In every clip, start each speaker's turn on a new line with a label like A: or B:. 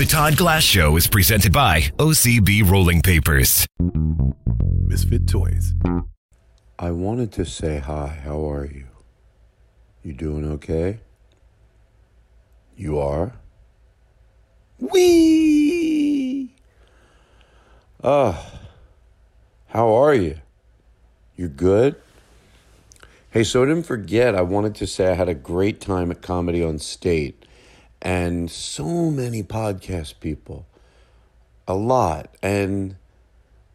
A: The Todd Glass Show is presented by OCB Rolling Papers.
B: Misfit Toys.
C: I wanted to say hi. How are you? You doing okay? You are? Wee! Ah, how are you? You're good? Hey, so I didn't forget, I wanted to say I had a great time at Comedy on State and so many podcast people. A lot. And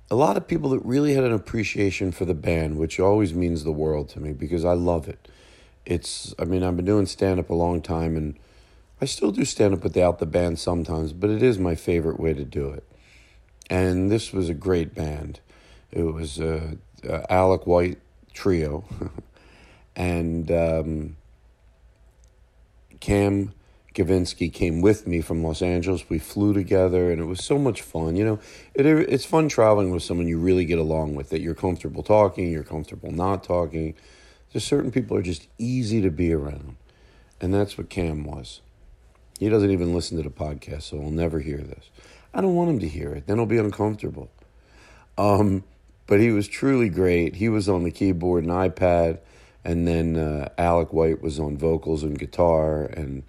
C: a lot of people that really had an appreciation for the band, which always means the world to me because I love it. It's, I mean, I've been doing stand up a long time and I still do stand up without the band sometimes, but it is my favorite way to do it. And this was a great band. It was a, a Alec White trio, and um, Cam Gavinsky came with me from Los Angeles. We flew together, and it was so much fun. You know, it, it's fun traveling with someone you really get along with, that you're comfortable talking, you're comfortable not talking. There's certain people are just easy to be around, and that's what Cam was. He doesn't even listen to the podcast, so he'll never hear this. I don't want him to hear it. Then he'll be uncomfortable. Um, but he was truly great. He was on the keyboard and iPad, and then uh, Alec White was on vocals and guitar, and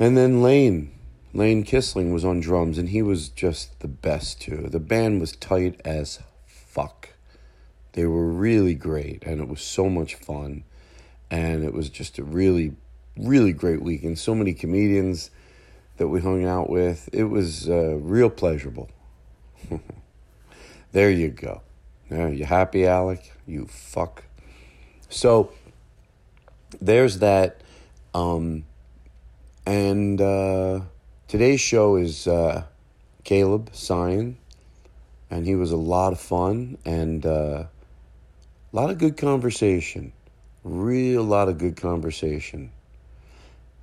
C: and then Lane, Lane Kissling was on drums, and he was just the best too. The band was tight as fuck. They were really great, and it was so much fun, and it was just a really really great weekend. So many comedians that we hung out with. It was uh, real pleasurable. there you go. Now, you happy, Alec? You fuck. So there's that. Um, and uh, today's show is uh, Caleb Synan, and he was a lot of fun and uh, a lot of good conversation. Real lot of good conversation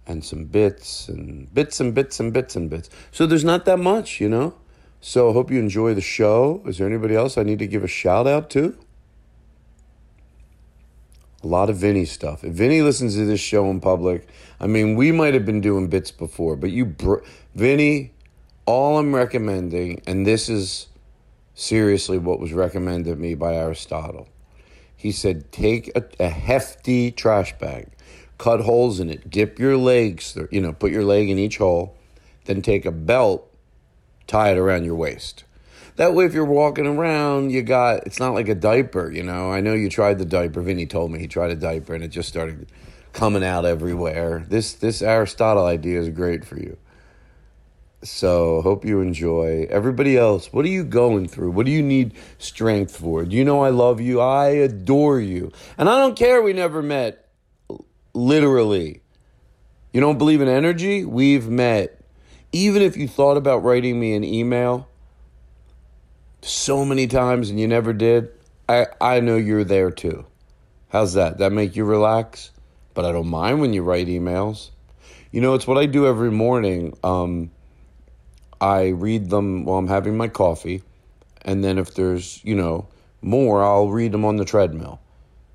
C: and some bits and bits and bits and bits and bits. So there's not that much, you know? So I hope you enjoy the show. Is there anybody else I need to give a shout out to? A lot of Vinny stuff. If Vinny listens to this show in public, I mean, we might have been doing bits before, but you, br- Vinny, all I'm recommending, and this is seriously what was recommended me by Aristotle. He said, take a, a hefty trash bag cut holes in it, dip your legs, you know, put your leg in each hole, then take a belt, tie it around your waist. That way, if you're walking around, you got, it's not like a diaper, you know. I know you tried the diaper. Vinny told me he tried a diaper and it just started coming out everywhere. This, this Aristotle idea is great for you. So, hope you enjoy. Everybody else, what are you going through? What do you need strength for? Do you know I love you? I adore you. And I don't care we never met literally. You don't believe in energy? We've met. Even if you thought about writing me an email so many times and you never did, I, I know you're there too. How's that? That make you relax? But I don't mind when you write emails. You know, it's what I do every morning. Um, I read them while I'm having my coffee, and then if there's you know more, I'll read them on the treadmill.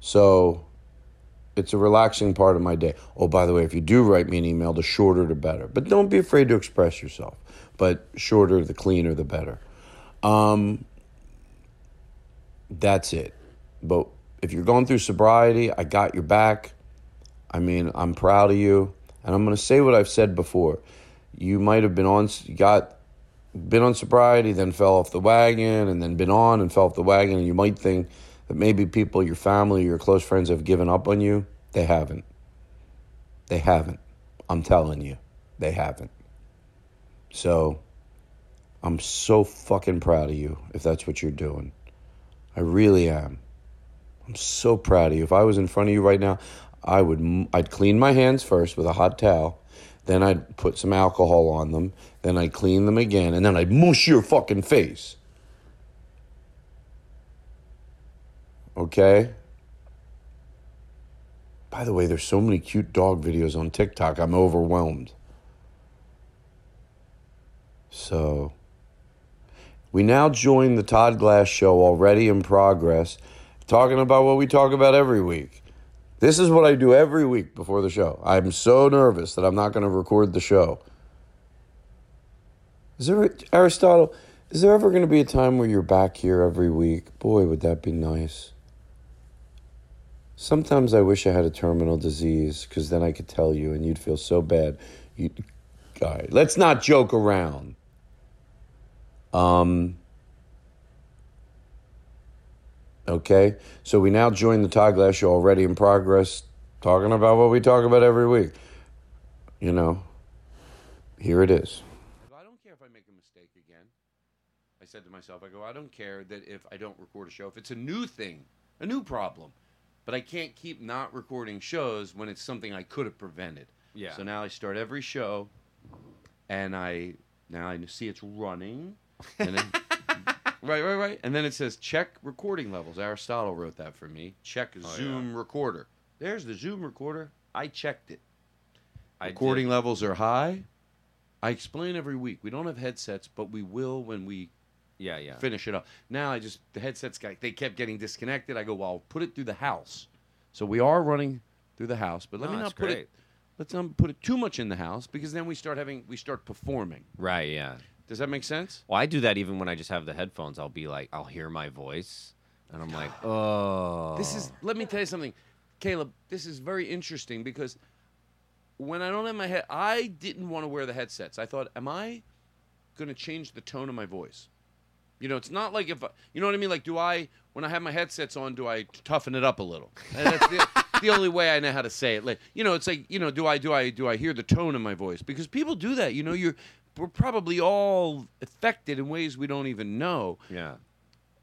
C: So it's a relaxing part of my day. Oh, by the way, if you do write me an email, the shorter the better. But don't be afraid to express yourself. But shorter, the cleaner, the better. Um, that's it. But if you're going through sobriety, I got your back. I mean, I'm proud of you. And I'm going to say what I've said before. You might have been on, got, been on sobriety, then fell off the wagon, and then been on and fell off the wagon. And you might think that maybe people, your family, your close friends have given up on you. They haven't. They haven't. I'm telling you, they haven't. So I'm so fucking proud of you if that's what you're doing. I really am. I'm so proud of you. If I was in front of you right now, I would I'd clean my hands first with a hot towel, then I'd put some alcohol on them, then I'd clean them again, and then I'd mush your fucking face. Okay? By the way, there's so many cute dog videos on TikTok. I'm overwhelmed. So, we now join the Todd Glass show already in progress, talking about what we talk about every week. This is what I do every week before the show. I'm so nervous that I'm not going to record the show. Is there, Aristotle, is there ever going to be a time where you're back here every week? Boy, would that be nice. Sometimes I wish I had a terminal disease because then I could tell you and you'd feel so bad. You, guy, let's not joke around. Um, okay, so we now join the Todd Glass show already in progress, talking about what we talk about every week. You know, here it is. I don't care if I make a mistake again. I said to myself, I go, I don't care that if I don't record a show, if it's a new thing, a new problem, but I can't keep not recording shows when it's something I could have prevented.
D: Yeah.
C: So now I start every show, and I now I see it's running, and then, right, right, right, and then it says check recording levels. Aristotle wrote that for me. Check oh, Zoom recorder. There's the Zoom recorder. I checked it.
D: I
C: Recording
D: did.
C: levels are high. I explain every week. We don't have headsets, but we will when we
D: Yeah, yeah.
C: finish it up. Now I just the headsets got they kept getting disconnected. I go, well, I'll put it through the house. So we are running through the house, but let
D: No,
C: me not put
D: great.
C: it. Let's not put it too much in the house because then we start having we start performing.
D: Right, yeah.
C: Does that make sense?
D: Well, I do that even when I just have the headphones. I'll be like, I'll hear my voice, and I'm like, oh.
C: This is. Let me tell you something, Caleb. This is very interesting because when I don't have my head, I didn't want to wear the headsets. I thought, am I going to change the tone of my voice? You know, it's not like if I, you know what I mean. Like, do I when I have my headsets on, do I toughen it up a little? And that's the, the only way I know how to say it. Like, you know, it's like you know, do I do I do I hear the tone of my voice? Because people do that. You know, you're we're probably all affected in ways we don't even know.
D: Yeah.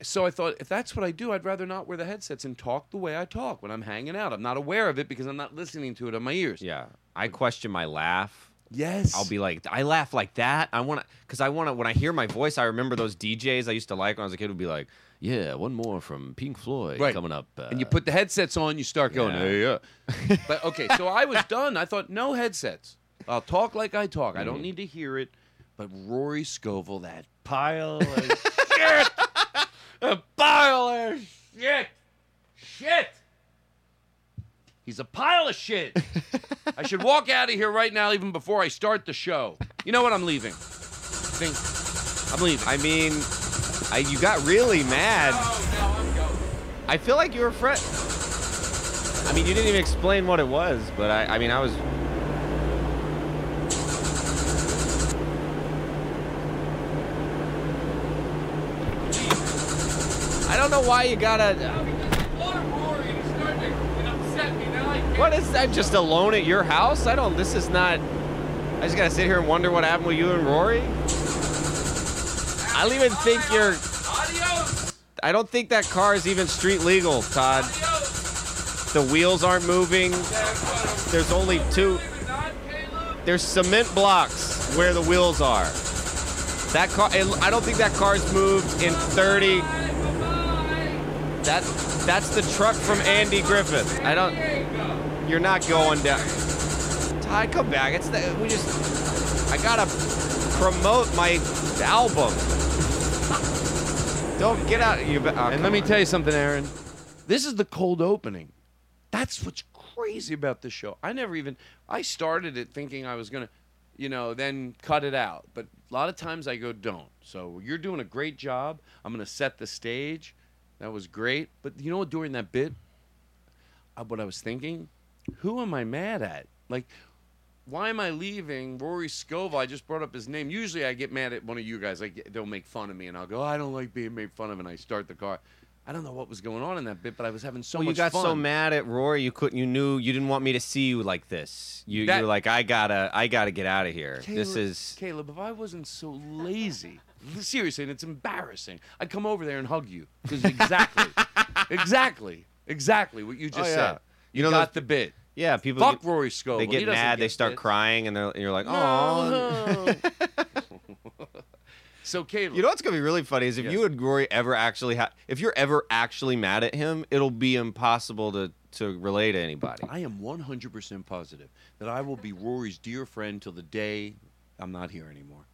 C: So I thought, if that's what I do, I'd rather not wear the headsets and talk the way I talk when I'm hanging out. I'm not aware of it because I'm not listening to it on my ears.
D: Yeah. I question my laugh.
C: Yes.
D: I'll be like, I laugh like that. I want to, because I want to, when I hear my voice, I remember those DJs I used to like when I was a kid would be like, yeah, one more from Pink Floyd
C: Right.
D: coming up. Uh,
C: and you put the headsets on, you start going,
D: Yeah.
C: hey, yeah. but okay, so I was done. I thought, no headsets. I'll talk like I talk. I
D: Mm-hmm.
C: don't need to hear it. But Rory Scovel, that pile of shit, a pile of shit, shit. He's a pile of shit. I should walk out of here right now, even before I start the show. You know what? I'm leaving. Think, I'm leaving.
D: I mean, I, you got really mad. I feel like you were fret. I mean, you didn't even explain what it was, but I, I mean, I was. Know why you gotta. What is that? Just alone at your house? I don't. This is not. I just gotta sit here and wonder what happened with you and Rory. I don't even think you're. I don't think that car is even street legal, Todd. The wheels aren't moving. There's only two. There's cement blocks where the wheels are. That car. I don't think that car's moved in 30. That that's the truck from Andy Griffith. I don't. You're not going down. Todd, come back. It's the, we just. I gotta promote my album. Don't get out. You, oh,
C: And let me
D: on.
C: tell you something, Aaron. This is the cold opening. That's what's crazy about this show. I never even I started it thinking I was gonna, you know, then cut it out. But a lot of times I go don't. So you're doing a great job. I'm gonna set the stage. That was great. But you know what? During that bit, uh, what I was thinking, who am I mad at? Like, why am I leaving Rory Scovel? I just brought up his name. Usually I get mad at one of you guys. Like they'll make fun of me, and I'll go, I don't like being made fun of, and I start the car. I don't know what was going on in that bit, but I was having so
D: well,
C: much
D: you got
C: fun.
D: so mad at Rory, you couldn't. You knew you didn't want me to see you like this. You,
C: That-
D: you're like, I gotta, I gotta get out of here. this is
C: Caleb. If I wasn't so lazy, seriously, and it's embarrassing, I'd come over there and hug you because exactly, exactly, exactly what you just
D: Oh, yeah.
C: said.
D: You
C: You,
D: know
C: got
D: the-
C: the bit.
D: yeah. People
C: Fuck
D: get,
C: Rory Scovel.
D: they get mad, they start
C: bits.
D: crying, and, they're, and you're like, oh.
C: No. so Caleb,
D: You know what's gonna be really funny is if
C: Yes.
D: you and Rory ever actually ha- if you're ever actually mad at him, it'll be impossible to to relate to anybody.
C: I am 100% positive that I will be Rory's dear friend till the day I'm not here anymore.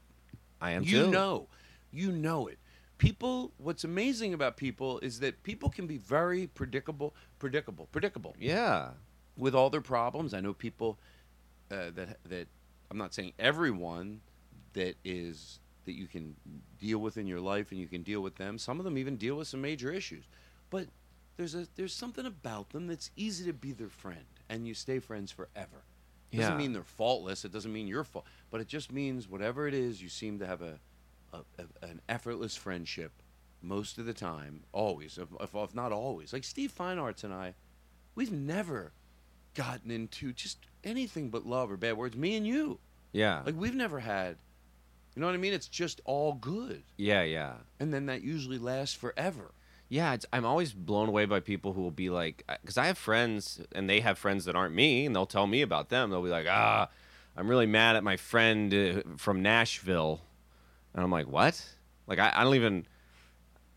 D: I am
C: you
D: too.
C: know, you know it. People, what's amazing about people is that people can be very predictable, predictable, predictable
D: Yeah.
C: with all their problems. I know people uh, that that I'm not saying everyone that is that you can deal with in your life and you can deal with them. Some of them even deal with some major issues, but there's a there's something about them that's easy to be their friend, and you stay friends forever. It doesn't
D: Yeah.
C: mean they're faultless. It doesn't mean you're fault, but it just means whatever it is, you seem to have a, a, a an effortless friendship most of the time, always, if, if, if not always. Like Steve Feinarts and I, we've never gotten into just anything but love or bad words. Me and you,
D: Yeah.
C: like we've never had. You know what I mean? It's just all good,
D: yeah, yeah.
C: and then that usually lasts forever.
D: Yeah, it's, I'm always blown away by people who will be like, because I have friends and they have friends that aren't me, and they'll tell me about them. They'll be like, ah, I'm really mad at my friend uh, from Nashville, and I'm like, what? Like, I, I don't even.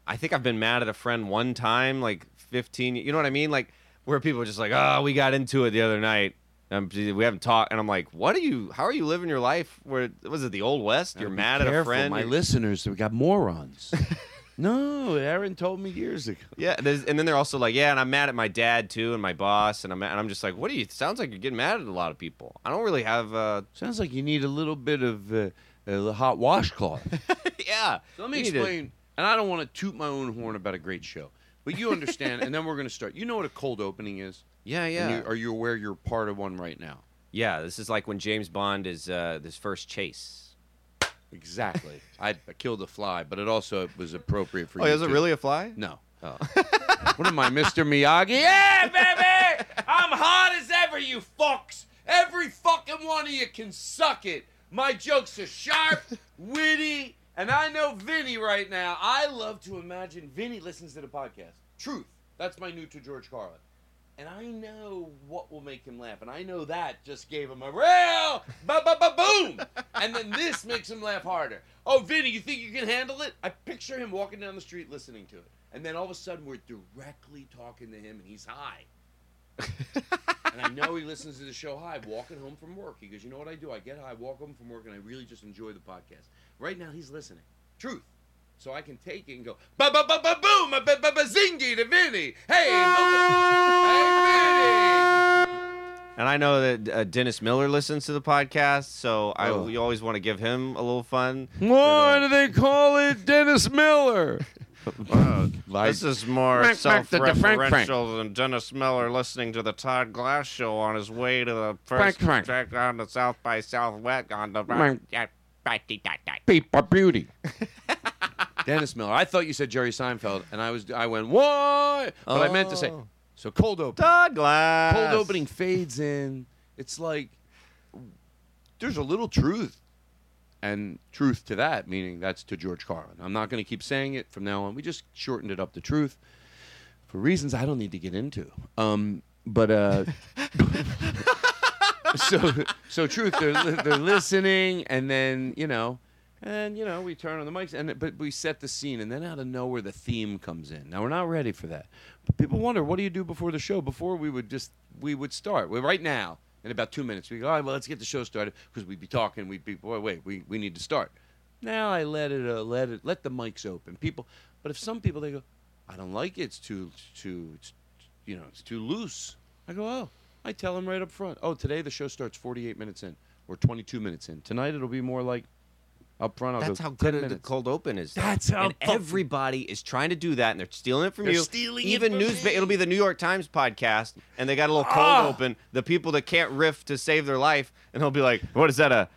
D: I think I've been mad at a friend one time, like 15. You know what I mean? Like where people are just like, oh, we got into it the other night. Um, we haven't talked, and I'm like, what are you? How are you living your life? Where was it the old west? You're mad at a friend.
C: My listeners, we got morons. no, Aaron told me years ago.
D: Yeah, and then they're also like, yeah, and I'm mad at my dad too, and my boss, and I'm and I'm just like, what do you? Sounds like you're getting mad at a lot of people. I don't really have. uh
C: Sounds like you need a little bit of uh, a hot washcloth.
D: Yeah.
C: So let me
D: need to-
C: explain. And I don't want to toot my own horn about a great show, but you understand. and then we're going to start. You know what a cold opening is?
D: Yeah, yeah,
C: you- are you aware you're part of one right now?
D: yeah. This is like when James Bond is uh this first chase.
C: Exactly. I, I killed a fly, but it also was appropriate for you.
D: Oh,
C: you.
D: is it
C: to-
D: really a fly?
C: No.
D: Oh.
C: What am I, Mr. Miyagi? Yeah, baby! I'm hot as ever, you fucks! Every fucking one of you can suck it. My jokes are sharp, witty, and I know Vinny right now. I love to imagine Vinny listens to the podcast. Truth. That's my new to George Carlin. And I know what will make him laugh. And I know that just gave him a real ba ba ba boom. And then this makes him laugh harder. Oh, Vinny, you think you can handle it? I picture him walking down the street listening to it. And then all of a sudden we're directly talking to him and he's high. and I know he listens to the show high, walking home from work. He goes, You know what I do? I get high, walk home from work, and I really just enjoy the podcast. Right now he's listening. Truth. So I can take it and go, ba ba ba ba boom, ba ba ba zingy to Vinny. Hey, hey, Vinny.
D: And I know that uh, Dennis Miller listens to the podcast, so I
C: Oh.
D: we always want to give him a little fun.
C: Why do they call it Dennis Miller?
D: This is more
C: Frank, Frank, the- the Frank, Frank.
D: self-referential than Dennis Miller listening to the Todd Glass show on his way to the
C: Frank,
D: first
C: Frank.
D: track on the South by Southwest on the
C: Frank. People beauty. Dennis Miller. I thought you said Jerry Seinfeld, and I was I went why? But I meant to say
D: Oh.
C: so cold open.
D: Todd Glass.
C: Cold opening fades in. It's like there's a little truth, and truth to that meaning that's to George Carlin. I'm not going to keep saying it from now on. We just shortened it up to truth for reasons I don't need to get into. Um, but uh, so so truth. They're li- they're listening, and then you know. And you know we turn on the mics, and but we set the scene, and then out of nowhere the theme comes in. Now we're not ready for that, but people wonder what do you do before the show? Before we would just we would start. Well, right now In about two minutes, we go, all right, well, let's get the show started because we'd be talking. We'd be, boy, wait, we, we need to start. Now I let it, uh, let it, let the mics open. People, but if some people they go, I don't like it. It's too, too, it's, you know, it's too loose. I go, oh, I tell them right up front. Oh, today the show starts 48 minutes in or 22 minutes in. Tonight it'll be more like up front. I'll
D: That's
C: go
D: how
C: 10
D: good the
C: minutes.
D: cold open is. though.
C: That's how
D: And
C: fucking-
D: everybody is trying to do that, and they're stealing it from
C: They're
D: you.
C: stealing it
D: Even
C: from
D: news.
C: me.
D: It'll be the New York Times podcast, and they got a little cold
C: Ah!
D: open. The people that can't riff to save their life, and they'll be like, "What is that? A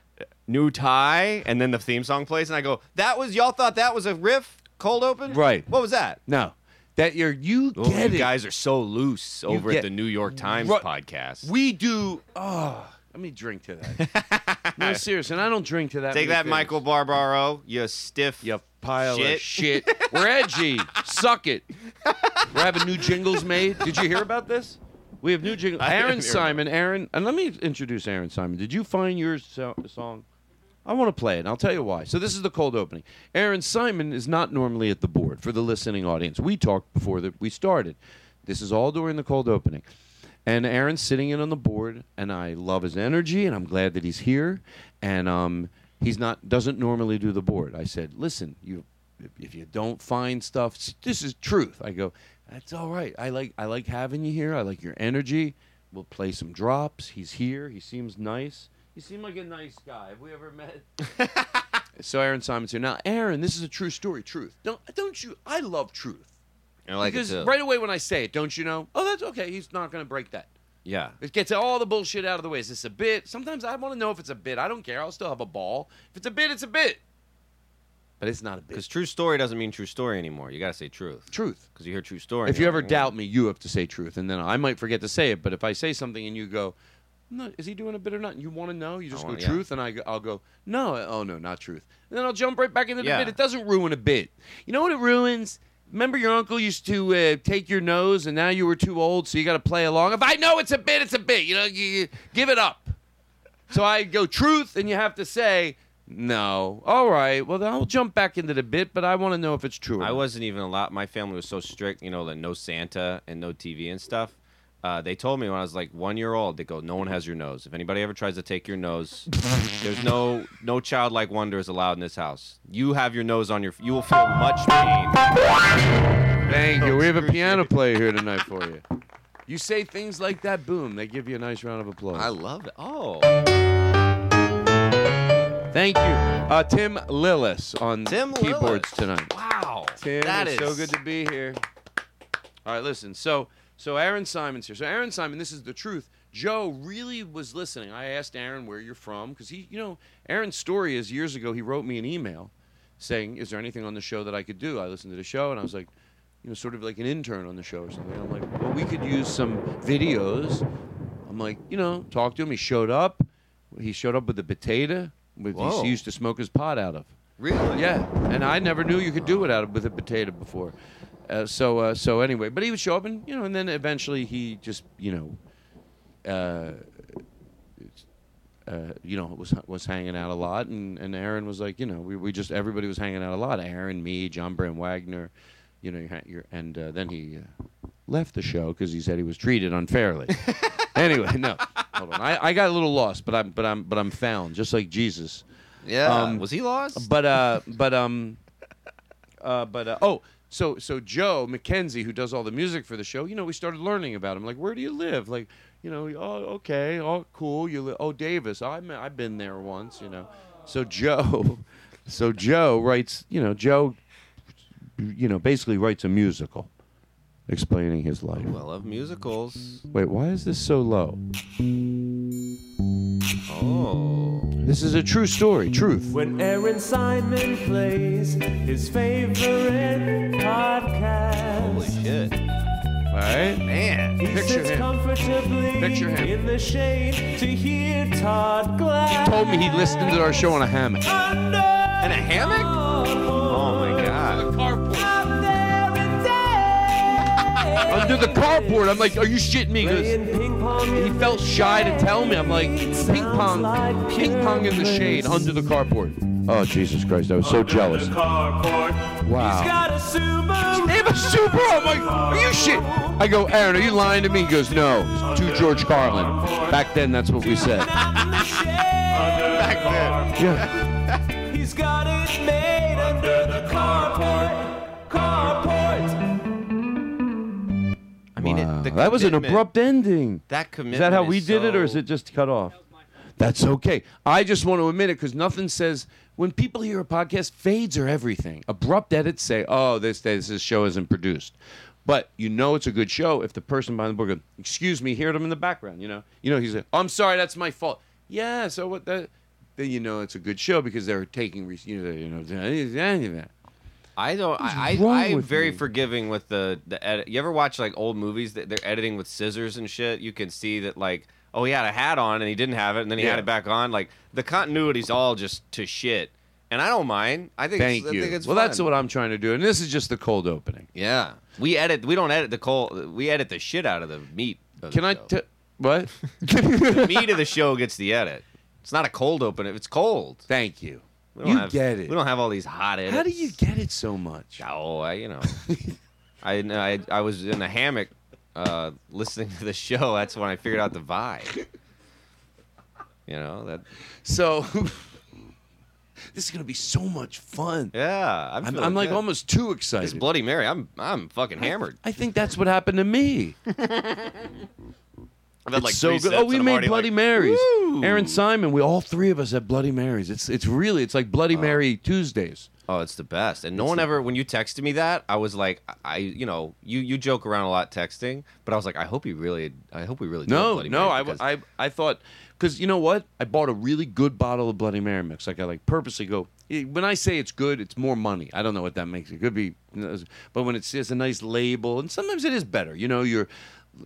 D: new tie?" And then the theme song plays, and I go, "That was y'all thought that was a riff cold open,
C: Right.
D: What was that?"
C: No, that you're you
D: Oh,
C: get
D: you
C: it.
D: guys are so loose over
C: get-
D: at the New York Times
C: Ru-
D: podcast.
C: We do. Oh, let me drink to that. no, serious, and I don't drink to that.
D: Take that,
C: things.
D: Michael Barbaro. You stiff.
C: You pile
D: Shit.
C: of shit. We're edgy. Suck it. We're having new jingles made. Did you hear about this? We have new jingles. Aaron Simon. Aaron, and let me introduce Aaron Simon. Did you find your so- song? I want to play it, and I'll tell you why. So this is the cold opening. Aaron Simon is not normally at the board for the listening audience. We talked before that we started. This is all during the cold opening. And Aaron's sitting in on the board, and I love his energy, and I'm glad that he's here. And um, he's not doesn't normally do the board. I said, listen, you if, if you don't find stuff, this is truth. I go, that's all right. I like I like having you here. I like your energy. We'll play some drops. He's here. He seems nice. You seem like a nice guy. Have we ever met? so Aaron Simon's here now. Aaron, this is a true story. Truth. Don't don't you? I love truth.
D: I like
C: because
D: it too.
C: right away when I say it, don't you know? Oh, that's okay. He's not going to break that.
D: Yeah.
C: It gets all the bullshit out of the way. Is this a bit? Sometimes I want to know if it's a bit. I don't care. I'll still have a ball. If it's a bit, it's a bit. But it's not a bit.
D: Because true story doesn't mean true story anymore. You got to say truth.
C: Truth.
D: Because you hear true story.
C: If you ever
D: like, mm.
C: doubt me, you have to say truth, and then I might forget to say it. But if I say something and you go, "No, is he doing a bit or not?" and you want to know, you just
D: I
C: go
D: wanna- yeah.
C: truth, and I go, I'll go, "No, oh no, not truth," and then I'll jump right back into the
D: Yeah.
C: bit. It doesn't ruin a bit. You know what it ruins? Remember your uncle used to uh, take your nose, and now you were too old, so you got to play along. If I know it's a bit, it's a bit. You know, you, you give it up. So I go truth, and you have to say. No. All right. Well, then I'll jump back into the bit, but I want to know if it's true. Or
D: I
C: not.
D: wasn't even allowed. My family was so strict, you know, that no Santa and no TV and stuff. Uh, they told me when I was like one year old, they go, "No one has your nose. If anybody ever tries to take your nose, there's no no childlike wonder is allowed in this house. You have your nose on your. You will feel much pain."
C: Thank you. We have a piano player here tonight for you. You say things like that, boom, they give you a nice round of applause.
D: I love it. Oh,
C: Thank you. Uh, Tim Lillis on
D: Tim
C: keyboards
D: Lillis.
C: tonight.
D: wow,
C: Tim,
D: that
C: it's
D: is
C: so good to be here. All right, listen. So, so Aaron Simon's here. So, Aaron Simon, this is the truth. Joe really was listening. I asked Aaron where you're from because he, you know, Aaron's story is years ago. He wrote me an email saying, "Is there anything on the show that I could do?" I listened to the show and I was like, you know, sort of like an intern on the show or something. I'm like, well, we could use some videos. I'm like, you know, talk to him. He showed up. He showed up with a potato, with
D: Whoa.
C: he used to smoke his pot out of.
D: really.
C: Yeah, and I never knew you could do it out of with a potato before. Uh, so uh, so anyway, but he would show up and you know, and then eventually he just you know, uh, uh, you know was was hanging out a lot, and, and Aaron was like you know we, we just everybody was hanging out a lot. Aaron, me, John Brand Wagner, you know, you're, you're, and uh, then he uh, left the show because he said he was treated unfairly. anyway, no, hold on, I, I got a little lost, but I'm but I'm but I'm found just like Jesus.
D: Yeah.
C: Um,
D: was he lost?
C: But uh, but um, uh, but uh, oh, so so Joe McKenzie, who does all the music for the show, you know, we started learning about him. Like, where do you live? Like, you know, oh, okay, oh, cool. You li- oh, Davis. I'm I've been there once. You know, so Joe, so Joe writes. You know, Joe, you know, basically writes a musical, explaining his life.
D: well, of musicals.
C: Wait, why is this so low?
D: Oh.
C: This is a true story. Truth.
E: When Aaron Simon plays his favorite podcast,
D: Holy shit.
C: All right.
D: Man.
E: he
C: Picture
E: sits
C: him.
E: comfortably
C: Picture him.
E: in the shade to hear Todd Glass.
C: Told me he listened to our show on a hammock.
E: Under
D: And a hammock? Oh my god.
C: Under the carport. I'm like, are you shitting me? He goes,
E: Playing ping pong
C: he felt shy to tell me. I'm like, ping pong, ping pong in the shade under the carport. Oh Jesus Christ! I was so jealous.
E: Carport.
C: Wow.
E: He's got a Subaru.
C: They have a Subaru. I'm like, are you shit? I go, Aaron, are you lying to me? He goes, no. To George Carlin. Back then, that's what we said.
E: Back then.
C: Yeah.
E: He's got it made under the carport. Carport.
D: The
C: that was an abrupt ending.
D: That commitment.
C: Is that how we did it, or is it just cut off? That's okay. I just want to admit it because nothing says when people hear a podcast, fades are everything. Abrupt edits say, "Oh, this this, this show isn't produced," but you know it's a good show if the person behind the board goes, "Excuse me," hear them in the background. You know, you know he's like, "I'm sorry, that's my fault." Yeah, so what that? Then you know it's a good show because they're taking, you know, you know,
D: I don't.
C: What's
D: I, I I'm very
C: me?
D: forgiving with the the edit. You ever watch like old movies that they're editing with scissors and shit? You can see that like, oh, he had a hat on and he didn't have it, and then he
C: Yeah.
D: had it back on. Like the continuity's all just to shit, and I don't mind. I think.
C: Thank
D: it's,
C: you.
D: Think
C: well, that's what I'm trying to do, and this is just the cold opening.
D: Yeah, we edit. We don't edit the cold. We edit the shit out of the meat. of
C: Can
D: the
C: I? what?
D: the meat of the show gets the edit. It's not a cold open. It's cold.
C: Thank you.
D: We don't
C: You
D: have,
C: get it.
D: We don't have all these hot edits.
C: How do you get it so much?
D: Oh, I, you know, I, I I was in a hammock uh, listening to the show. That's when I figured out the vibe. You know that.
C: So this is gonna be so much fun.
D: Yeah, I'm,
C: I'm, I'm like
D: good.
C: almost too
D: It's
C: excited.
D: Bloody Mary. I'm I'm fucking hammered.
C: I think that's what happened to me.
D: I've had
C: It's
D: like
C: so good. Oh, we made
D: already
C: Bloody
D: like,
C: Marys.
D: "Woo!"
C: Aaron Simon. We all three of us had Bloody Marys. It's it's really it's like Bloody Mary Tuesdays.
D: Oh, it's the best. And no one ever, when you texted me that, I was like, I, you know, you you joke around a lot texting, but I was like, I hope you really, I hope we really do
C: No,
D: Bloody
C: no,
D: Mary
C: I,
D: because-
C: I, I thought, because you know what? I bought a really good bottle of Bloody Mary mix. Like I like purposely go. eh, When I say it's good, it's more money. I don't know what that makes. It could be, but when it's just a nice label, and sometimes it is better. You know, you're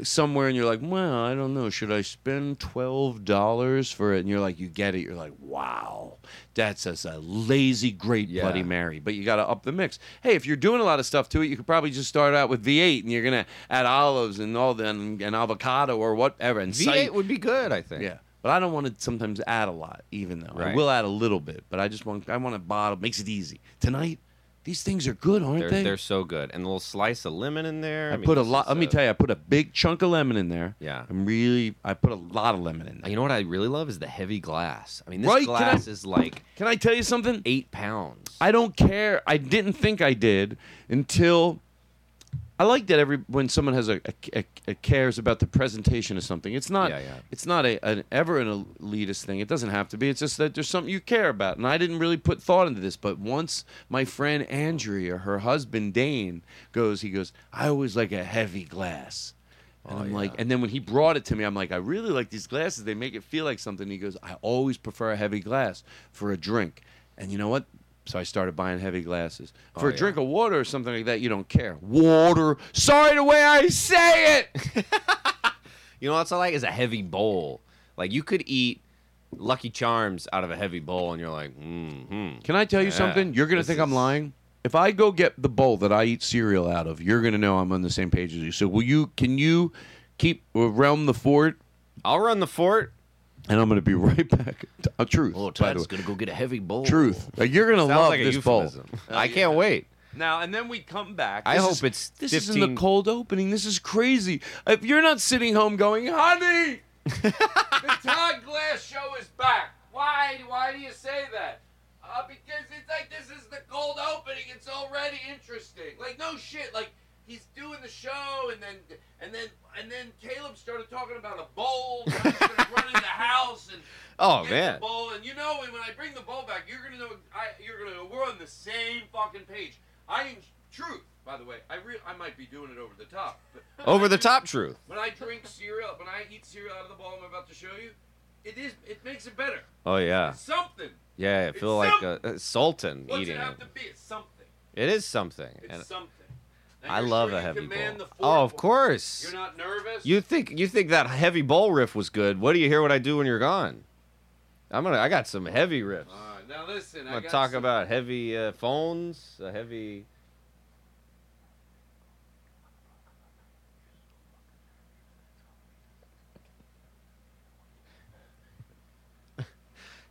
C: somewhere and you're like, well, I don't know, should I spend twelve dollars for it? And you're like, you get it. You're like, wow, that's just a lazy, great
D: Yeah.
C: Bloody Mary. But you got to up the mix. Hey, if you're doing a lot of stuff to it, you could probably just start out with V8, and you're gonna add olives and all the and, and avocado or whatever. And
D: V8
C: cite-
D: would be good, I think.
C: yeah. But I don't want to sometimes add a lot, even though I will add a little bit. But I just want I want a bottle. Makes it easy. Tonight, these things are good, aren't
D: They're,
C: they?
D: they're so good, and a little slice of lemon in there.
C: I,
D: mean,
C: put a lot. Let me tell you, I put a big chunk of lemon in there.
D: Yeah.
C: I'm really. I put a lot of lemon in there.
D: You know what I really love is the heavy glass. I mean, this
C: Right, can I-
D: glass is like
C: Can I tell you something?
D: eight pounds.
C: I don't care. I didn't think I did until I like that every when someone has a, a, a- cares about the presentation of something. It's not.
D: Yeah, yeah.
C: It's not a an, ever an elitist thing. It doesn't have to be. It's just that there's something you care about, and I didn't really put thought into this. But once my friend Andrea, her husband Dane, goes, he goes, I always like a heavy glass. And oh, I'm like, and then when he brought it to me, I'm like, I really like these glasses. They make it feel like something. He goes, I always prefer a heavy glass for a drink. And you know what? So I started buying heavy glasses. For
D: Oh,
C: a
D: yeah.
C: drink of water or something like that, you don't care. Water. Sorry the way I say it.
D: You know what's I like is a heavy bowl. Like you could eat Lucky Charms out of a heavy bowl, and you're like, mm-hmm.
C: Can I tell you
D: Yeah,
C: something? You're gonna think I'm lying. If I go get the bowl that I eat cereal out of, you're gonna know I'm on the same page as you. So will you? Can you keep uh, realm the fort?
D: I'll run the fort.
C: And I'm gonna be right back. Uh, truth.
D: Oh,
C: by the
D: Todd's gonna go get a heavy bowl.
C: Truth. Like, you're gonna love
D: like
C: this bowl.
D: euphemism. I can't wait.
C: Now and then we come back.
D: I
C: This
D: hope
C: is-
D: it's
C: this is in the cold opening. This is crazy. If you're not sitting home going, "Honey, the Todd Glass show is back," why? Why do you say that? Uh, because it's like this is the cold opening. It's already interesting. Like no shit. Like he's doing the show, and then and then and then Caleb started talking about a bowl. and I was gonna run in the house and.
D: Oh, man.
C: The bowl, and you know when I bring the bowl back, you're gonna know. I, you're gonna know we're on the same fucking page. I am truth, by the way. I re- I might be doing it over the top, but
D: Over the top truth.
C: when I drink cereal, when I eat cereal out of the bowl I'm about to show you, it is it makes it better.
D: Oh yeah,
C: It's something.
D: yeah. I
C: It's
D: feel like uh, a, a sultan
C: What's
D: eating
C: it
D: it.
C: have to be? It's something.
D: It is something.
C: It's
D: and
C: something. And
D: I love
C: sure
D: a heavy
C: command
D: bowl. Oh, of course.
C: You're not nervous.
D: You think you think that heavy bowl riff was good? What do you hear? when I do when you're gone? I'm gonna. I got some heavy riffs.
C: All right, now listen.
D: I'm gonna
C: got
D: talk
C: some-
D: about heavy uh, phones, a heavy.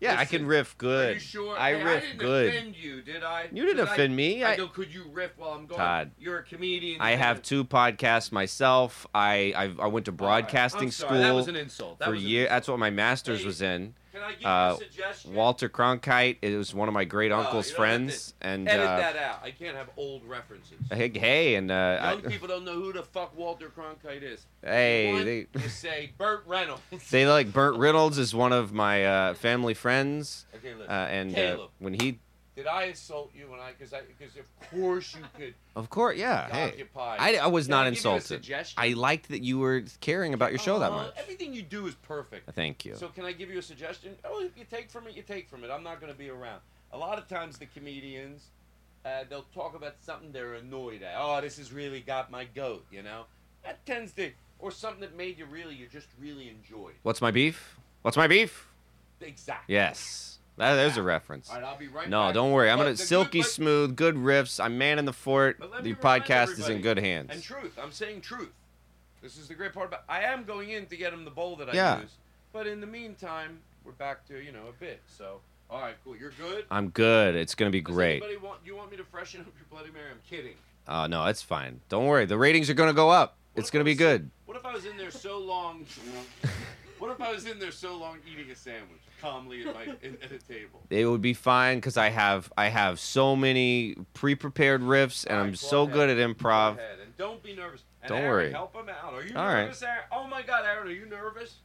D: Yeah, I can riff good.
C: Are you sure?
D: I
C: Hey,
D: riff
C: I didn't
D: good.
C: offend you, did I?
D: You didn't
C: Did I-
D: offend me.
C: I,
D: I-
C: go, could you riff while I'm going?
D: Todd.
C: You're a comedian.
D: I have two podcasts myself. I I've, I went to broadcasting
C: I'm sorry,
D: school
C: that was an insult. That
D: for years.
C: insult.
D: That's what my master's
C: Hey,
D: was in.
C: Can I give you
D: Uh,
C: a suggestion?
D: Walter Cronkite. is one of my great
C: Oh,
D: uncle's
C: to
D: friends, and
C: edit
D: uh,
C: that out. I can't have old references.
D: hey, hey, and uh, I-
C: Young people don't know who the fuck Walter Cronkite is.
D: Hey, they-
C: say Burt Reynolds.
D: they like Burt Reynolds is one of my uh, family friends,
C: Okay, listen.
D: uh, and uh,
C: Caleb.
D: when he,
C: Did I insult you when I? Because I because of course you could.
D: of course, yeah, hey,
C: Occupy.
D: I, I was
C: Can
D: not
C: I give you a
D: insulted.
C: suggestion?
D: I liked that you were caring about your show that
C: Uh,
D: much.
C: Everything you do is perfect.
D: Thank you.
C: So can I give you a suggestion? Oh, if you take from it, you take from it. I'm not going to be around. A lot of times the comedians, uh, they'll talk about something they're annoyed at. Oh, this has really got my goat, you know? That tends to, or something that made you really, you just really enjoyed.
D: What's my beef? What's my beef?
C: Exactly.
D: Yes, that, there's a reference.
C: All right, I'll be right
D: No,
C: back.
D: don't worry. I'm
C: But
D: gonna
C: the good-
D: silky
C: but-
D: smooth, good riffs. I'm man in the fort. The podcast is in good hands.
C: And truth, I'm saying truth. This is the great part about. I am going in to get him the bowl that I
D: Yeah.
C: use, but in the meantime, we're back to you know a bit. So, all right, cool. You're good.
D: I'm good. It's gonna be
C: Does
D: great.
C: anybody want you want me to freshen up your Bloody Mary? I'm kidding.
D: Uh, no, it's fine. Don't worry. The ratings are gonna go up. It's gonna be good.
C: What if I was in there so long? what if I was in there so long eating a sandwich calmly at my in, at a table?
D: It would be fine because I have I have so many pre-prepared riffs, and
C: All
D: I'm so
C: ahead.
D: good at
C: Go
D: improv.
C: ahead, and don't be nervous. And
D: Don't
C: Aaron,
D: worry.
C: Help him out. Are you
D: All right.
C: nervous, Aaron? Oh my God, Aaron, are you nervous?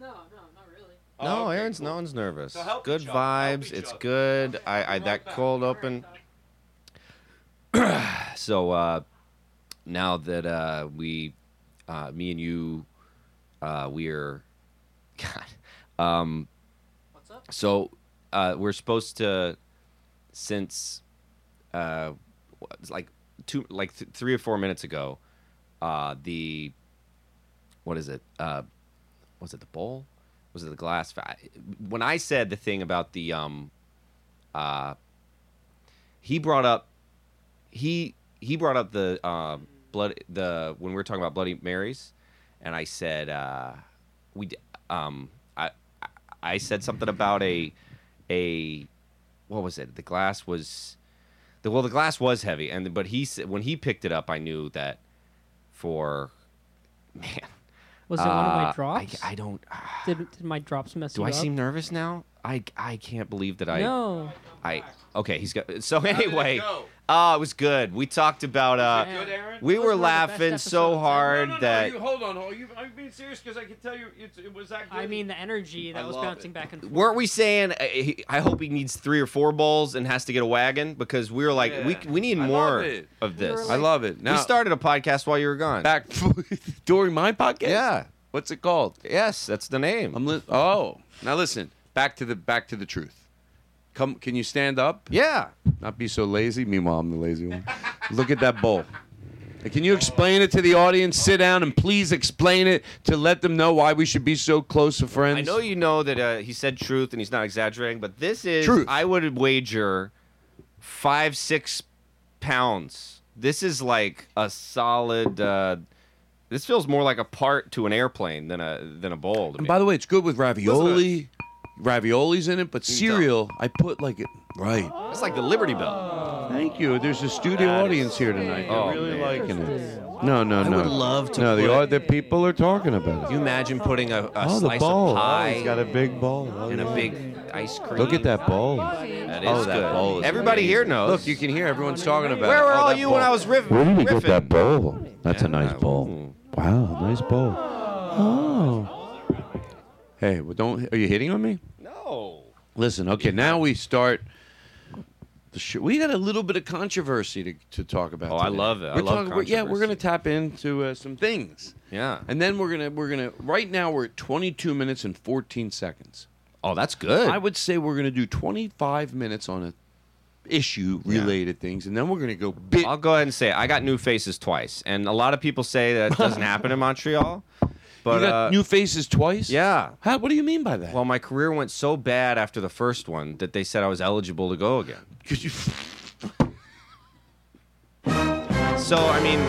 F: No, no, not really.
D: No,
C: Oh, okay,
D: Aaron's
C: cool.
D: no one's nervous.
C: So help
D: good
C: each help
D: vibes. It's
C: other.
D: good. I, I that
C: back.
D: cold open. so uh, now that uh, we, uh, me and you, uh, we're, God, um,
F: What's up?
D: so uh, we're supposed to, since, uh, like two, like th- three or four minutes ago, uh, the, what is it? Uh, was it the bowl? Was it the glass? When I said the thing about the, um, uh, he brought up, he he brought up the uh, blood the when we were talking about Bloody Marys, and I said uh, we um I I- I said something about a a what was it? The glass was the well the glass was heavy, and but he said when he picked it up, I knew that for man.
F: Was it one of my
D: uh,
F: drops?
D: I, I don't.
F: Did, did my drops mess
D: Do
F: you
D: I
F: up?
D: seem nervous now? I, I can't believe that I.
F: No.
D: I okay. He's got. So
C: did it
D: anyway,
C: go?
D: Oh, it was good. We talked about. Uh,
C: Good, Aaron.
D: we
F: Those
D: were
F: were
D: laughing so hard
C: no, no, no,
D: that.
C: you, hold on, hold on. You, are you being serious? Because I can tell you, it's, it was that good.
F: I mean, the energy that
C: I
F: was bouncing
C: it.
F: back and forth.
D: Weren't we saying? uh, he- I hope he needs three or four bowls and has to get a wagon because we were like, we
C: Yeah.
D: we need
C: I
D: more
C: love it.
D: of
F: We
D: this.
F: like-
C: I love it. Now,
D: we started a podcast while you were gone.
C: back during my podcast.
D: Yeah.
C: What's it called?
D: Yes, that's the name.
C: I'm li- oh, now listen. Back to the back to the truth. Come, can you stand up?
D: yeah.
C: Not be so lazy. Meanwhile, I'm the lazy one. Look at that bowl. Can you explain it to the audience? Sit down and please explain it to let them know why we should be so close of friends.
D: I know you know that uh, he said truth and he's not exaggerating, but this is
C: Truth.
D: I would wager five six pounds. This is like a solid. Uh, this feels more like a part to an airplane than a than a bowl. To
C: And
D: me.
C: by the way, it's good with ravioli. Ravioli's in it, but cereal, I put like it right. Oh.
D: it's like the Liberty Bell.
C: Thank you. There's a studio
D: That
C: audience here tonight.
D: Oh,
C: They're really
D: man.
C: liking it. No, no,
D: I
C: no.
D: would love to
C: No, the,
D: put-
C: au- the people are talking about it.
D: Can you imagine putting a, a
C: oh, the
D: slice
C: bowl.
D: of pie
C: Oh, he's got a big bowl. Oh,
D: and a oh,
C: yeah.
D: big ice cream?
C: Look at that bowl.
D: That is
C: Oh, that
D: good.
C: bowl is
D: Everybody
C: amazing.
D: here knows.
C: Look, you can hear everyone's talking about
D: Where
C: it.
D: were
C: Oh,
D: all
C: that
D: you when
C: bowl.
D: I was riff-
C: Where did you get that bowl? That's a nice bowl. Wow, nice bowl. Oh. oh. Hey, well, don't. Are you hitting on me?
D: No.
C: Listen, okay, now we start. The sh- we got a little bit of controversy to, to talk about.
D: Oh, I
C: today.
D: love it. I
C: We're
D: love
C: talking, we're- Yeah, we're
D: controversy.
C: gonna tap into uh, some things,
D: Yeah.
C: and then we're gonna we're gonna. Right now, we're at 22 minutes and 14 seconds.
D: Oh, that's good.
C: I would say we're gonna do 25 minutes on a issue related things, and then we're gonna go bit.
D: I'll go ahead and say it. I got new faces twice, and a lot of people say that doesn't happen in Montreal. But
C: you got
D: uh,
C: new faces twice.
D: yeah.
C: How? What do you mean by that?
D: Well, my career went so bad after the first one that they said I was eligible to go again.
C: Could you?
D: So I mean,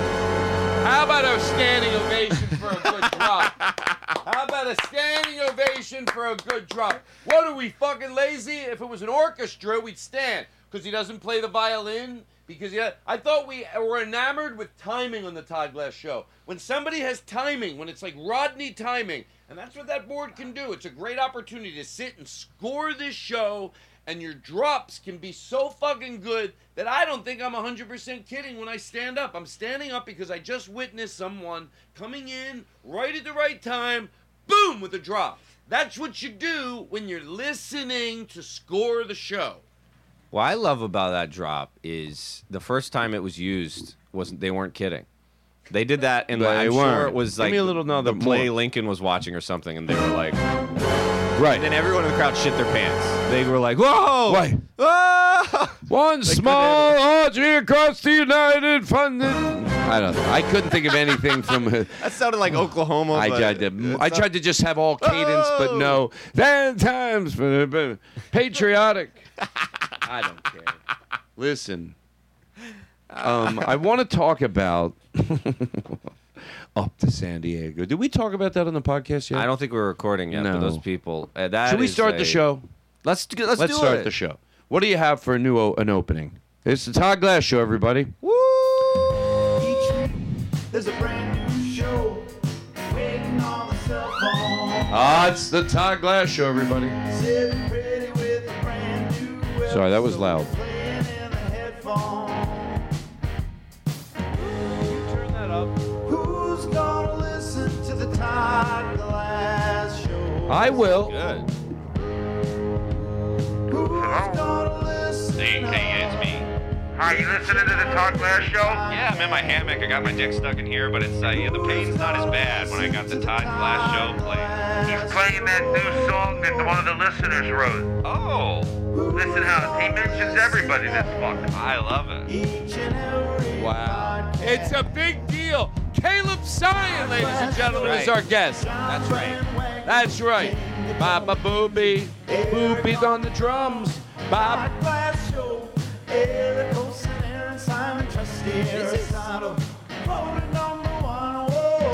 C: How about a standing ovation for a good drop? How about a standing ovation for a good drop? What are we fucking lazy? If it was an orchestra, we'd stand because he doesn't play the violin. Because yeah, I thought we were enamored with timing on the Todd Glass show. When somebody has timing, when it's like Rodney timing, and that's what that board can do. It's a great opportunity to sit and score this show, and your drops can be so fucking good that I don't think I'm 100% kidding when I stand up. I'm standing up because I just witnessed someone coming in right at the right time, boom, with a drop. That's what you do when you're listening to score the show.
D: What I love about that drop is the first time it was used wasn't they weren't kidding. They did that and
C: They
D: I'm sure
C: weren't.
D: it was
C: Give
D: like
C: me a little another
D: the play
C: more.
D: Lincoln was watching or something and they were like
C: Right.
D: And then everyone in the crowd shit their pants. They were like, "Whoa!"
C: Right.
D: Ah!
C: One small artery across the United funded. I don't know. I couldn't think of anything from.
D: That sounded like Oklahoma.
C: I
D: but
C: tried to.
D: it's
C: I
D: not-
C: tried to just have all cadence, but no. Then times patriotic. I don't care. Listen, um, I want to talk about up to San Diego. Did we talk about that on the podcast yet?
D: I don't think we're recording yet.
C: No.
D: But those people. Uh, that
C: Should we
D: is
C: start
D: a-
C: the show?
D: Let's do, let's,
C: Let's
D: do
C: start
D: it.
C: the show. What do you have for a new o- an opening? It's the Todd Glass Show, everybody. Woo!
G: There's a brand new show waiting on the cell phone.
C: Ah, it's the Todd Glass Show, everybody.
G: Sitting pretty
C: Sorry, that was loud.
G: playing in the headphone.
D: Turn that up.
G: Who's gonna listen to the Todd Glass show?
C: I will.
D: Good.
G: Who's?
H: Hey, hey, it's me. Hi, you listening to the Todd Glass Show?
I: Yeah, I'm in my hammock. I got my dick stuck in here, but it's uh, yeah, the pain's not as bad when I got the Todd Glass show playing.
H: He's playing that new song that one of the listeners wrote.
I: Oh,
H: Listen how he mentions everybody this fuck.
I: I love it.
G: Each and every
C: Wow. It's a big deal. Caleb Synan, ladies and gentlemen, is our guest.
D: That's right.
C: That's right. Baba Booby. Booby's on the drums. Bob.
G: Todd Glass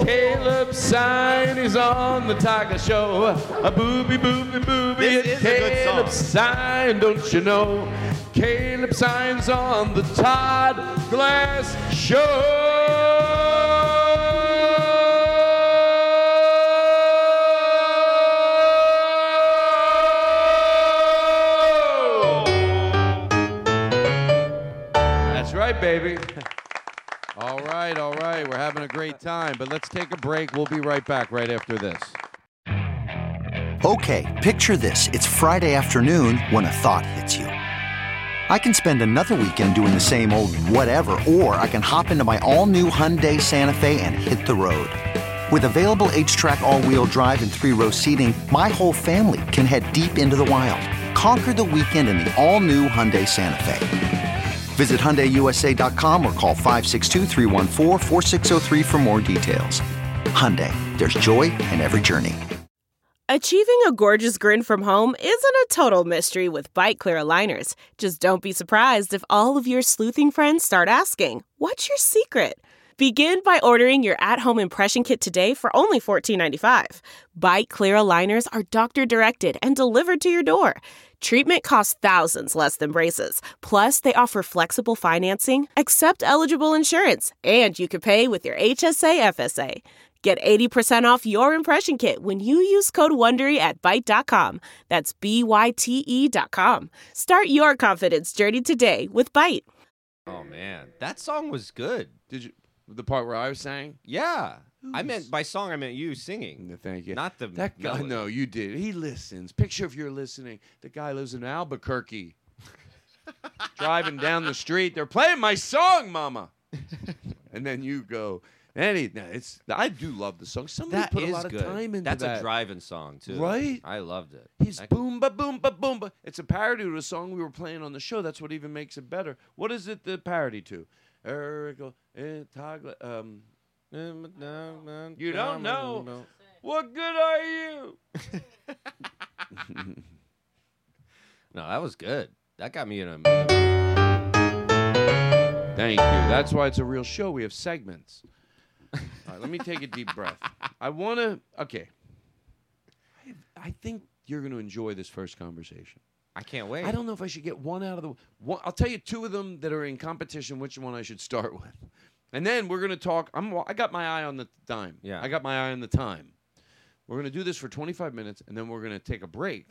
C: Caleb Synan is on the Tiger Show. A booby, booby, booby.
D: This is a good
C: Caleb. Sign, don't you know? Caleb Synan's on the Todd Glass Show. That's right, baby. All right, all right. We're having a great time, but let's take a break. We'll be right back right after this.
J: Okay, picture this. It's Friday afternoon when a thought hits you. I can spend another weekend doing the same old whatever, or I can hop into my all new Hyundai Santa Fe and hit the road. With available HTRAC, all wheel drive, and three row seating, my whole family can head deep into the wild. Conquer the weekend in the all new Hyundai Santa Fe. Visit HyundaiUSA.com or call 562-314-4603 for more details. Hyundai, there's joy in every journey.
K: Achieving a gorgeous grin from home isn't a total mystery with Byte Clear aligners. Just don't be surprised if all of your sleuthing friends start asking, What's your secret? Begin by ordering your at home impression kit today for only $14.95. Byte Clear aligners are doctor directed and delivered to your door. Treatment costs thousands less than braces. Plus, they offer flexible financing, accept eligible insurance, and you can pay with your HSA FSA. Get 80% off your impression kit when you use code WONDERY at Byte.com. That's B-Y-T-E dot com. Start your confidence journey today with Byte.
D: Oh man, that song was good.
C: Did you the part where I was saying?
D: Yeah, I meant by song. I meant you singing.
C: Thank you.
D: Not the
C: That guy,
D: melody.
C: no, you did. He listens. Picture if you're listening. The guy lives in Albuquerque. Driving down the street, they're playing my song, Mama. and then you go, Any, no, it's. I do love the song. Somebody
D: That
C: put
D: is
C: a lot of
D: good.
C: time into
D: That's
C: that.
D: a driving song too,
C: Right?
D: I loved it.
C: He's
D: That-
C: boom ba boom ba boom ba. It's a parody to a song we were playing on the show. That's what even makes it better. What is it the parody to? Eric, eh, um, you don't know. What good are you?
D: No, that was good. That got me in a.
C: Thank you. That's why it's a real show. We have segments. All right, let me take a deep breath. I want to. Okay, I think you're going to enjoy this first conversation.
D: I can't wait.
C: I don't know if I should get one out of the. One, I'll tell you two of them that are in competition. Which one I should start with, and then we're going to talk. I'm. I got my eye on the dime.
D: Yeah.
C: I got my eye on the time. We're going to do this for 25 minutes, and then we're going to take a break,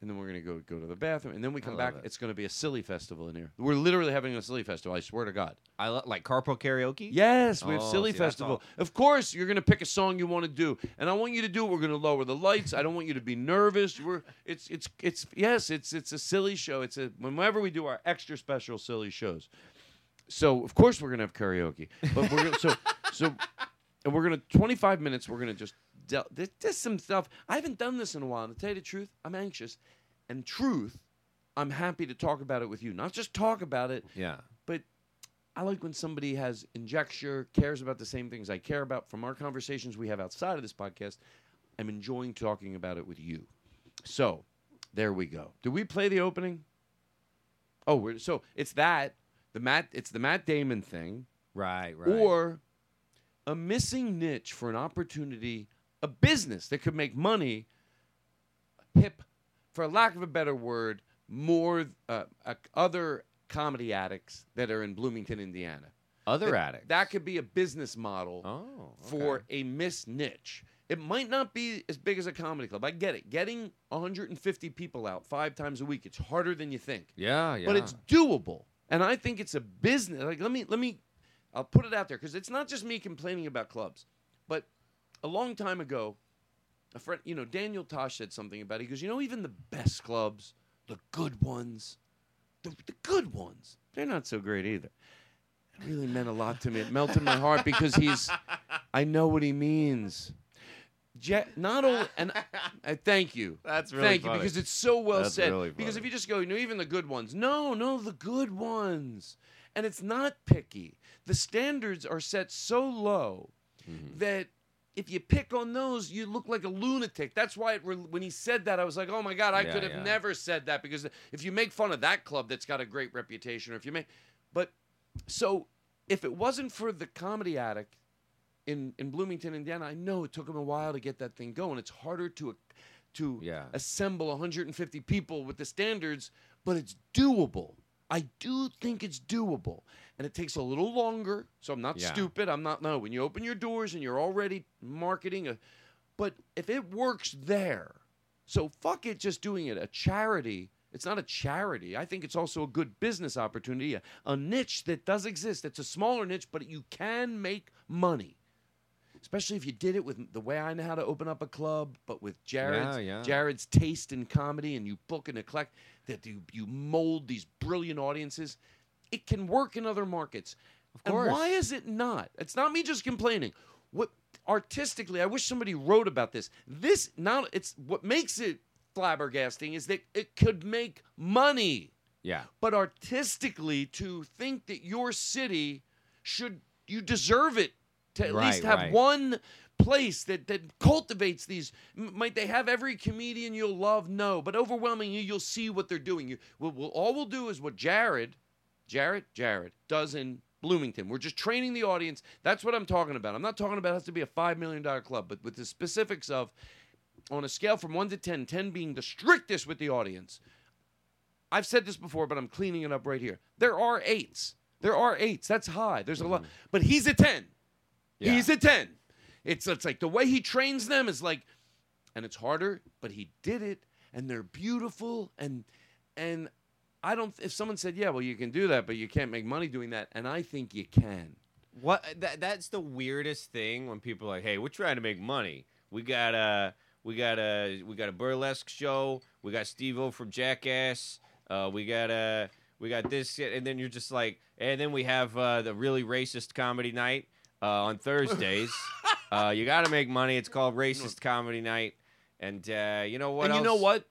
C: and then we're going to go go to the bathroom, and then we come back.
D: it.
C: It's going to be a silly festival in here. We're literally having a silly festival. I swear to God.
D: I lo- like carpool karaoke.
C: Yes, we have
D: Oh,
C: silly
D: see,
C: festival. Of course, you're going to pick a song you want to do, and I want you to do it. We're going to lower the lights. I don't want you to be nervous. We're it's it's it's yes, it's it's a silly show. It's a whenever we do our extra special silly shows. So of course we're going to have karaoke, but we're gonna, so so and we're going to 25 minutes. We're going to just del- there's just some stuff. I haven't done this in a while. And to tell you the truth, I'm anxious, and truth, I'm happy to talk about it with you. Not just talk about it,
D: Yeah.
C: but I like when somebody has injecture, cares about the same things I care about from our conversations we have outside of this podcast. I'm enjoying talking about it with you. So, there we go. Do we play the opening? Oh, we're, so it's that the Matt. It's the Matt Damon thing,
D: Right. Right.
C: or a missing niche for an opportunity, a business that could make money. Hip, for lack of a better word, more uh, uh, other Comedy Attics that are in Bloomington, Indiana.
D: Other
C: That-
D: Attics.
C: That could be a business model
D: Oh,
C: for a miss niche. It might not be as big as a comedy club. I get it. Getting 150 people out five times a week, it's harder than you think.
D: Yeah. Yeah.
C: But it's doable. And I think it's a business. Like let me let me I'll put it out there because it's not just me complaining about clubs. But a long time ago, a friend, you know, Daniel Tosh said something about it. He goes, you know, even the best clubs, the good ones, the, the good ones, they're not so great either. It really meant a lot to me. It melted my heart because he's, I know what he means. Je- not only, and I thank you.
D: That's really
C: thank
D: funny.
C: you because it's so well
D: That's
C: said.
D: really
C: because if you just go, you know, even the good ones. No, no, the good ones, and it's not picky. The standards are set so low
D: Mm-hmm.
C: that if you pick on those, you look like a lunatic. That's why it, re- when he said that, I was like, oh my god, I
D: Yeah,
C: could have
D: yeah.
C: never said that because if you make fun of that club that's got a great reputation, or if you make, but so if it wasn't for the Comedy Attic in in Bloomington, Indiana, I know it took him a while to get that thing going. It's harder to to
D: Yeah.
C: assemble 150 people with the standards, but it's doable. I do think it's doable, and it takes a little longer. So I'm not
D: Yeah.
C: stupid. I'm not no. When you open your doors and you're already marketing a, but if it works there, so fuck it, just doing it a charity. It's not a charity. I think it's also a good business opportunity, a, a niche that does exist. It's a smaller niche, but you can make money especially if you did it with the way I know how to open up a club, but with Jared's
D: Yeah, yeah.
C: Jared's taste in comedy, and you book and eclect that you you mold these brilliant audiences. It can work in other markets. Of
D: course.
C: And why is it not? It's not me just complaining. What artistically, I wish somebody wrote about this. This not it's what makes it flabbergasting is that it could make money.
D: yeah.
C: But artistically, to think that your city should you deserve it to at
D: Right,
C: least have
D: right.
C: one place that that cultivates these. Might they have every comedian you'll love? No, but overwhelmingly, you'll see what they're doing. You, we'll, we'll, all we'll do is what Jared, Jared, Jared does in Bloomington. We're just training the audience. That's what I'm talking about. I'm not talking about it has to be a five million dollar club, but with the specifics of on a scale from one to 10, 10 being the strictest with the audience. I've said this before, but I'm cleaning it up right here. There are eights. There are eights. That's high. There's a lot, mm-hmm. but he's a 10.
D: Yeah.
C: He's a 10. It's it's like the way he trains them is like and it's harder, but he did it and they're beautiful and and I don't if someone said, "Yeah, well you can do that, but you can't make money doing that." And I think you can.
D: What that that's the weirdest thing when people are like, "Hey, we're trying to make money. We got a we got a we got a burlesque show. We got Steve-O from Jackass. Uh, we got a we got this and then you're just like, and then we have uh, the really racist comedy night uh, on Thursdays. uh, you got to make money. It's called Racist Comedy Night, and uh, you know what?
C: and you know what?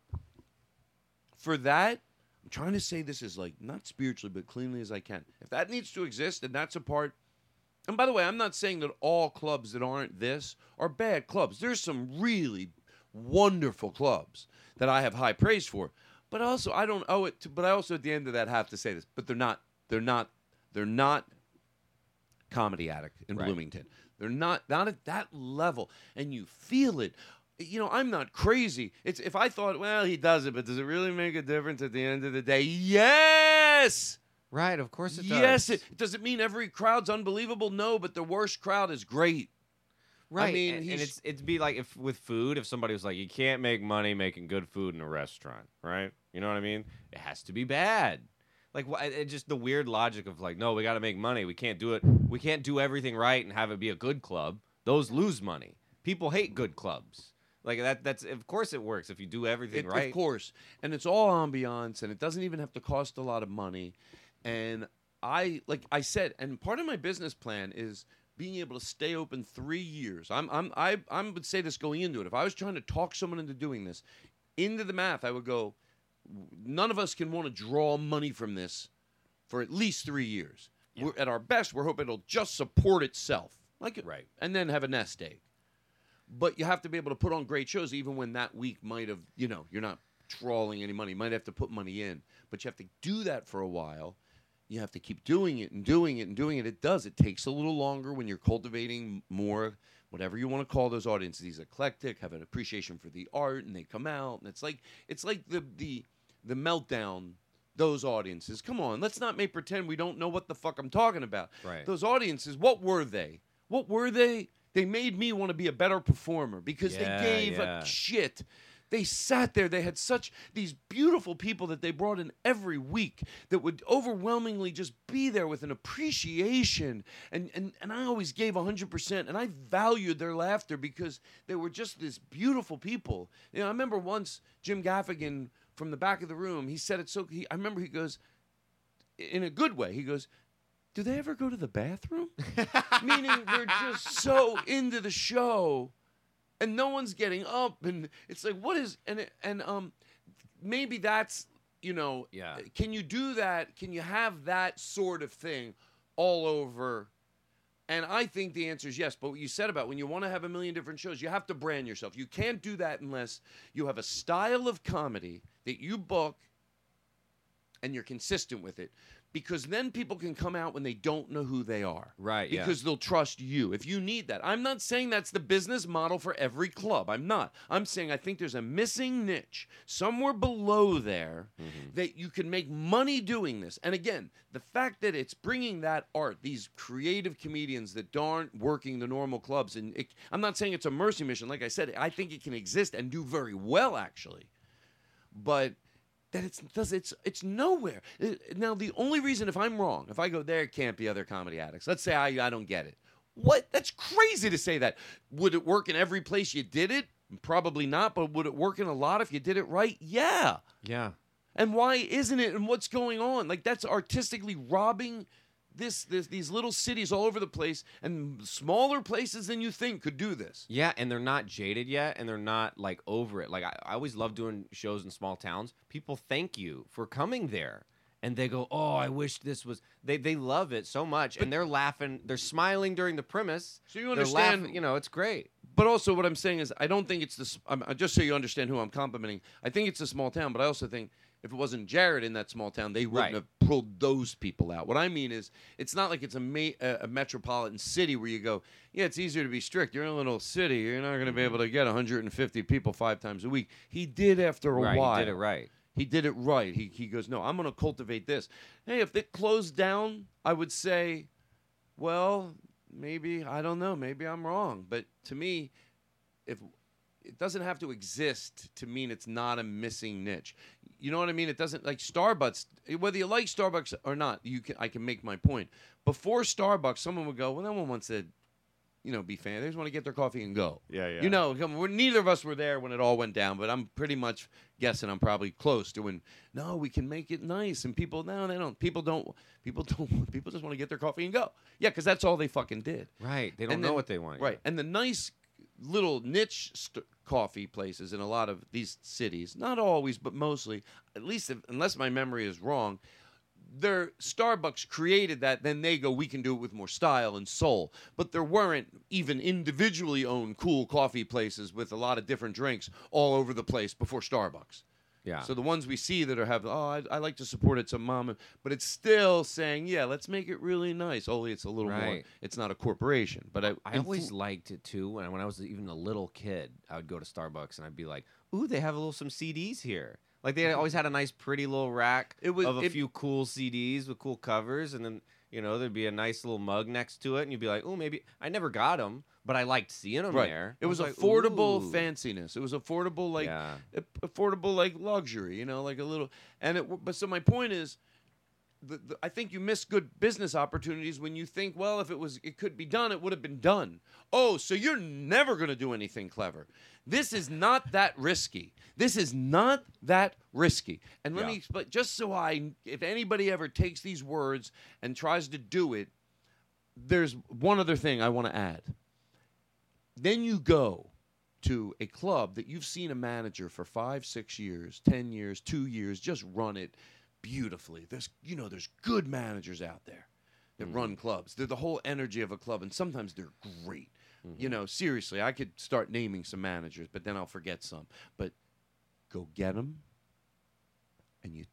C: For that, I'm trying to say this as like not spiritually, but cleanly as I can. If that needs to exist, and that's a part. And by the way, I'm not saying that all clubs that aren't this are bad clubs. There's some really wonderful clubs that I have high praise for. But also, I don't owe it to. But I also, at the end of that, have to say this. But they're not. They're not. They're not Comedy Attic in
D: Right.
C: Bloomington. They're not not at that level, and you feel it. you know, I'm not crazy. It's if I thought, well, he does it, but does it really make a difference at the end of the day? Yes.
D: Right, of course it
C: Yes,
D: does.
C: Yes, it does it mean every crowd's unbelievable? No, but the worst crowd is great.
D: Right.
C: I mean,
D: and, and it's it'd be like if with food, if somebody was like, you can't make money making good food in a restaurant, right? You know what I mean? It has to be bad. Like it just the weird logic of like, no, we got to make money. We can't do it. We can't do everything right and have it be a good club. Those lose money. People hate good clubs. Like that. That's of course it works if you do everything
C: It-
D: right.
C: Of course. And it's all ambiance and it doesn't even have to cost a lot of money. And I like I said, and part of my business plan is being able to stay open three years. I'm I'm I I would say this going into it. If I was trying to talk someone into doing this, into the math, I would go, none of us can want to draw money from this for at least three years. We're, at our best, we're hoping it'll just support itself, like
D: right,
C: and then have a nest egg. But you have to be able to put on great shows, even when that week might have, you know, you're not trawling any money. You might have to put money in, but you have to do that for a while. You have to keep doing it and doing it and doing it. It does. It takes a little longer when you're cultivating more, whatever you want to call those audiences. These eclectic, have an appreciation for the art, and they come out, and it's like it's like the the the meltdown. Those audiences, come on, let's not make pretend we don't know what the fuck I'm talking about.
D: Right.
C: Those audiences, what were they? What were they? They made me want to be a better performer because
D: Yeah,
C: they gave
D: yeah.
C: a shit. They sat there. They had such these beautiful people that they brought in every week that would overwhelmingly just be there with an appreciation. And and, and I always gave 100%. And I valued their laughter because they were just this beautiful people. You know, I remember once Jim Gaffigan from the back of the room, he said it so. He, I remember he goes, in a good way, he goes, do they ever go to the bathroom? Meaning they're just so into the show and no one's getting up and it's like what is and it- and um maybe that's you know
D: Yeah.
C: can you do that can you have that sort of thing all over and I think the answer is yes. But what you said about when you want to have a million different shows, you have to brand yourself. You can't do that unless you have a style of comedy that you book and you're consistent with it. Because then people can come out when they don't know who they are.
D: Right, yeah.
C: Because they'll trust you. If you need that. I'm not saying that's the business model for every club. I'm not. I'm saying I think there's a missing niche somewhere below there
D: Mm-hmm.
C: that you can make money doing this. And again, the fact that it's bringing that art, these creative comedians that aren't working the normal clubs, and it, I'm not saying it's a mercy mission. Like I said, I think it can exist and do very well, actually. But that it's does it's it's nowhere. It- now the only reason, if I'm wrong, if I go there can't be other Comedy Attics. Let's say I I don't get it. What? That's crazy to say that. Would it work in every place you did it? Probably not. But would it work in a lot if you did it right? Yeah.
D: Yeah.
C: And why isn't it? And what's going on? Like that's artistically robbing this, this these little cities all over the place, and smaller places than you think could do this.
D: Yeah, and they're not jaded yet, and they're not like over it. Like I, I always love doing shows in small towns. People thank you for coming there, and they go, "Oh, I wish this was." They they love it so much, and they're laughing, they're smiling during the premise.
C: So you understand-
D: laughing- you know, it's great.
C: But also, what I'm saying is, I don't think it's this. I'm, just so you understand who I'm complimenting. I think it's a small town, but I also think if it wasn't Jared in that small town, they wouldn't
D: Right.
C: have pulled those people out. What I mean is, it's not like it's a, ma- a, metropolitan city where you go, yeah, it's easier to be strict. You're in a little city. You're not going to be mm-hmm. able to get 150 people five times a week. He did after a
D: Right, he
C: while.
D: did it right.
C: He did it right. He, he goes, no, I'm going to cultivate this. Hey, if it closed down, I would say, well, maybe I don't know. Maybe I'm wrong. But to me, if it doesn't have to exist to mean it's not a missing niche. You know what I mean? It doesn't like Starbucks. Whether you like Starbucks or not, you can. I can make my point. Before Starbucks, someone would go, "Well, no one wants to, you know, be fan. They just want to get their coffee and go."
D: Yeah, yeah.
C: You know, we're, neither of us were there when it all went down, but I'm pretty much guessing I'm probably close to when. No, we can make it nice, and people no, they don't. People don't. People don't. People just want to get their coffee and go. Yeah, because that's all they fucking did.
D: Right. They don't
C: And
D: know
C: then-
D: what they want.
C: Right. And the nice little niche st- coffee places in a lot of these cities, not always, but mostly, at least if, unless my memory is wrong, their Starbucks created that. Then they go, we can do it with more style and soul. But there weren't even individually owned cool coffee places with a lot of different drinks all over the place before Starbucks.
D: Yeah.
C: So the ones we see that are have, oh, I, I like to support it, some mom, but it's still saying, yeah, let's make it really nice. Only it's a little more.
D: Right.
C: It's not a corporation, but I,
D: I always liked it too. When I, when I was even a little kid, I would go to Starbucks and I'd be like, "Ooh, they have a little some CDs here." Like they always had a nice, pretty little rack
C: It was-
D: of a
C: it-
D: few cool CDs with cool covers, and then you know there'd be a nice little mug next to it, and you'd be like, "Oh, maybe." I never got them, but I liked seeing them
C: right.
D: there.
C: It was,
D: like,
C: affordable
D: "Ooh."
C: fanciness. It was affordable like
D: Yeah.
C: affordable like luxury. You know, like a little. And it. But so my point is. The, the, I think you miss good business opportunities when you think, well, if it was, it could be done, it would have been done. Oh, so you're never going to do anything clever. This is not that risky. This is not that risky. And let
D: Yeah.
C: me, but just so I, if anybody ever takes these words and tries to do it, there's one other thing I want to add. Then you go to a club that you've seen a manager for five, six years, ten years, two years, just run it beautifully. There's you know, there's good managers out there that mm. run clubs. They're the whole energy of a club, and sometimes they're great. You mm-hmm. know, seriously, I could start naming some managers, but then I'll forget some. But go get them, and you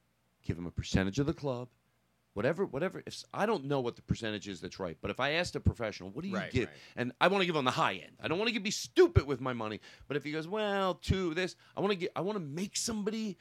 C: give them a percentage of the club. Whatever, whatever. If I don't know what the percentage is, that's right. But if I asked a professional, what do you
D: Right,
C: give?
D: right.
C: And I want to give on the high end. I don't want to be stupid with my money. But if he goes, well, two this, I want to get. I want to make somebody.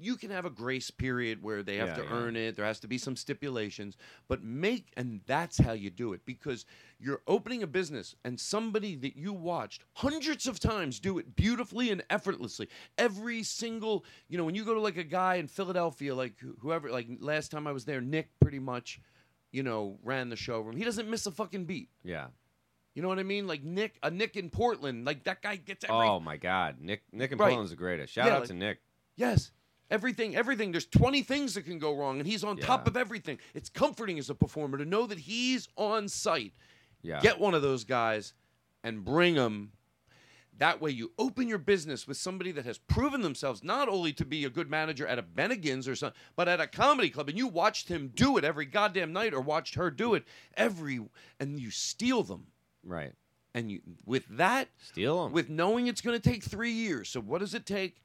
C: You can have a grace period where they have
D: Yeah,
C: to
D: yeah.
C: earn it. There has to be some stipulations. But make, and that's how you do it because you're opening a business, and somebody that you watched hundreds of times do it beautifully and effortlessly. Every single, you know, when you go to like a guy in Philadelphia, like whoever, like last time I was there, Nick pretty much, you know, ran the showroom. He doesn't miss a fucking beat.
D: Yeah.
C: You know what I mean? Like Nick, a Nick in Portland, like that guy gets oh every
D: Oh my God, Nick Nick and
C: Right.
D: Portland's the greatest. Shout
C: Yeah,
D: out
C: like-
D: to Nick.
C: Yes. Everything, everything. There's 20 things that can go wrong, and he's on top of everything. It's comforting as a performer to know that he's on site.
D: Yeah.
C: Get one of those guys and bring them. That way, you open your business with somebody that has proven themselves not only to be a good manager at a Bennigan's or something, but at a comedy club. And you watched him do it every goddamn night, or watched her do it every, and you steal them.
D: Right.
C: And you with that,
D: steal them.
C: with knowing it's going to take three years. So what does it take?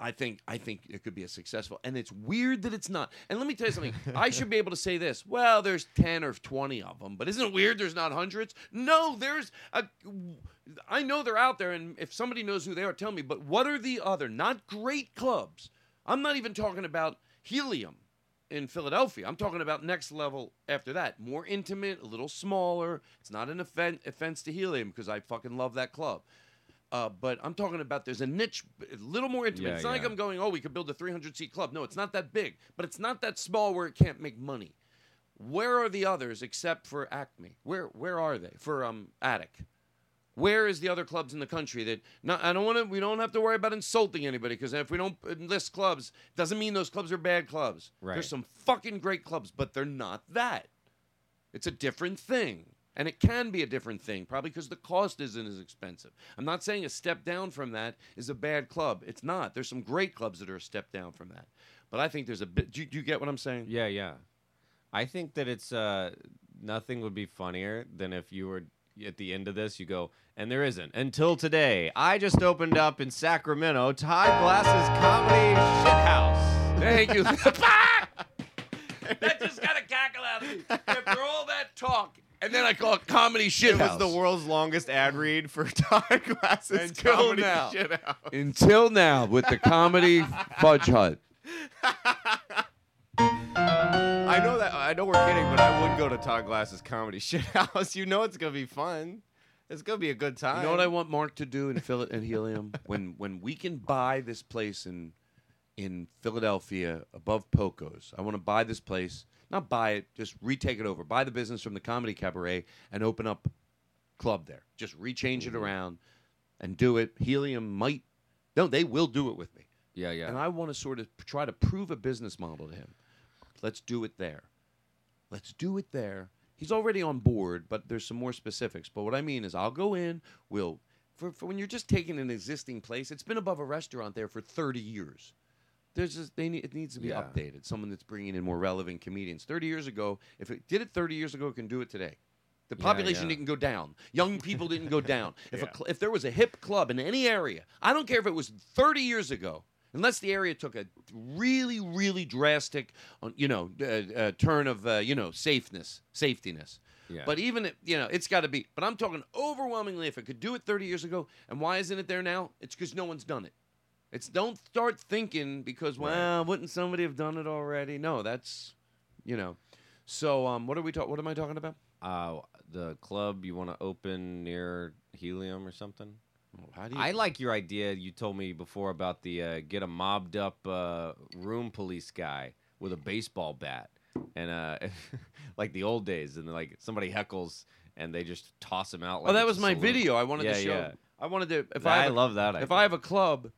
C: I think I think it could be a successful, and it's weird that it's not. And let me tell you something. I should be able to say this. Well, there's ten or twenty of them, but isn't it weird? There's not hundreds. No, there's a. I know they're out there, and if somebody knows who they are, tell me. But what are the other not great clubs? I'm not even talking about Helium in Philadelphia. I'm talking about next level after that. More intimate, a little smaller. It's not an offen- offense to Helium because I fucking love that club. Uh, but I'm talking about there's a niche, a little more intimate.
D: Yeah,
C: it's not like. I'm going, oh, we could build a 300 seat club. No, it's not that big, but it's not that small where it can't make money. Where are the others except for Acme? Where where are they for um Attic? Where is the other clubs in the country that? Not, I don't want to. We don't have to worry about insulting anybody because if we don't list clubs, doesn't mean those clubs are bad clubs.
D: Right.
C: There's some fucking great clubs, but they're not that. It's a different thing. And it can be a different thing, probably because the cost isn't as expensive. I'm not saying a step down from that is a bad club. It's not. There's some great clubs that are a step down from that. But I think there's a bit. Do you, do you get what I'm saying?
D: Yeah, yeah. I think that it's uh nothing would be funnier than if you were at the end of this you go and there isn't until today i just opened up in sacramento todd glass's comedy shithouse
C: Thank you. that just got a cackle out of me. After all that talk, and then I call it comedy shit.
D: it was the world's longest ad read for todd glass's
C: Until
D: comedy
C: now.
D: shithouse
C: Until now, with the comedy fudge hut.
D: i know that i know we're kidding but i would go to todd glass's comedy shithouse you know it's gonna be fun it's gonna be a good time
C: You know what I want Mark to do in Phil in Helium when when we can buy this place in in Philadelphia above Poco's. I want to buy this place, not buy it, just retake it over. Buy the business from the Comedy Cabaret and open up club there. Just rechange
D: Mm-hmm.
C: it around and do it. Helium might no, they will do it with me.
D: yeah yeah
C: And I want to sort of try to prove a business model to him. Let's do it there. Let's do it there. He's already on board, but there's some more specifics. But what I mean is, I'll go in. We'll for, for when you're just taking an existing place. It's been above a restaurant there for 30 years. There's just they need, it needs to be
D: Yeah.
C: updated. Someone that's bringing in more relevant comedians. 30 years ago, if it did it 30 years ago, it can do it today. The population
D: yeah.
C: didn't go down. Young people didn't go down. If a cl- if there was a hip club in any area, I don't care if it was 30 years ago, Unless the area took a really, really drastic, uh, you know, uh, uh, turn of, uh, you know, safeness, safetiness.
D: Yeah.
C: But even, if, you know, it's got to be. But I'm talking overwhelmingly. If it could do it 30 years ago, and why isn't it there now? It's because no one's done it. It's don't start thinking because well, wouldn't somebody have done it already? No, that's, you know. So um, what are we talking? What am I talking about?
D: Uh, the club you want to open near Helium or something?
C: How do you?
D: I like your idea you told me before about the uh, get a mobbed up uh, room police guy with a baseball bat and uh, like the old days, and like somebody heckles and they just toss him out. Like
C: oh, that was my video. I wanted
D: yeah,
C: to show.
D: Yeah.
C: I wanted to. If
D: I
C: I, have a-
D: love that
C: If
D: idea.
C: I have a club,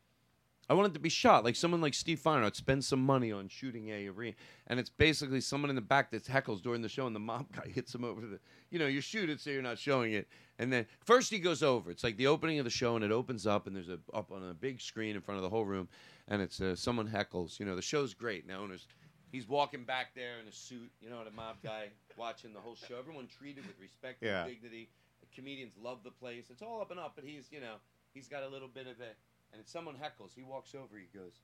C: I want it to be shot like someone like Steve Feinhardt spends some money on shooting a arena, and it's basically someone in the back that heckles during the show, and the mob guy hits him over the. You know, you shoot it so you're not showing it, and then first he goes over. It's like the opening of the show, and it opens up, and there's a up on a big screen in front of the whole room, and it's uh, someone heckles. You know, the show's great. Now, and there's he's walking back there in a suit. You know, the mob guy watching the whole show. Everyone treated with respect
D: Yeah.
C: and dignity. The comedians love the place. It's all up and up, but he's you know he's got a little bit of a. And if someone heckles, he walks over. He goes,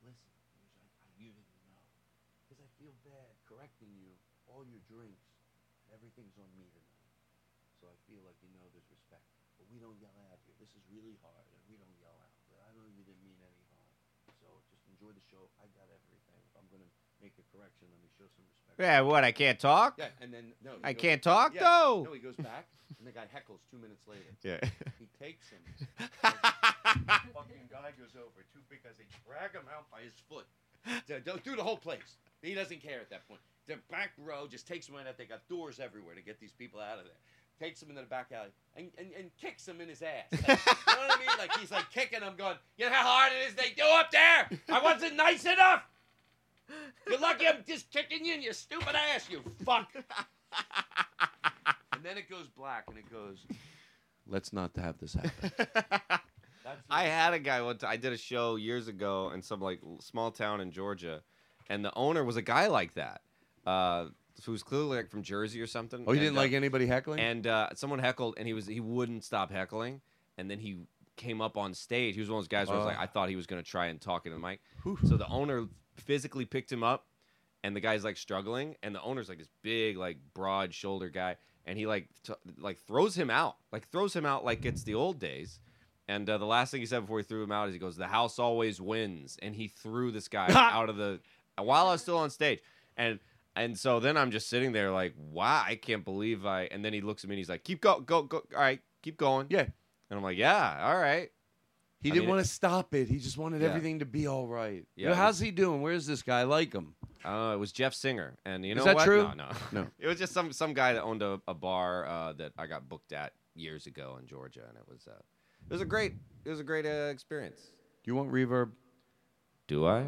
C: "Listen, I, I, you didn't know, because I feel bad correcting you. All your drinks, everything's on me tonight. So I feel like you know there's respect. But we don't yell out here. This is really hard, and we don't yell out. But I know you didn't mean any harm. So just enjoy the show. I got everything. I'm gonna make a correction, let me show some respect.
D: Yeah, what? I can't talk.
C: Yeah, and then no.
D: I
C: goes-
D: can't talk
C: yeah,
D: though.
C: No, he goes back, and the guy heckles two minutes later.
D: Yeah.
C: He takes him. fucking guy goes over. Two big guys. They drag him out by his foot. D- Don't the whole place. He doesn't care at that point. The back row just takes him right out. They got doors everywhere to get these people out of there. Takes him into the back alley and, and, and kicks him in his ass. Like, you know what I mean? Like he's like kicking him, going, "You know how hard it is they do up there? I wasn't nice enough. You're lucky I'm just kicking you in your stupid ass, you fuck." and then it goes black, and it goes, "Let's not have this happen."
D: I had a guy one time. I did a show years ago in some like l- small town in Georgia, and the owner was a guy like that, uh, who was clearly like from Jersey or something.
C: Oh, he
D: And,
C: didn't
D: uh,
C: like anybody heckling?
D: And uh, someone heckled, and he was he wouldn't stop heckling, and then he came up on stage. He was one of those guys where I was
C: Oh.
D: like, I thought he was gonna try and talk into the mic. So the owner physically picked him up, and the guy's like struggling, and the owner's like this big, like broad shoulder guy, and he like t- like throws him out, like throws him out like it's the old days. And uh, the last thing he said before he threw him out is he goes, "The house always wins," and he threw this guy out of the while I was still on stage, and and so then I'm just sitting there like, "Wow, I can't believe I." And then he looks at me and he's like, "Keep go, go, go. All right, keep going."
C: Yeah,
D: and I'm like, "Yeah, all right."
C: He
D: I
C: didn't
D: mean,
C: want to stop it. He just wanted
D: Yeah.
C: everything to be all right.
D: Yeah,
C: Yeah,
D: it
C: how's
D: was-
C: he doing? Where's this guy? I like him.
D: Uh, it was Jeff Singer, and you know
C: Is that
D: what?
C: true?
D: No, no,
C: No.
D: it was just some some guy that owned a, a bar uh, that I got booked at years ago in Georgia, and it was uh, it was a great it was a great uh, experience.
C: Do you want reverb?
D: Do I?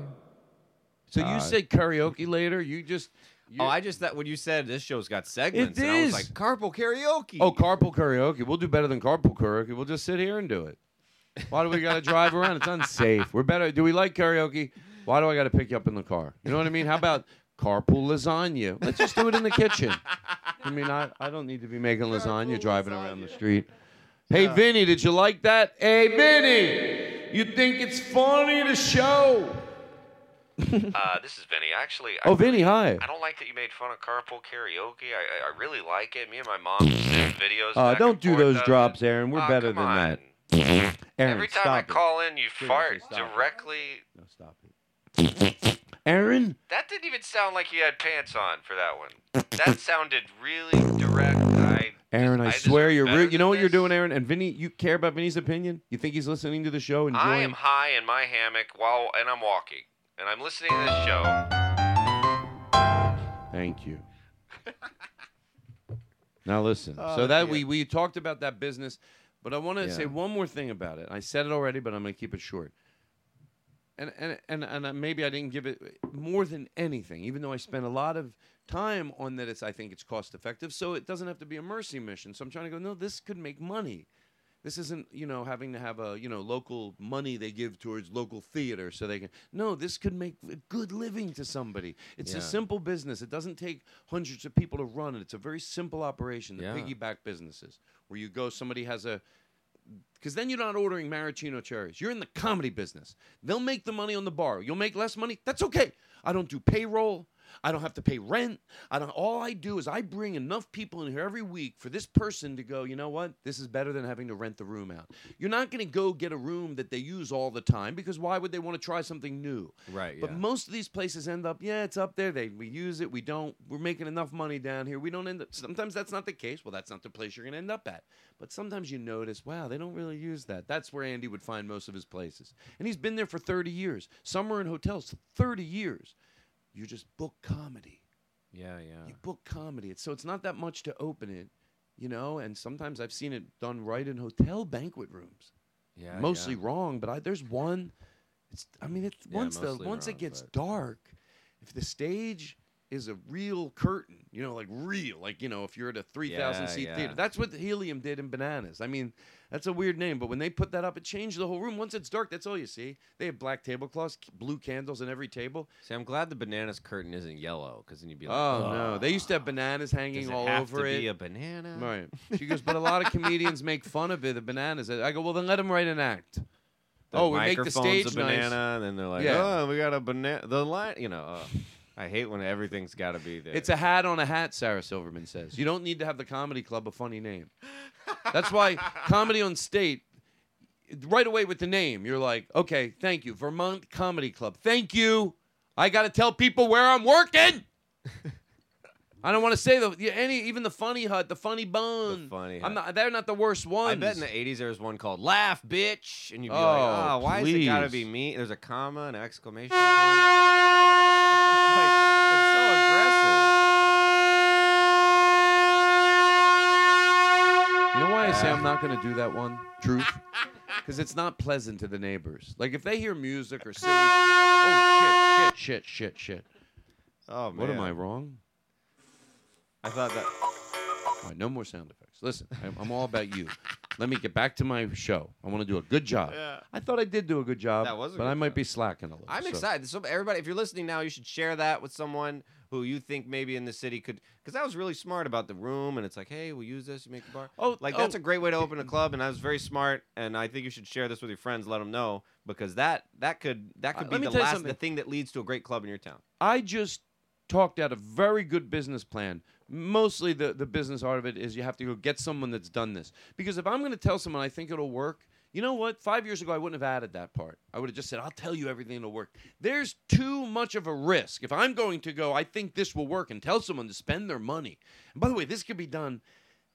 C: So
D: Uh,
C: you say karaoke later? You just you,
D: oh, I just thought when you said this show's got segments,
C: It
D: and I was like carpool karaoke.
C: Oh, carpool karaoke. We'll do better than carpool karaoke. We'll just sit here and do it. Why do we got to drive around? It's unsafe. We're better. Do we like karaoke? Why do I got to pick you up in the car? You know what I mean? How about carpool lasagna? Let's just do it in the kitchen. I mean, I, I don't need to be making lasagna driving around the street. Hey, Vinny, did you like that? Hey, Vinny, you think it's funny to show?
L: uh, this is Vinny. Actually, I
C: Oh, Vinny, hi.
L: I don't like that you made fun of carpool karaoke. I, I, I really like it. Me and my mom send videos.
C: Uh, don't do those
L: of it.
C: drops, Aaron. We're
L: Aw,
C: better than
L: on.
C: that. Aaron,
L: Every time
C: stop
L: I
C: it.
L: call in, you
C: Seriously,
L: fart
C: stop it.
L: directly.
C: No, stop it. Aaron,
L: That didn't even sound like you had pants on for that one. That sounded really direct. I
C: Aaron, I,
L: I
C: swear you're rude. You know
L: than
C: what you're doing, Aaron? And Vinny, you care about Vinny's opinion? You think he's listening to the show, enjoying?
L: I am high in my hammock while and I'm walking and I'm listening to this show.
C: Thank you. now listen.
D: Oh,
C: so that
D: dear.
C: we we talked about that business, but I want to
D: Yeah.
C: say one more thing about it. I said it already, but I'm going to keep it short. And and and and uh, maybe I didn't give it more than anything, even though I spent a lot of time on that. It's I think it's cost effective, so it doesn't have to be a mercy mission. So I'm trying to go. No, this could make money. This isn't, you know, having to have a, you know, local money they give towards local theater so they can. No, this could make a good living to somebody. It's
D: Yeah.
C: a simple business. It doesn't take hundreds of people to run it. It's a very simple operation. The
D: Yeah.
C: piggyback businesses where you go, somebody has a because then you're not ordering maraschino cherries. You're in the comedy business. They'll make the money on the bar. You'll make less money. That's okay. I don't do payroll. I don't have to pay rent. I don't. All I do is I bring enough people in here every week for this person to go. You know what? This is better than having to rent the room out. You're not going to go get a room that they use all the time because why would they want to try something new?
D: Right.
C: But
D: yeah.
C: most of these places end up, yeah, it's up there. They we use it. We don't. We're making enough money down here. We don't end up. Sometimes that's not the case. Well, that's not the place you're going to end up at. But sometimes you notice, wow, they don't really use that. That's where Andy would find most of his places, and he's been there for 30 years. Some are in hotels 30 years. You just book comedy.
D: yeah, yeah.
C: You book comedy. It's, so it's not that much to open it, you know. And sometimes I've seen it done right in hotel banquet rooms.
D: Yeah,
C: mostly
D: yeah.
C: wrong, but I, there's one. It's I mean, it's
D: Yeah,
C: once the once
D: wrong,
C: it gets dark, if the stage is a real curtain, you know, like real, like you know, if you're at a three thousand seat theater, that's what Helium did in Bananas. I mean, that's a weird name, but when they put that up, it changed the whole room. Once it's dark, that's all you see. They have black tablecloths, blue candles in every table.
D: See, I'm glad the bananas curtain isn't yellow because then you'd be like,
C: Oh no, they used to have bananas hanging
D: Does it
C: all
D: have
C: over
D: to
C: it.
D: be a banana?
C: Right. She goes, but a lot of comedians make fun of it, the bananas. I go, well, then let them write an act.
D: The
C: oh, we make the stage
D: a banana,
C: nice.
D: and then they're like,
C: Yeah.
D: "Oh, we got a banana." The line, you know. Uh, I hate when everything's got to be there.
C: It's a hat on a hat, Sarah Silverman says. You don't need to have the comedy club a funny name. That's why comedy on state, right away with the name, you're like, okay, thank you. Vermont Comedy Club. Thank you. I got to tell people where I'm working. I don't want to say the any even the funny hut, the funny bone.
D: funny
C: I'm
D: hut.
C: not. They're not the worst ones.
D: I bet in the '80s there was one called "Laugh, Bitch," and you'd be
C: Oh,
D: like, "Oh, ah, why is it got to be me?" There's a comma, an exclamation point. like, it's so aggressive.
C: You know why I say I'm not going to do that one? Truth. Because it's not pleasant to the neighbors. Like if they hear music or silly. Oh shit! Shit! Shit! Shit! Shit!
D: Oh man,
C: What am I wrong?
D: I thought that.
C: All right, no more sound effects. Listen, I'm, I'm all about you. Let me get back to my show. I want to do a good job.
D: Yeah.
C: I thought I did do a good job.
D: That was a
C: but
D: good
C: I might be slacking a little.
D: I'm
C: so-
D: excited. So everybody, if you're listening now, you should share that with someone who you think maybe in the city could. Because I was really smart about the room, and it's like, hey, we'll use this. You make the bar.
C: Oh,
D: like
C: oh.
D: that's a great way to open a club, and I was very smart. And I think you should share this with your friends. Let them know because that that could that
C: Uh,
D: could
C: let
D: be the last the thing that leads to a great club in your town.
C: I just talked out a very good business plan. Mostly the, the business part of it is you have to go get someone that's done this. Because if I'm going to tell someone I think it'll work, you know what? Five years ago, I wouldn't have added that part. I would have just said, I'll tell you everything that'll work. There's too much of a risk. If I'm going to go, I think this will work, and tell someone to spend their money. And by the way, this could be done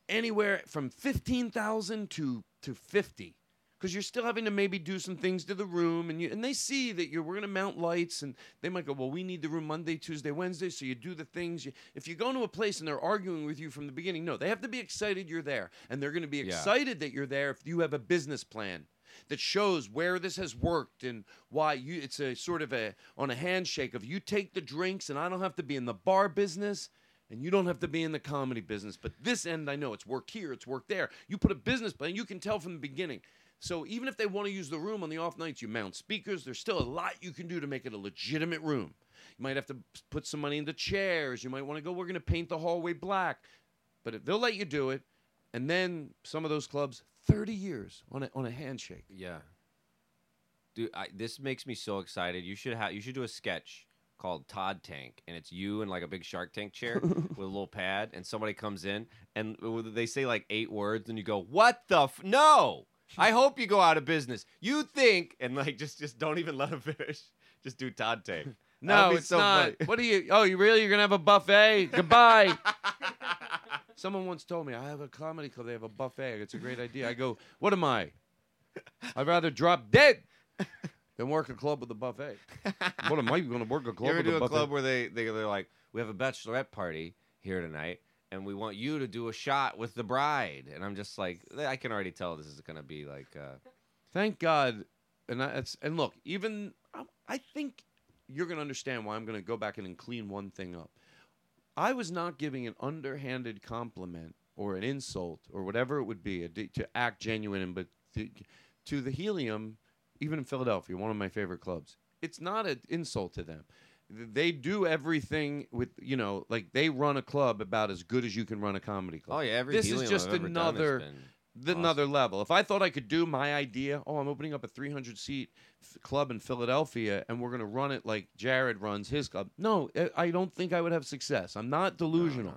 C: anywhere from 15,000 to to 50 because you're still having to maybe do some things to the room and you and they see that you're we're going to mount lights and they might go well we need the room Monday Tuesday Wednesday so you do the things you, if you go to a place and they're arguing with you from the beginning no they have to be excited you're there and they're going to be
D: Yeah.
C: excited that you're there if you have a business plan that shows where this has worked and why you it's a sort of a on a handshake of you take the drinks and I don't have to be in the bar business and you don't have to be in the comedy business. But this end, I know it's worked here, it's worked there. You put a business plan, you can tell from the beginning. So even if they want to use the room on the off nights, you mount speakers. There's still a lot you can do to make it a legitimate room. You might have to put some money into chairs. You might want to go, we're going to paint the hallway black. But if they'll let you do it, and then some of those clubs, 30 years on a, on a handshake.
D: Yeah. Dude, I, this makes me so excited. You should have you should do a sketch called Todd Tank, and it's you in like a big Shark Tank chair with a little pad, and somebody comes in and uh, they say like eight words, and you go, "What the f- no." I hope you go out of business. You think, and like just just don't even let them finish. Just do Todd. That
C: No, it's
D: so
C: not.
D: funny.
C: What are you? Oh, you really? You're gonna have a buffet? Goodbye. Someone once told me I have a comedy club. They have a buffet. It's a great idea. I go, what am I? I'd rather drop dead than work a club with a buffet. What am I going to work a club
D: You ever
C: with
D: do
C: a
D: a club where they, they they're like, we have a bachelorette party here tonight, and we want you to do a shot with the bride, and I'm just like, I can already tell this is gonna be like, uh,
C: Thank God. And that's and look, even I, I think you're going to understand why I'm going to go back in and clean one thing up. I was not giving an underhanded compliment or an insult or whatever it would be to act genuine, and but to, to the Helium, even in Philadelphia, one of my favorite clubs. It's not an insult to them. They do everything with you know, like they run a club about as good as you can run a comedy club.
D: Oh, yeah, every
C: this is just
D: I've
C: another the, another level. If I thought I could do my idea, oh, I'm opening up a 300 seat f- club in Philadelphia and we're going to run it like Jared runs his club. No, I- I don't think I would have success. I'm not delusional.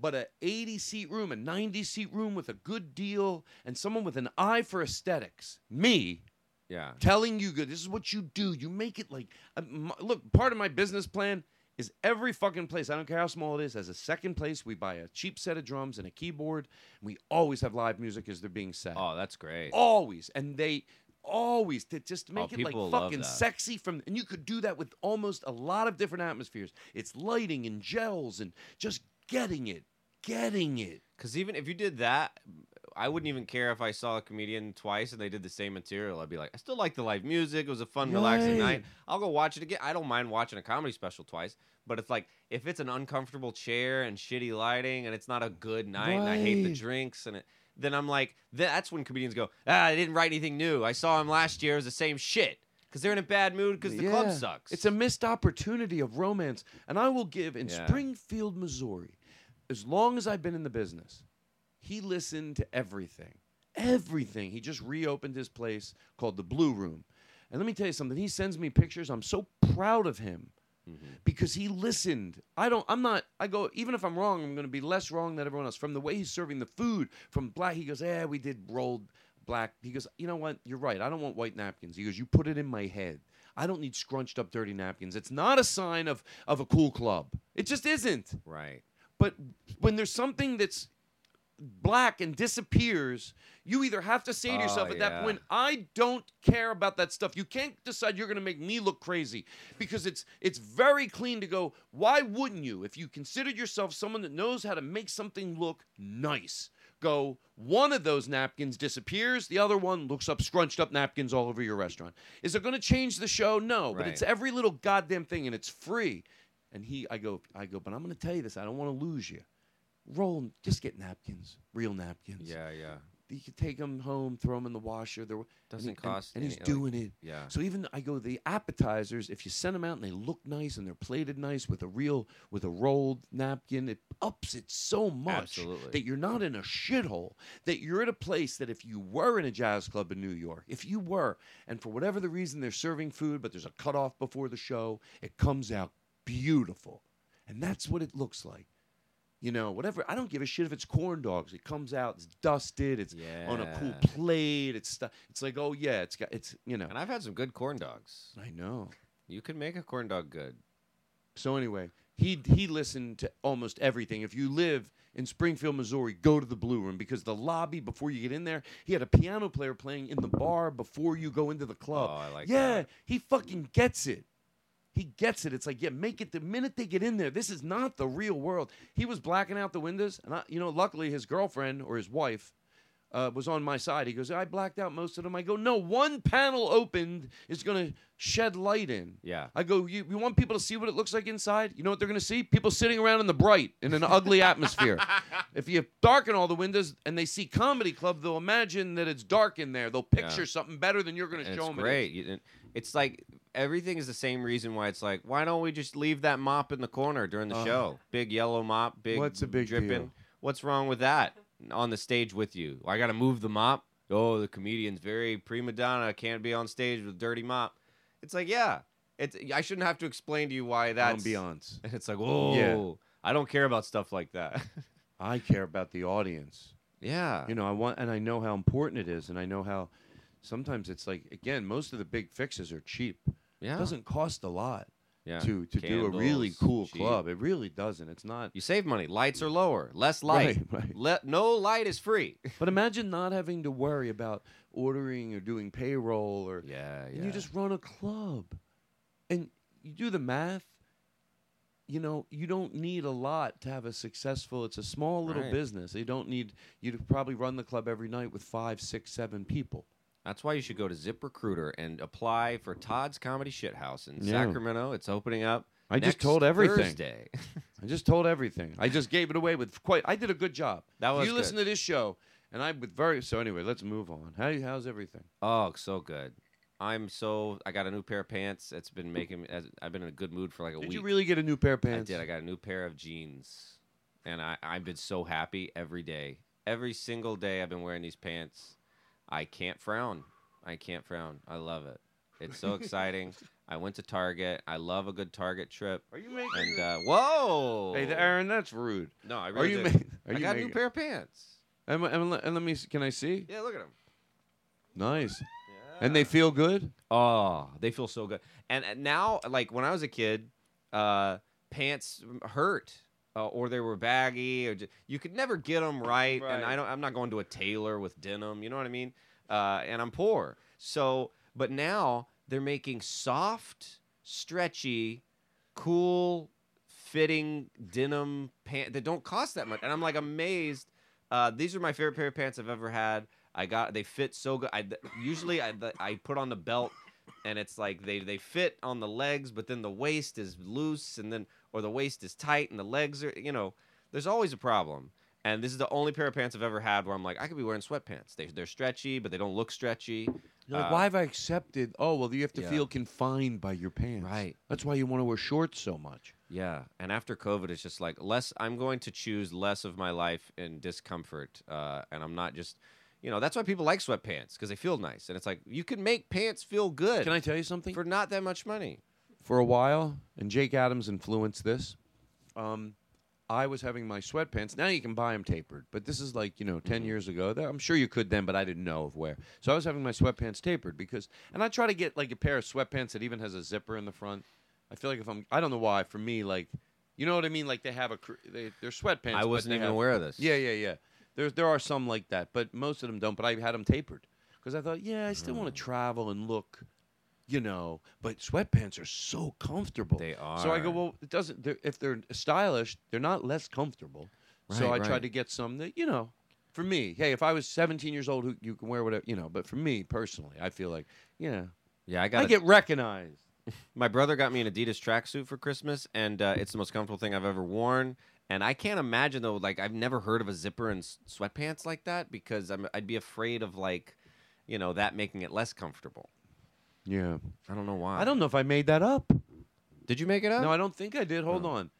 C: But a 80 seat room, a 90 seat room with a good deal and someone with an eye for aesthetics, me,
D: Yeah.
C: telling you good. This is what you do. You make it like uh, look. Part of my business plan is every fucking place. I don't care how small it is. As a second place, we buy a cheap set of drums and a keyboard, and we always have live music as they're being said.
D: Oh, that's great.
C: Always, and they always to just to
D: Oh,
C: make it like fucking sexy from and you could do that with almost a lot of different atmospheres it's lighting and gels and just getting it getting it
D: Because even if you did that, I wouldn't even care if I saw a comedian twice and they did the same material. I'd be like, I still like the live music. It was a fun, relaxing
C: Right.
D: night. I'll go watch it again. I don't mind watching a comedy special twice, but it's like if it's an uncomfortable chair and shitty lighting and it's not a good night and I hate the
C: Right.
D: drinks and it, then I'm like, that's when comedians go, ah, I didn't write anything new. I saw him last year. It was the same shit. Because they're in a bad mood because the club
C: Yeah.
D: sucks.
C: It's a missed opportunity of romance. And I will give in
D: Yeah.
C: Springfield, Missouri, as long as I've been in the business, he listened to everything. Everything. He just reopened his place called the Blue Room. And let me tell you something. He sends me pictures. I'm so proud of him mm-hmm. because he listened. I don't. I'm not. I go. Even if I'm wrong, I'm going to be less wrong than everyone else. From the way he's serving the food, from black. He goes, "Yeah, we did rolled black." He goes, "You know what? You're right. I don't want white napkins." He goes, "You put it in my head. I don't need scrunched up, dirty napkins. It's not a sign of of a cool club. It just isn't."
D: right.
C: But when there's something that's black and disappears, you either have to say to
D: Oh,
C: yourself at that point, I don't care about that stuff. You can't decide you're going to make me look crazy because it's it's very clean to go, why wouldn't you if you considered yourself someone that knows how to make something look nice? Go, one of those napkins disappears, the other one looks up scrunched up napkins all over your restaurant. Is it going to change the show? No, but it's every little goddamn thing and it's free. And he I go I go, but I'm going to tell you this, I don't want to lose you roll just get napkins real napkins
D: Yeah, yeah.
C: you could take them home throw them in the washer They're-
D: Doesn't
C: and,
D: cost
C: and, and he's
D: any- like-
C: doing it
D: yeah.
C: so even i go the appetizers if you send them out and they look nice and they're plated nice with a real with a rolled napkin it ups it so much
D: Absolutely.
C: that you're not in a shithole that you're at a place that if you were in a jazz club in new york if you were and for whatever the reason they're serving food but there's a cutoff before the show it comes out beautiful and that's what it looks like you know, whatever. I don't give a shit if it's corn dogs. It comes out, it's dusted, it's on a cool plate. It's stu- it's like, oh yeah, it's got it's you know.
D: And I've had some good corn dogs.
C: I know.
D: You can make a corn dog good.
C: So anyway, he he listened to almost everything. If you live in Springfield, Missouri, go to the Blue Room because the lobby before you get in there, he had a piano player playing in the bar before you go into the club.
D: Oh, I like
C: yeah,
D: that.
C: he fucking gets it. He gets it. It's like, yeah, make it the minute they get in there. This is not the real world. He was blacking out the windows, and I, you know, luckily his girlfriend or his wife uh, was on my side. He goes, I blacked out most of them. I go, no, one panel opened is going to shed light in.
D: Yeah.
C: I go, you, you want people to see what it looks like inside? You know what they're going to see? People sitting around in the bright in an ugly atmosphere. if you darken all the windows and they see comedy club, they'll imagine that it's dark in there. They'll picture
D: Yeah.
C: something better than you're going to
D: And
C: show
D: it's
C: them.
D: great. You- It's like everything is the same reason why it's like, why don't we just leave that mop in the corner during the
C: Uh,
D: show? Big yellow mop, big
C: What's a big
D: dripping.
C: deal?
D: What's wrong with that on the stage with you? I got to move the mop. Oh, the comedian's very prima donna. Can't be on stage with dirty mop. It's like, yeah, it's. I shouldn't have to explain to you why that's
C: Ambiance.
D: And it's like, oh. I don't care about stuff like that.
C: I care about the audience.
D: yeah,
C: You know, I want, and I know how important it is, and I know how sometimes it's like, again, most of the big fixes are cheap.
D: Yeah.
C: It doesn't cost a lot
D: Yeah.
C: to, to do a really cool
D: cheap.
C: club. It really doesn't. It's not.
D: you save money. Lights are lower, less light.
C: Right, right.
D: Le- no light is free.
C: But imagine not having to worry about ordering or doing payroll or.
D: Yeah,
C: And
D: yeah.
C: you just run a club. And you do the math. You know, you don't need a lot to have a successful. It's a small little
D: Right.
C: business. You don't need. You'd probably run the club every night with five, six, seven people.
D: That's why you should go to ZipRecruiter and apply for Todd's Comedy Shithouse in
C: Yeah.
D: Sacramento. It's opening up.
C: I just
D: next
C: told everything.
D: Thursday.
C: I just told everything. I just gave it away with quite. I did a good job.
D: That was
C: You listen to this show, and I with very. So anyway, let's move on. How how's everything?
D: oh, so good. I'm so. I got a new pair of pants. It's been making. me- as- I've been in a good mood for like a week.
C: Did
D: week.
C: you really get a new pair of pants?
D: I
C: pants?
D: did. I got a new pair of jeans, and I I've been so happy every day. every single day I've been wearing these pants. I can't frown. I can't frown. I love it. It's so exciting. I went to Target. I love a good Target trip.
C: Are you making?
D: And uh, whoa!
C: Hey, Aaron, that's rude.
D: No, I
C: Are
D: really
C: you
D: did.
C: ma- are
D: I
C: you
D: got a new pair of pants.
C: And, and, let- and let me. Can I see?
D: Yeah, look at them.
C: Nice. And they feel good.
D: Oh, they feel so good. And uh, now, like when I was a kid, uh, pants hurt. Uh, or they were baggy, or ju- you could never get them right. And I don't, I'm not going to a tailor with denim. You know what I mean? Uh, and I'm poor, so. But now they're making soft, stretchy, cool fitting denim pants that don't cost that much. And I'm like amazed. Uh, these are my favorite pair of pants I've ever had. I got they fit so good. I usually I, the, I put on the belt and it's like they they fit on the legs, but then the waist is loose and then or the waist is tight and the legs are you know. There's always a problem. And this is the only pair of pants I've ever had where I'm like, I could be wearing sweatpants. They, they're stretchy, but they don't look stretchy.
C: You're like,
D: Uh,
C: why have I accepted? Oh, well, you have to
D: yeah.
C: feel confined by your pants.
D: Right.
C: That's why you want to wear shorts so much.
D: Yeah, and after COVID, it's just like less. I'm going to choose less of my life in discomfort, uh, and I'm not just, you know, that's why people like sweatpants because they feel nice, and it's like you can make pants feel good.
C: Can I tell you something?
D: For not that much money.
C: For a while, and Jake Adams influenced this. Um, I was having my sweatpants. Now you can buy them tapered, but this is like you know 10 years ago. I'm sure you could then, but I didn't know of where. So I was having my sweatpants tapered because, and I try to get like a pair of sweatpants that even has a zipper in the front. I feel like if I'm, I don't know why. For me, like, you know what I mean? Like they have a, they, they're sweatpants.
D: I wasn't even
C: have-
D: aware of this.
C: Yeah, yeah, yeah. There's there are some like that, but most of them don't. But I had them tapered because I thought, yeah, I still want to travel and look, you know. But sweatpants are so comfortable.
D: They are.
C: So I go, well, it doesn't. They're, if they're stylish, they're not less comfortable. Right, so I
D: Right,
C: tried to get some that you know. For me, hey, if I was 17 years old, who you can wear whatever, you know. But for me personally, I feel like, yeah,
D: Yeah, I got.
C: I get recognized.
D: My brother got me an Adidas tracksuit for Christmas, and uh, it's the most comfortable thing I've ever worn. And I can't imagine though, like I've never heard of a zipper in sweatpants like that because I'm, I'd be afraid of like, you know, that making it less comfortable.
C: Yeah,
D: I don't know why.
C: I don't know if I made that up.
D: Did you make it up?
C: No, I don't think I did. Hold on.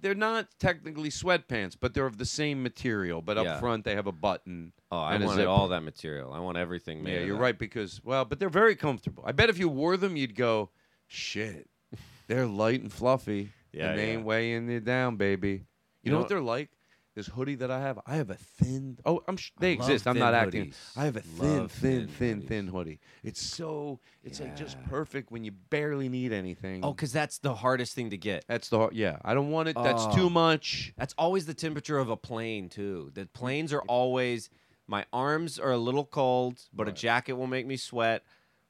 C: They're not technically sweatpants, but they're of the same material. But up
D: Yeah.
C: front, they have a button.
D: Oh, I
C: and a
D: wanted
C: zipper.
D: all that material. I want everything made.
C: Yeah,
D: of
C: you're
D: that.
C: right because well, but they're very comfortable. I bet if you wore them, you'd go, shit. They're light and fluffy.
D: Yeah,
C: and they
D: yeah.
C: ain't weighing you down, baby. You, know,
D: know
C: what they're like? This hoodie that I have, I have a thin. Oh, I'm. Sh- they
D: I
C: exist. I'm not acting.
D: hoodies.
C: I have a thin,
D: Love
C: thin,
D: thin
C: thin, thin hoodie. It's so. It's like just perfect when you barely need anything.
D: Oh, because that's the hardest thing to get.
C: That's the yeah. I don't want it. That's
D: Oh.
C: too much.
D: That's always the temperature of a plane too. The planes are always. My arms are a little cold, but a jacket will make me sweat.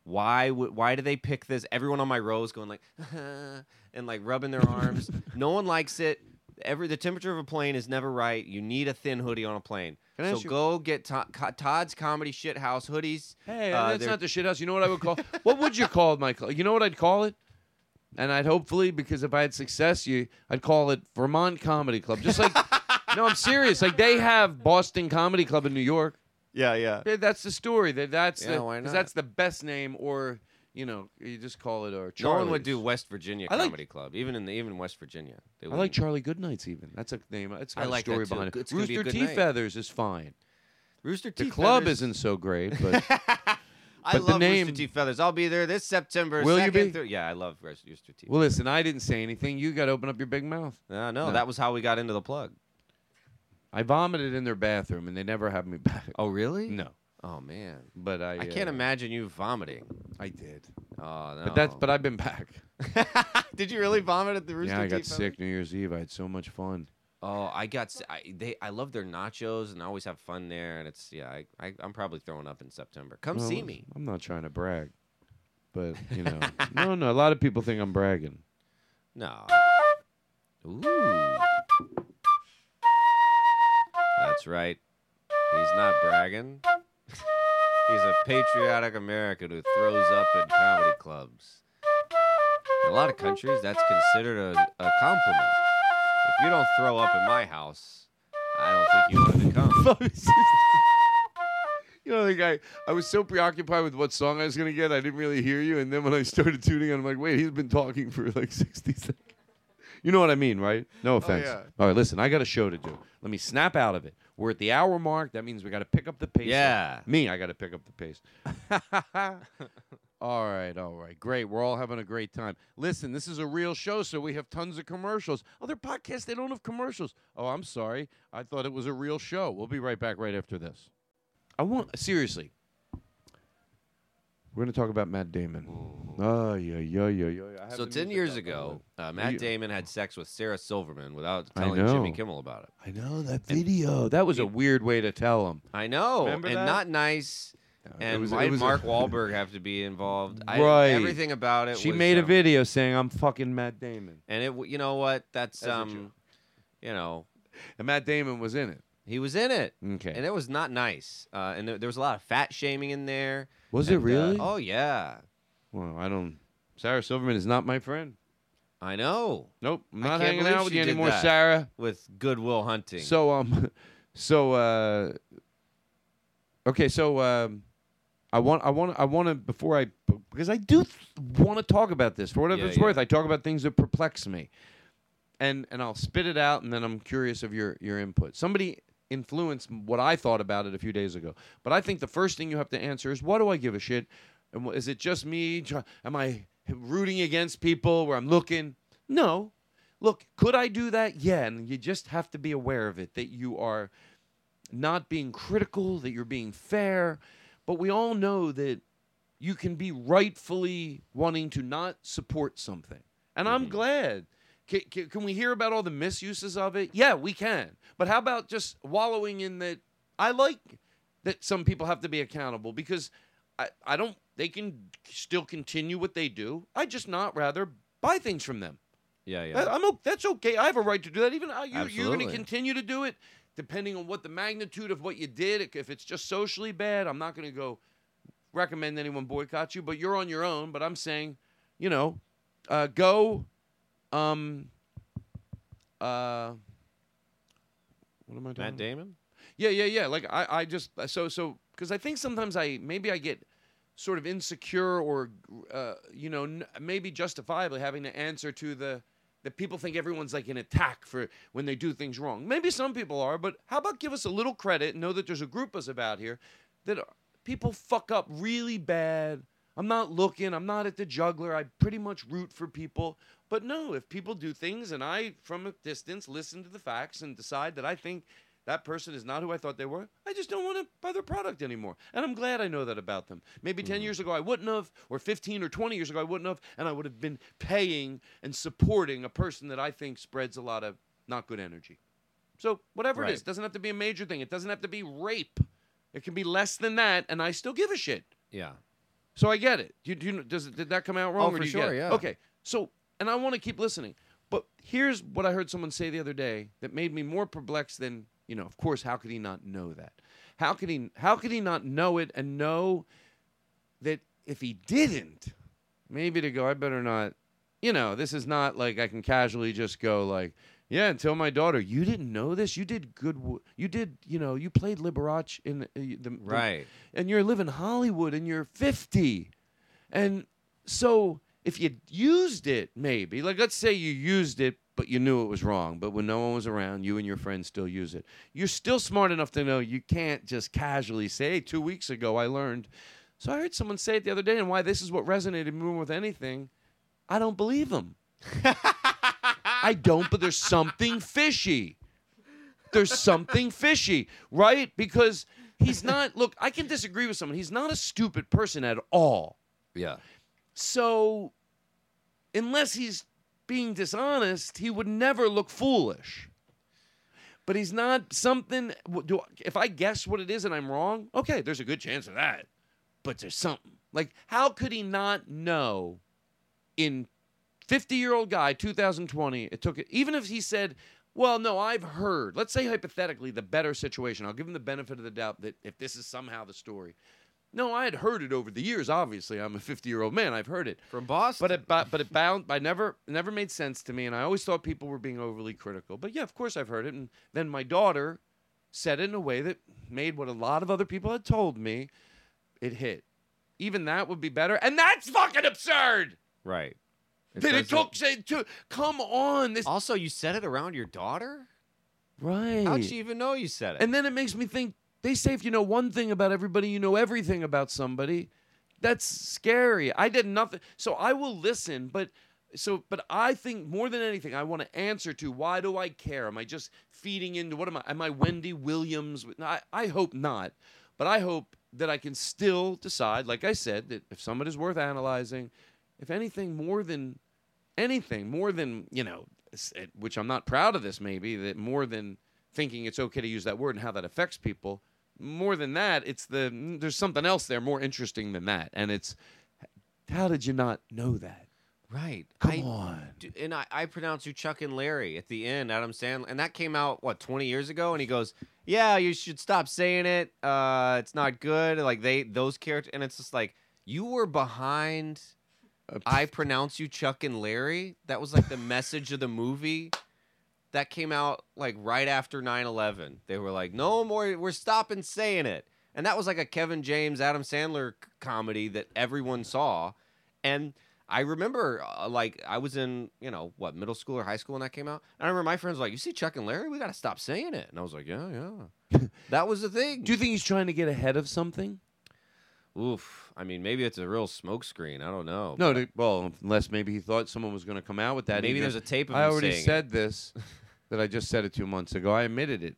D: Why? would Why do they pick this? Everyone on my row is going like, and like rubbing their arms. no one likes it. Every the temperature of a plane is never right. You need a thin hoodie on a plane.
C: Can I
D: so
C: ask you-
D: go get To- Todd's Comedy Shit House hoodies.
C: Hey,
D: Uh,
C: that's
D: they're-
C: not the shit house. You know what I would call? what would you call my? cl- You know what I'd call it? And I'd hopefully because if I had success, you, I'd call it Vermont Comedy Club. Just like, no, I'm serious. Like they have Boston Comedy Club in New York.
D: Yeah, yeah.
C: Yeah, That's the story. That that's
D: Yeah,
C: the,
D: why
C: 'cause
D: not?
C: that's the best name, or you know, you just call it or
D: No one would do West Virginia
C: I like-
D: Comedy Club, even in the even West Virginia. They
C: I like
D: wouldn't.
C: Charlie Goodnights. Even that's a name. It's
D: I
C: got a
D: like that
C: story
D: too.
C: behind it.
D: It's gonna be a
C: Rooster
D: good
C: T
D: night.
C: Feathers is fine.
D: Rooster
C: The
D: T.
C: club
D: Feathers-
C: isn't so great, but
D: I
C: but the
D: love
C: name-
D: Rooster T. Feathers. I'll be there this September.
C: Will you
D: second,
C: be?
D: third- Yeah, I love Rooster T.
C: well, listen. I didn't say anything. You got to open up your big mouth.
D: No, no,
C: No.
D: that was how we got into the plug.
C: I vomited in their bathroom, and they never have me back.
D: Oh, really?
C: No,
D: Oh man,
C: but I.
D: I can't
C: uh,
D: imagine you vomiting.
C: I did,
D: Oh no.
C: but that's. But I've been back.
D: did you really vomit at the Rooster
C: yeah, I got
D: Feathers?
C: sick New Year's Eve. I had so much fun.
D: Oh, I got. I, they. I love their nachos, and I always have fun there. And it's yeah. I, I I'm probably throwing up in September. Come
C: Well,
D: see me.
C: I'm not trying to brag, but you know, no, no. A lot of people think I'm bragging.
D: No. Ooh. That's right. He's not bragging. He's a patriotic American who throws up in comedy clubs. In a lot of countries, that's considered a, a compliment. If you don't throw up in my house, I don't think you wanted to come.
C: You know, the guy, I was so preoccupied with what song I was going to get, I didn't really hear you. And then when I started tuning in, I'm like, wait, he's been talking for like 60 seconds. You know what I mean, right? No oh, offense.
D: yeah.
C: All right, listen, I got a show to do. Let me snap out of it. We're at the hour mark. That means we got to pick up the pace.
D: Yeah.
C: Me, I got to pick up the pace. all right, all right. Great. We're all having a great time. Listen, this is a real show, so we have tons of commercials. Other podcasts, they don't have commercials. Oh, I'm sorry. I thought it was a real show. We'll be right back right after this. I want, seriously, we're going to talk about Matt Damon. Oh, yeah, yeah, yeah, yeah.
D: So ten years ago, uh,
C: You-
D: Matt Damon had sex with Sarah Silverman without
C: I
D: telling Jimmy
C: know.
D: Kimmel about it.
C: I know that video. That was a weird way to tell him.
D: I know,
C: Remember
D: and
C: that?
D: not nice. and
C: was- it
D: why
C: was a-
D: Mark Wahlberg have to be involved? I,
C: right.
D: everything about it.
C: She
D: was,
C: made a
D: um,
C: video saying, I'm fucking Matt Damon.
D: and it. w- You know what? That's,
C: That's a
D: um, you know,
C: And Matt Damon was in it.
D: He was in it.
C: Okay.
D: and it was not nice. Uh, and there, there was a lot of fat shaming in there.
C: Was it
D: And, uh,
C: really?
D: oh yeah,
C: Well, I don't. Sarah Silverman is not my friend.
D: I know.
C: Nope. I'm not hanging out with you anymore, Sarah.
D: With Goodwill Hunting.
C: So, um, so, uh, okay, so, um, I want, I want, I want to before I because I do th- want to talk about this for whatever
D: Yeah,
C: it's
D: yeah.
C: worth. I talk about things that perplex me, and and I'll spit it out, and then I'm curious of your your input. Somebody influenced what I thought about it a few days ago, but I think the first thing you have to answer is, what do I give a shit? And is it just me? Am I rooting against people where I'm looking? No. Look, could I do that? Yeah, and you just have to be aware of it that you are not being critical, that you're being fair. But we all know that you can be rightfully wanting to not support something. And I'm mm-hmm. glad. Can, can, can we hear about all the misuses of it? Yeah, we can. But how about just wallowing in that? I like that some people have to be accountable because I, I don't, they can still continue what they do. I just not rather buy things from them.
D: yeah, yeah.
C: I- I'm o- that's okay. I have a right to do that. Even uh, you, you're going to continue to do it, depending on what the magnitude of what you did. If it's just socially bad, I'm not going to go recommend anyone boycott you. But you're on your own. But I'm saying, you know, uh, go. Um. Uh. What am I doing?
D: Matt Damon.
C: Yeah, yeah, yeah. Like I, I just so so because I think sometimes I maybe I get sort of insecure or uh, you know n- maybe justifiably having to answer to the that people think everyone's like an attack for when they do things wrong. Maybe some people are, but how about give us a little credit and know that there's a group of us about here that people fuck up really bad. I'm not looking. I'm not at the juggler. I pretty much root for people. But no, if people do things and I, from a distance, listen to the facts and decide that I think that person is not who I thought they were, I just don't want to buy their product anymore. And I'm glad I know that about them. Maybe 10 mm-hmm. years ago I wouldn't have, or 15 or 20 years ago I wouldn't have, and I would have been paying and supporting a person that I think spreads a lot of not good energy. So whatever it is, it
D: Right.
C: is, doesn't have to be a major thing. It doesn't have to be rape. It can be less than that, and I still give a shit.
D: Yeah.
C: So I get it. Do you, do you, does did that come out wrong?
D: Oh,
C: or
D: for sure, yeah.
C: Okay. So, and I want to keep listening. But here's what I heard someone say the other day that made me more perplexed than you know. Of course, how could he not know that? How could he? How could he not know it and know that if he didn't, maybe to go, I better not. You know, this is not like I can casually just go like, yeah, and tell my daughter, you didn't know this. You did good. You did. You know, you played Liberace in uh, the, the, the
D: Right.
C: and you're living Hollywood and you're 50. And so if you used it, maybe, like let's say you used it, but you knew it was wrong, but when no one was around, you and your friends still use it. You're still smart enough to know you can't just casually say, hey, two weeks ago I learned. So I heard someone say it the other day, and why this is what resonated more with anything. I don't believe them. I don't, but there's something fishy there's something fishy, right? Because he's not, look, I can disagree with someone. He's not a stupid person at all.
D: Yeah.
C: So, unless he's being dishonest, he would never look foolish. But he's not something. Do if I guess what it is and I'm wrong? Okay, there's a good chance of that. But there's something. Like, how could he not know? In 50 year old guy, 2020, it took it. Even if he said, "Well, no, I've heard." Let's say hypothetically, the better situation. I'll give him the benefit of the doubt that if this is somehow the story. No, I had heard it over the years. Obviously, I'm a 50 year old man. I've heard it
D: from Boston.
C: But it, but, but it bound. I never, never made sense to me, and I always thought people were being overly critical. But yeah, of course, I've heard it. And then my daughter said it in a way that made what a lot of other people had told me. It hit. Even that would be better, and that's fucking absurd.
D: Right.
C: that it took say, to come on. This
D: Also, you said it around your daughter.
C: Right.
D: How'd she even know you said it?
C: And then it makes me think they say if you know one thing about everybody, you know everything about somebody. That's scary. I did nothing. So I will listen, but so but I think more than anything, I want to answer to why do I care? Am I just feeding into what am I? Am I Wendy Williams? I, I hope not. But I hope that I can still decide, like I said, that if somebody's worth analyzing, if anything more than anything, more than, you know, eh, which I'm not proud of this maybe, that more than thinking it's okay to use that word and how that affects people, more than that, it's the there's something else there more interesting than that. And it's how did you not know that?
D: Right.
C: Come
D: I,
C: on.
D: d- And I, I pronounce you Chuck and Larry at the end, Adam Sandler. And that came out, what, 20 years ago? And he goes, Yeah, you should stop saying it. Uh, it's not good. Like, they, those characters. And it's just like, you were behind. I pronounce you Chuck and Larry. That was like the message of the movie. That came out like right after 9 11. They were like, No more, we're stopping saying it. And that was like a Kevin James, Adam Sandler c- comedy that everyone saw. And I remember, uh, like, I was in, you know, what, middle school or high school when that came out. And I remember my friends were like, You see Chuck and Larry? We got to stop saying it. And I was like, Yeah, yeah. that was the thing.
C: Do you think he's trying to get ahead of something?
D: Oof. I mean, maybe it's a real smokescreen. I don't know.
C: No, to, well, unless maybe he thought someone was going to come out with that.
D: Maybe there's a tape of
C: I
D: him
C: already
D: saying
C: said this, that I just said it two months ago. I admitted it.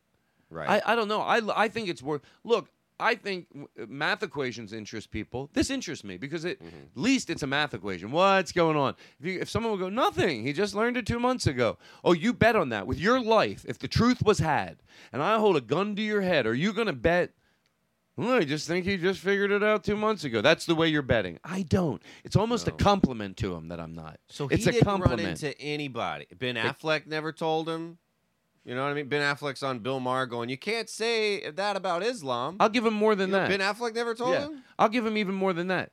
D: Right.
C: I, I don't know. I, I think it's worth. Look, I think uh, math equations interest people. This interests me because it,
D: Mm-hmm.
C: at least it's a math equation. What's going on? If, you, if someone would go, nothing. He just learned it two months ago. Oh, you bet on that with your life. If the truth was had, and I hold a gun to your head, are you going to bet? Well, I just think he just figured it out two months ago. That's the way you're betting. I don't. It's almost a compliment to him that I'm not.
D: So
C: it's
D: he
C: a
D: didn't
C: compliment.
D: run into anybody. Ben Affleck never told him. You know what I mean? Ben Affleck's on Bill Maher going, you can't say that about Islam.
C: I'll give him more than
D: You
C: that.
D: Ben Affleck never told
C: yeah.
D: him?
C: I'll give him even more than that.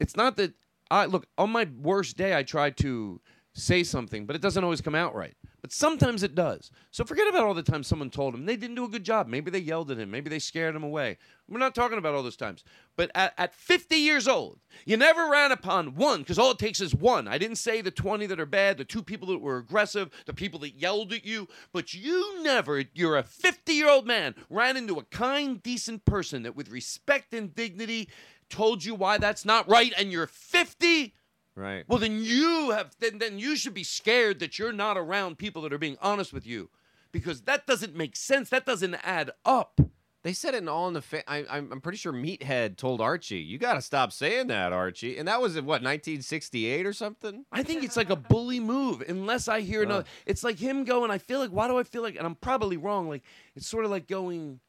C: It's not that I look on my worst day. I try to say something, but it doesn't always come out right. But sometimes it does. So forget about all the times someone told him they didn't do a good job. Maybe they yelled at him. Maybe they scared him away. We're not talking about all those times. But at, at 50 years old, you never ran upon one because all it takes is one. I didn't say the 20 that are bad, the two people that were aggressive, the people that yelled at you, but you never, you're a 50 year old man, ran into a kind, decent person that with respect and dignity told you why that's not right, and you're 50.
D: Right.
C: Well, then you have then then you should be scared that you're not around people that are being honest with you, because that doesn't make sense. That doesn't add up.
D: They said it in All in the Fa- I, I'm, I'm pretty sure Meathead told Archie, you got to stop saying that, Archie. And that was in, what, 1968 or something?
C: I think it's like a bully move, unless I hear another. It's like him going. I feel like. Why do I feel like? And I'm probably wrong. Like it's sort of like going,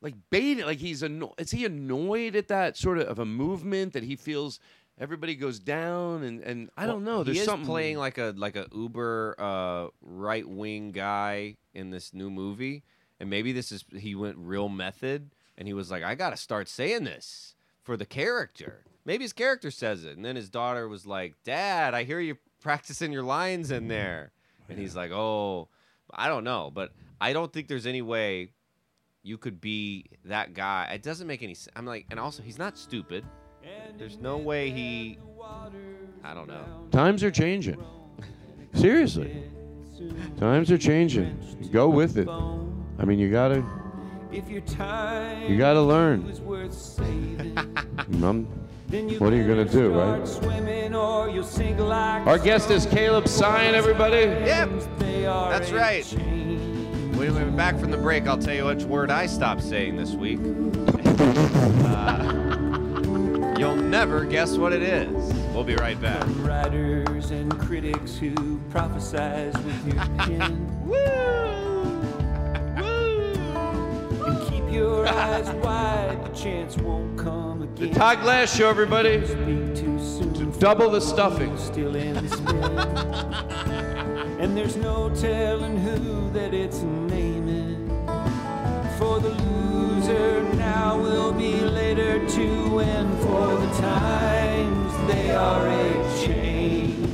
C: like baiting. Like he's anno- Is he annoyed at that sort of of a movement that he feels everybody goes down and and I don't know.
D: He
C: There's
D: is
C: something
D: playing like a like a uber uh, right wing guy in this new movie, and maybe this is he went real method, and he was like, I got to start saying this for the character. Maybe his character says it, and then his daughter was like, Dad, I hear you practicing your lines in there, and he's like, Oh, I don't know, but I don't think there's any way you could be that guy. It doesn't make any sense. I'm like, and also he's not stupid. There's no way he. I don't know.
C: Times are changing. Seriously. Times are changing. Go with it. I mean, you gotta,
M: If your time
C: you gotta learn.
M: is worth saving, then you
C: what are you gonna do, right?
M: or you'll sink like
C: Our guest is Caleb Synan, everybody.
D: Yep, that's right. When we're back from the break, I'll tell you which word I stopped saying this week. Uh, you'll never guess what it is. We'll be right back.
M: From writers and critics who prophesize with your pen. Woo! Woo! And keep your eyes wide, the chance won't come again. The.
C: Todd Glass Show, everybody.
M: Speak too soon.
C: Double the stuffing.
M: Still in the spin. and there's no telling who that it's naming. For the loser now will be later to win. For the times they are a changing.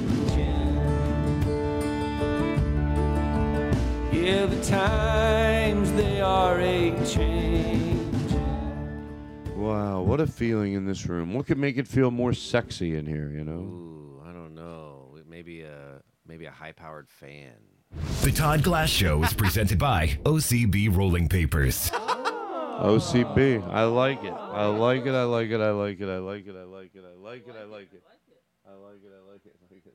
M: Yeah, the times they are a change.
C: Wow, what a feeling in this room. What could make it feel more sexy in here, you know?
D: Ooh, I don't know. Maybe a maybe a high-powered fan.
A: The Todd Glass Show is presented by OCB Rolling Papers.
C: OCB. I like it. I like it. I like it. I like it. I like it. I like it. I like it. I like it. I like it. I like it. I like it.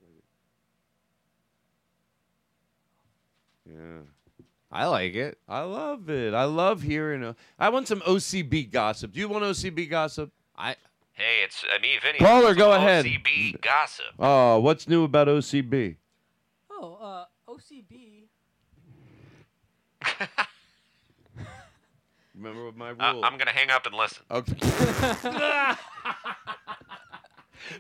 C: Yeah.
D: I like it.
C: I love it. I love hearing. A, I want some OCB gossip. Do you want OCB gossip?
D: I.
N: Hey, it's uh, me, Vinny.
C: Caller, go ahead.
N: OCB gossip.
C: Oh, what's new about OCB?
F: Oh, uh, OCB.
C: Remember what my
N: Uh,
C: rule?
N: I'm gonna hang up and listen.
C: Okay.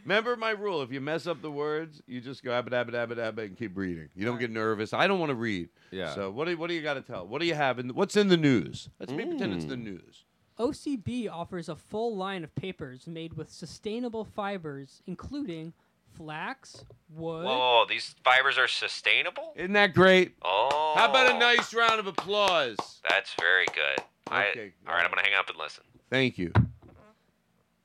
C: Remember my rule. If you mess up the words, you just go abba dabba dabba dabba and keep reading. You don't get nervous. I don't want to read.
D: Yeah.
C: So what do what do you got to tell? What do you have? In, what's in the news? Let's make pretend it's the
D: Mm.
C: news.
F: OCB offers a full line of papers made with sustainable fibers, including flax, wood.
N: Whoa, these fibers are sustainable?
C: Isn't that great?
N: Oh.
C: How about a nice round of applause?
N: That's very good.
C: Okay,
N: I, all right, I'm gonna hang up and listen.
C: Thank you.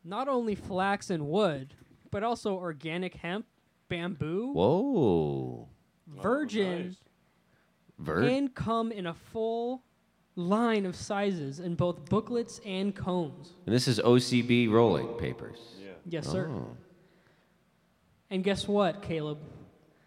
F: Not only flax and wood, but also organic hemp, bamboo,
D: Whoa.
F: Oh, virgin,
D: Vert.
F: and come in a full line of sizes in both booklets and cones.
D: And this is OCB rolling papers.
F: Yes, sir.
D: Oh.
F: And guess what, Caleb?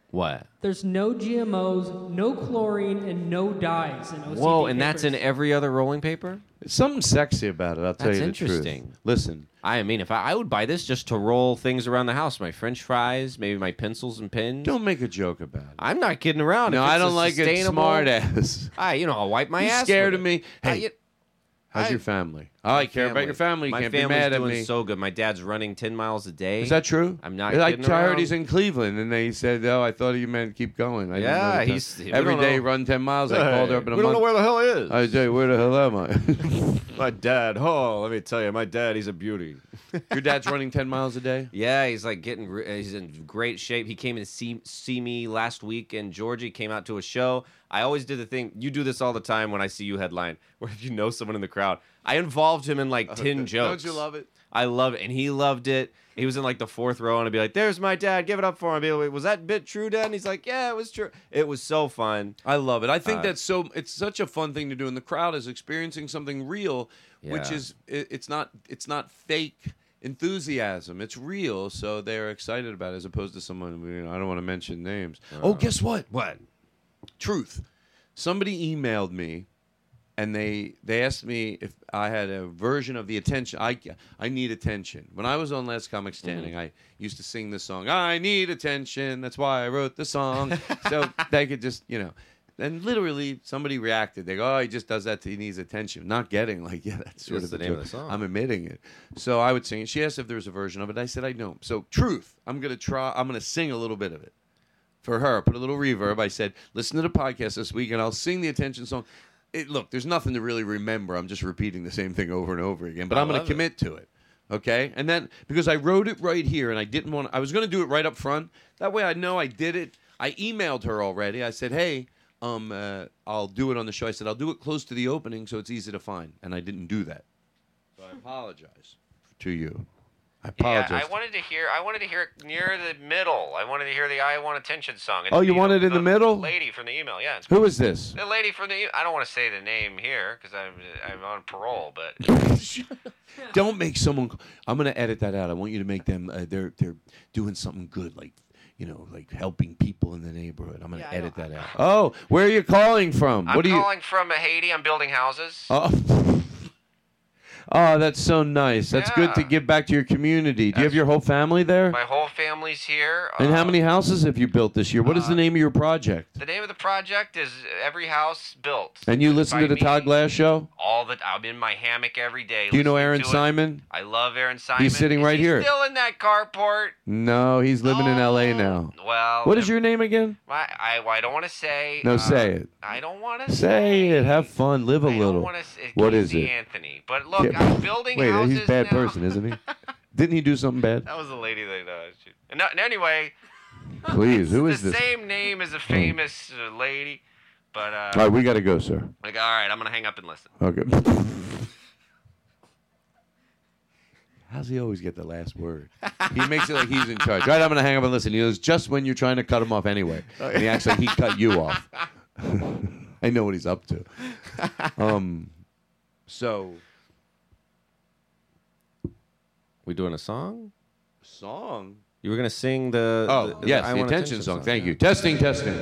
D: What?
F: There's no GMOs, no chlorine, and no dyes in OCB
D: Whoa, and that's in
F: papers.
D: every other rolling paper?
C: There's something sexy about it. I'll tell
D: That's
C: you the
D: interesting.
C: Listen,
D: I mean, if I, I would buy this just to roll things around the house, my French fries, maybe my pencils and pins.
C: don't make a joke about it.
D: I'm not kidding around.
C: No,
D: If
C: I
D: it's
C: don't
D: a
C: like it.
D: sustainable-
C: Smart ass.
D: I, you know, I'll wipe my
C: you
D: ass.
C: scared
D: with
C: of
D: it.
C: me?
D: I-
C: Hey,
D: you-
C: how's
D: I-
C: your family? I care about your family. You
D: My
C: can't be
D: family's
C: mad at
D: doing
C: me.
D: so good. My dad's running ten miles a day.
C: Is that true?
D: I'm not
C: I,
D: kidding
C: I heard
D: around.
C: he's in Cleveland, and they said, "Oh, I thought you meant keep going." I didn't know
D: Yeah, he's- we
C: every
D: don't
C: day
D: know.
C: run ten miles. I called her up in a
D: we don't
C: month.
D: know where the hell he is.
C: I say, "Where the hell am I?"
D: my dad. Oh, let me tell you, my dad. He's a beauty.
C: your dad's running ten miles a day.
D: Yeah, he's like getting. re- He's in great shape. He came in to see see me last week in Georgia. He came out to a show. I always did the thing. You do this all the time when I see you headline, where if you know someone in the crowd, I involved him in like ten jokes.
C: Don't you love it?
D: I love it, and he loved it. He was in like the fourth row, and I'd be like, "There's my dad. Give it up for him." I'd be like, "Was that bit true, Dad?" And he's like, "Yeah, it was true. It was so fun."
C: I love it. I think
D: Uh,
C: that's so. It's such a fun thing to do, and the crowd is experiencing something real, which is it, it's not it's not fake enthusiasm. It's real, so they're excited about it as opposed to someone. You know, I don't want to mention names. oh, guess what?
D: What?
C: Truth. Somebody emailed me, and they they asked me if I had a version of the attention. I I need attention. When I was on Last Comic mm-hmm. Standing, I used to sing this song. I need attention. That's why I wrote the song. so they could just you know. And literally, somebody reacted. They go, "Oh, he just does that. To, he needs attention." Not getting like, yeah, that's sort of
D: the name of the song.
C: I'm admitting it. So I would sing it. She asked if there was a version of it. I said I don't. So truth. I'm gonna try. I'm gonna sing a little bit of it for her. Put a little reverb. I said, listen to the podcast this week, and I'll sing the attention song. It, look, there's nothing to really remember. I'm just repeating the same thing over and over again. But
D: I
C: I'm going to commit to it. Okay, and then because I wrote it right here, and I didn't want. I was going to do it right up front. That way, I know I did it. I emailed her already. I said, hey. Um, uh, I'll do it on the show. I said I'll do it close to the opening so it's easy to find, and I didn't do that. So I apologize to you. I apologize.
N: Yeah, I wanted to hear. I wanted to hear it near the middle. I wanted to hear the "I Want Attention" song. It's
C: Oh, you
N: the-
C: want it in the middle?
N: Lady from the email. Yeah. It's
C: Who is this?
N: The lady from the. I don't want to say the name here because I'm I'm on parole, but
C: Don't make someone. I'm gonna edit that out. I want you to make them. Uh, they're they're doing something good, like you know, like helping people in the neighborhood. I'm gonna edit that out. Oh, where are you calling from?
N: I'm
C: what are you?
N: calling from Haiti. I'm building houses.
C: Oh. oh, that's so nice. That's good to
N: Yeah.
C: give back to your community. Do you have your whole family there?
N: My whole family's here.
C: and how
N: Uh,
C: many houses have you built this year? What is the name of your project?
N: The name of the project is Every House Built.
C: And you listen
N: by
C: to the
N: me.
C: Todd Glass show?
N: All the I'm in my hammock every day.
C: Do you know
N: listening
C: Aaron
N: to it.
C: Simon?
N: I love Aaron Simon.
C: He's sitting
N: Is
C: right
N: he
C: here.
N: Still in that carport.
C: No, he's living in L.A. now.
N: Well,
C: What is your name again?
N: I I, I don't want to say.
C: No,
N: uh,
C: say it.
N: I don't want to
C: Say it. Have fun. Live a
N: I
C: little.
N: don't want to.
C: What is it?
N: Anthony. But look,
C: Yeah,
N: I'm building
C: Wait,
N: houses
C: he's a bad
N: now.
C: person, isn't he? Didn't he do something bad?
N: That was the lady that. Uh, she, and, anyway,
C: Please, who is
N: the
C: this?
N: same name as a famous uh, lady, but uh,
C: All right, we got to go, sir.
N: like, all right, I'm gonna hang up and listen.
C: Okay. How's he always get the last word? He makes it like he's in charge. Right, I'm going to hang up and listen. He goes, just when you're trying to cut him off anyway. And he acts like he cut you off. I know what he's up to. um, so
D: We doing a song?
C: Song?
D: You were gonna sing the.
C: Oh
D: the,
C: yes,
D: I
C: the
D: Want
C: attention song. Thank you. Testing, testing.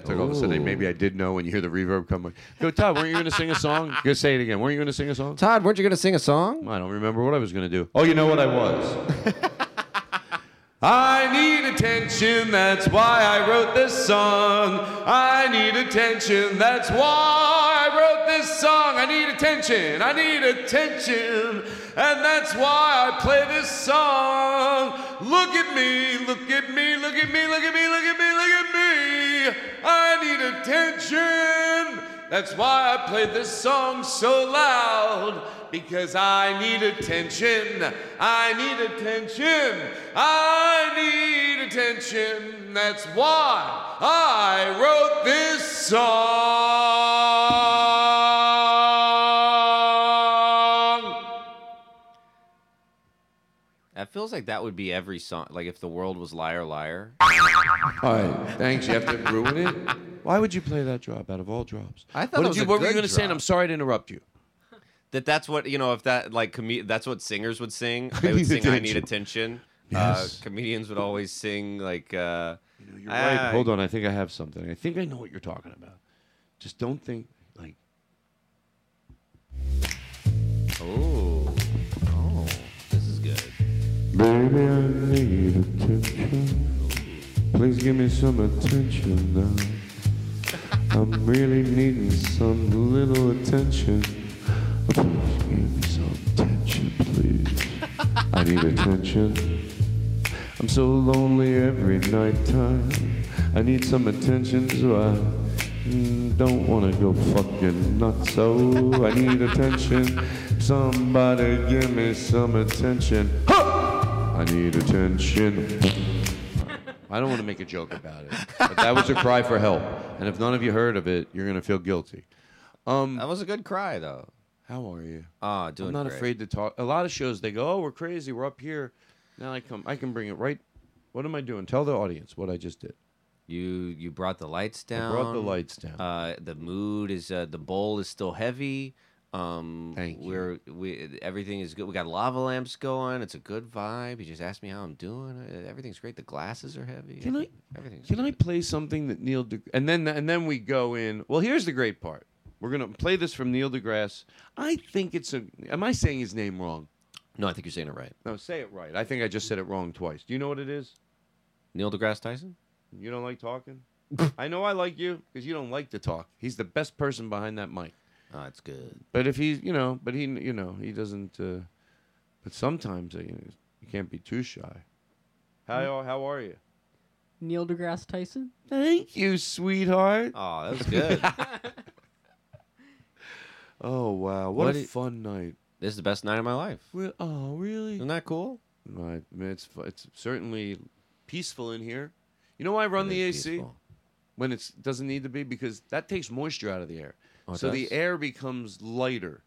C: It's like all of a sudden maybe I did know when you hear the reverb come. Like, Go, Todd. Weren't you going to sing a song? Gotta say it again. Weren't you going to sing a song?
D: Todd, weren't you gonna sing a song?
C: I don't remember what I was going to do. Oh, you know what I was. I need attention, that's why I wrote this song. I need attention, that's why I wrote this song. I need attention, I need attention, and that's why I play this song. Look at me, look at me, look at me, look at me, look at me, look at me. I need attention. That's why I played this song so loud. Because I need attention. I need attention. I need attention. That's why I wrote this song.
D: That feels like that would be every song. Like if the world was liar, liar.
C: All right, thanks. You have to ruin it. Why would you play that drop out of all drops?
D: I thought
C: what
D: it
C: did
D: was
C: you,
D: a
C: what were you
D: good
C: going to say? And
D: drop.
C: I'm sorry to interrupt you.
D: That that's what you know. If that like com- that's what singers would sing. They would sing "I Need Attention."
C: Yes.
D: Uh, comedians would always sing like. Uh,
C: You're right. Hold on. I think I have something. I think I know what you're talking about. Just don't think like.
D: Oh, oh, this is good.
C: Baby, I need attention. Please give me some attention now. I'm really needing some little attention. Please give me some attention, please. I need attention. I'm so lonely every night time. I need some attention, so I don't wanna go fucking nuts. So I need attention. Somebody give me some attention. I need attention. I don't want to make a joke about it, but that was a cry for help. And if none of you heard of it, you're gonna feel guilty. Um,
D: That was a good cry though.
C: how are you?
D: Ah, doing
C: I'm not
D: great.
C: afraid to talk. A lot of shows they go, "Oh, we're crazy. We're up here." Now I come. I can bring it right. What am I doing? Tell the audience what I just did.
D: You you brought the lights down.
C: I brought the lights down.
D: Uh, the mood is uh, the bowl is still heavy. Um,
C: Thank you.
D: we're we everything is good. We got lava lamps going. It's a good vibe. You just asked me how I'm doing. Uh, Everything's great. The glasses are heavy.
C: Can I?
D: Everything's
C: Can I play something that Neil? De- and then and then we go in. Well, here's the great part. We're gonna play this from Neil deGrasse. I think it's a. Am I saying his name wrong?
D: No, I think you're saying it right.
C: No, say it right. I think I just said it wrong twice. Do you know what it is?
D: Neil deGrasse Tyson.
C: You don't like talking. I know I like you because you don't like to talk. He's the best person behind that mic.
D: Oh, it's good.
C: But if he's, you know, but he, you know, he doesn't. Uh, but sometimes uh, you, know, you can't be too shy. How how are you?
F: Neil deGrasse Tyson.
C: Thank you, sweetheart.
D: Oh, that was good.
C: Oh wow, what,
D: What
C: a
D: i-
C: fun night.
D: this is the best night of my life.
C: Re- oh really?
D: Isn't that cool?
C: Right, I mean, it's fu- it's certainly peaceful in here. You know why I run
D: It
C: the
D: is
C: AC
D: peaceful.
C: when it doesn't need to be because that takes moisture out of the air,
D: Oh, it
C: so the air becomes lighter.